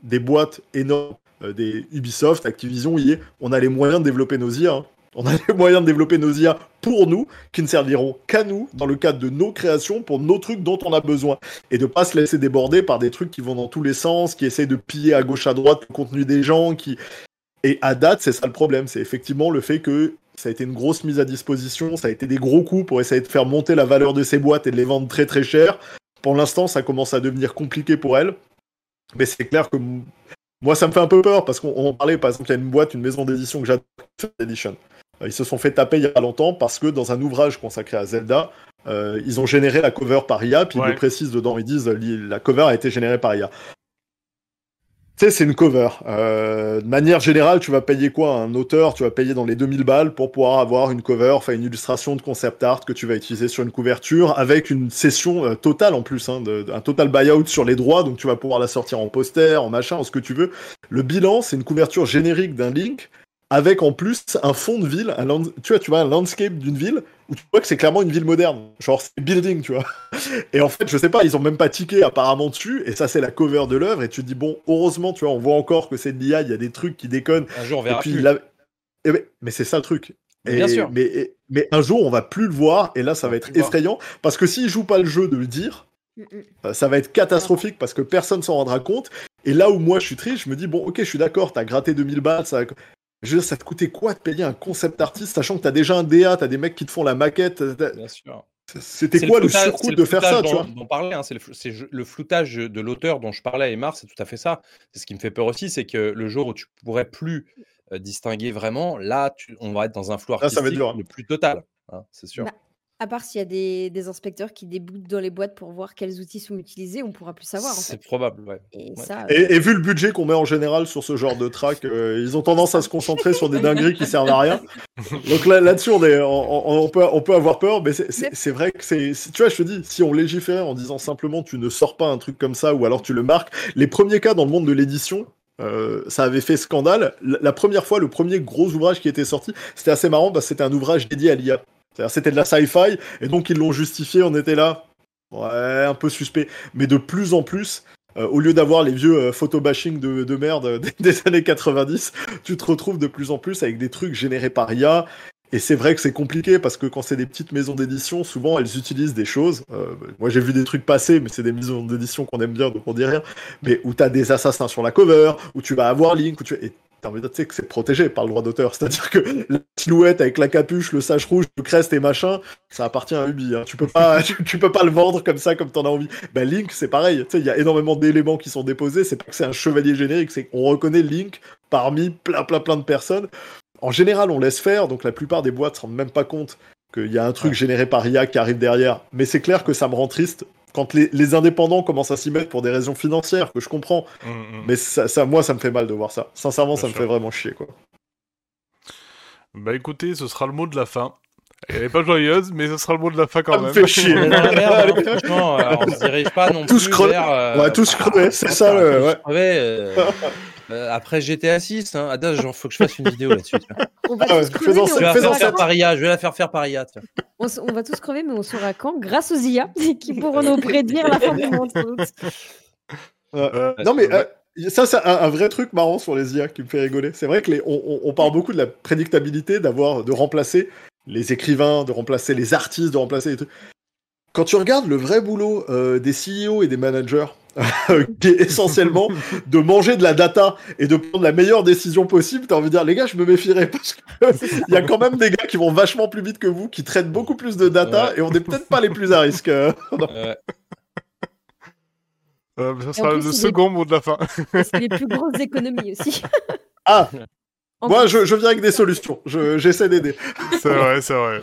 des boîtes énormes, euh, des Ubisoft, Activision, EA, on a les moyens de développer nos IA. Hein. On a [laughs] les moyens de développer nos IA pour nous, qui ne serviront qu'à nous, dans le cadre de nos créations, pour nos trucs dont on a besoin. Et de pas se laisser déborder par des trucs qui vont dans tous les sens, qui essayent de piller à gauche à droite le contenu des gens, qui... Et à date, c'est ça le problème, c'est effectivement le fait que ça a été une grosse mise à disposition, ça a été des gros coups pour essayer de faire monter la valeur de ces boîtes et de les vendre très très cher. Pour l'instant, ça commence à devenir compliqué pour elles. Mais c'est clair que moi, ça me fait un peu peur parce qu'on parlait, par exemple, il y a une boîte, une maison d'édition que j'adore, Edition. Euh, ils se sont fait taper il y a longtemps parce que dans un ouvrage consacré à Zelda, euh, ils ont généré la cover par IA, puis ils le précisent dedans, ils disent la cover a été générée par IA. Tu sais, c'est une cover. Euh, de manière générale, tu vas payer quoi? Un auteur, tu vas payer dans les 2000 balles pour pouvoir avoir une cover, enfin une illustration de concept art que tu vas utiliser sur une couverture, avec une session totale en plus, hein, un total buyout sur les droits, donc tu vas pouvoir la sortir en poster, en machin, en ce que tu veux. Le bilan, c'est une couverture générique d'un link avec en plus un fond de ville, un tu vois, tu vois, un landscape d'une ville où tu vois que c'est clairement une ville moderne, genre c'est building, tu vois. Et en fait, je sais pas, ils ont même pas tiqué apparemment dessus, et ça c'est la cover de l'œuvre, et tu te dis bon, heureusement, tu vois, on voit encore que c'est de l'IA, il y a des trucs qui déconnent.
Un jour on verra
plus. mais c'est ça le truc.
Bien sûr.
Mais, mais un jour on va plus le voir, et là ça va être effrayant, parce que s'ils jouent pas le jeu de le dire, mm, mm. Euh, ça va être catastrophique parce que personne s'en rendra compte. Et là où moi je suis triste, je me dis bon ok je suis d'accord, t'as gratté 2000 balles, ça... Je veux dire, ça te coûtait quoi de payer un concept artiste, sachant que t'as déjà un DA, t'as des mecs qui te font la maquette
Bien sûr.
C'était quoi le, surcoût de faire ça, tu vois
hein, C'est le, floutage de l'auteur dont je parlais, Emar, c'est tout à fait ça. C'est ce qui me fait peur aussi, c'est que le jour où tu pourrais plus euh, distinguer vraiment, là, on va être dans un flou artistique le plus total, hein, c'est sûr. Bah,
à part s'il y a des, inspecteurs qui déboutent dans les boîtes pour voir quels outils sont utilisés, on pourra plus savoir.
C'est probable, ouais.
Et, et, vu le budget qu'on met en général sur ce genre de track, euh, ils ont tendance à se concentrer sur des dingueries qui servent à rien. [laughs] Donc là, là-dessus, on, on, peut, on peut avoir peur, mais c'est vrai que c'est. Tu vois, je te dis, si on légiférait en disant simplement tu ne sors pas un truc comme ça ou alors tu le marques, les premiers cas dans le monde de l'édition, euh, ça avait fait scandale. La, première fois, le premier gros ouvrage qui était sorti, c'était assez marrant parce que c'était un ouvrage dédié à l'IA. C'était de la sci-fi, et donc ils l'ont justifié, on était là. Ouais, un peu suspect. Mais de plus en plus, euh, au lieu d'avoir les vieux euh, photo-bashing de, merde [laughs] des, années 90, tu te retrouves de plus en plus avec des trucs générés par IA. Et c'est vrai que c'est compliqué parce que quand c'est des petites maisons d'édition, souvent elles utilisent des choses. Euh, moi j'ai vu des trucs passer, mais c'est des maisons d'édition qu'on aime bien, donc on dit rien. Mais où t'as des assassins sur la cover, où tu vas avoir Link, où tu de dire que c'est protégé par le droit d'auteur. C'est-à-dire que la silhouette avec la capuche, le sage rouge, le crest et machin, ça appartient à Ubi. Hein. Tu peux pas, [laughs] tu, peux pas le vendre comme ça, comme t'en as envie. Ben Link, c'est pareil. Tu sais, il y a énormément d'éléments qui sont déposés. C'est pas que c'est un chevalier générique, c'est qu'on reconnaît Link parmi plein, plein, plein de personnes. En général, on laisse faire, donc la plupart des boîtes se rendent même pas compte qu'il y a un truc généré par IA qui arrive derrière. Mais c'est clair que ça me rend triste quand les, indépendants commencent à s'y mettre pour des raisons financières, que je comprends. Mm, mm. Mais ça, moi, ça me fait mal de voir ça. Sincèrement, ça me fait vraiment chier, quoi.
Bah écoutez, ce sera le mot de la fin. Elle est pas joyeuse, mais ce sera le mot de la fin quand même.
fait chier.
On dans la merde, hein, [laughs] franchement, euh, on se dirige pas non
tous
plus
crever.
vers... euh,
On va tous crever, c'est ça, le- ouais.
crever, euh, [laughs] euh, après GTA 6, hein. Attends, genre, faut que je fasse une vidéo là-dessus. tiens.
On va
Ah ouais,
tous crever,
faisons
mais
Je vais la
Fais-en
faire
saura
faire
quand.
par IA, je vais la faire faire par IA. tiens.
On, va tous crever, mais on saura quand grâce aux IA [laughs] qui pourront nous prédire la fin du monde. doute.
Euh,
Non, mais euh, ça, c'est un, un vrai truc marrant sur les IA qui me fait rigoler. C'est vrai que les, on, on- on parle beaucoup de la prédictabilité, d'avoir, de remplacer les écrivains, de remplacer les artistes, de remplacer les trucs. Quand tu regardes le vrai boulot euh, des CEO et des managers, [laughs] qui est essentiellement de manger de la data et de prendre la meilleure décision possible, t'as envie de dire, les gars, je me méfierais parce qu'il [laughs] y a quand même des gars qui vont vachement plus vite que vous, qui traitent beaucoup plus de data
Ouais.
et on n'est peut-être pas les plus à risque. [laughs] euh.
Euh,
ça sera
plus,
le second mot de la fin.
C'est les plus grosses économies aussi.
Ah,
En
moi,
plus,
je, je viens avec des solutions. Je- J'essaie d'aider.
c'est vrai, c'est vrai.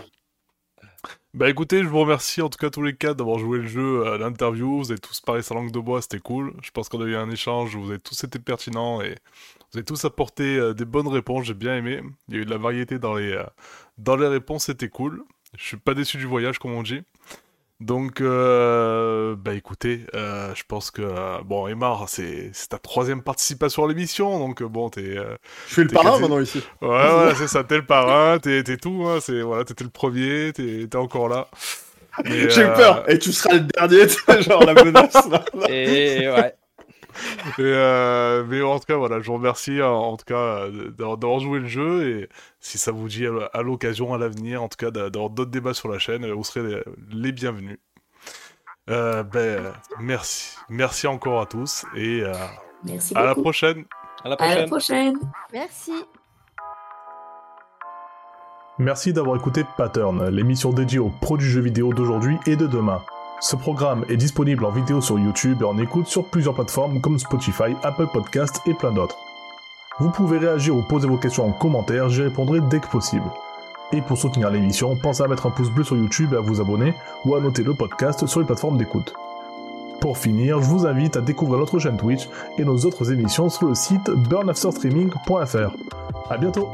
Bah écoutez, je vous remercie en tout cas tous les quatre d'avoir joué le jeu à l'interview. Vous avez tous parlé sa langue de bois, c'était cool. Je pense qu'on a eu un échange où vous avez tous été pertinents et vous avez tous apporté euh, des bonnes réponses. J'ai bien aimé. Il y a eu de la variété dans les, euh, dans les réponses, c'était cool. Je suis pas déçu du voyage, comme on dit. Donc, euh, bah écoutez, euh, je pense que euh, bon, Emar, c'est c'est ta troisième participation à l'émission, donc euh, bon, t'es euh,
Je suis le parrain
quasi-
maintenant ici.
Ouais, ouais, [laughs] c'est ça, t'es le parrain, t'es t'es tout, hein, c'est, voilà, t'étais le premier, t'es t'es encore là.
J'ai eu
euh,
peur. Et tu seras le dernier, [laughs] tu sais, genre la menace. là.
et ouais.
Mais, euh, mais en tout cas, voilà, je vous remercie en, en tout cas euh, d'avoir joué le jeu et si ça vous dit à l'occasion, à l'avenir, en tout cas, d'a- d'avoir d'autres débats sur la chaîne, euh, vous serez les, les bienvenus. Euh, ben, merci, merci encore à tous et euh,
Merci
à la prochaine.
À la
À la
prochaine.
prochaine.
Merci.
Merci d'avoir écouté Pattern, l'émission dédiée aux pros du jeu vidéo d'aujourd'hui et de demain. Ce programme est disponible en vidéo sur YouTube et en écoute sur plusieurs plateformes comme Spotify, Apple Podcasts et plein d'autres. Vous pouvez réagir ou poser vos questions en commentaire, j'y répondrai dès que possible. Et pour soutenir l'émission, pensez à mettre un pouce bleu sur YouTube et à vous abonner ou à noter le podcast sur les plateformes d'écoute. Pour finir, je vous invite à découvrir notre chaîne Twitch et nos autres émissions sur le site burnafterstreaming.fr. A bientôt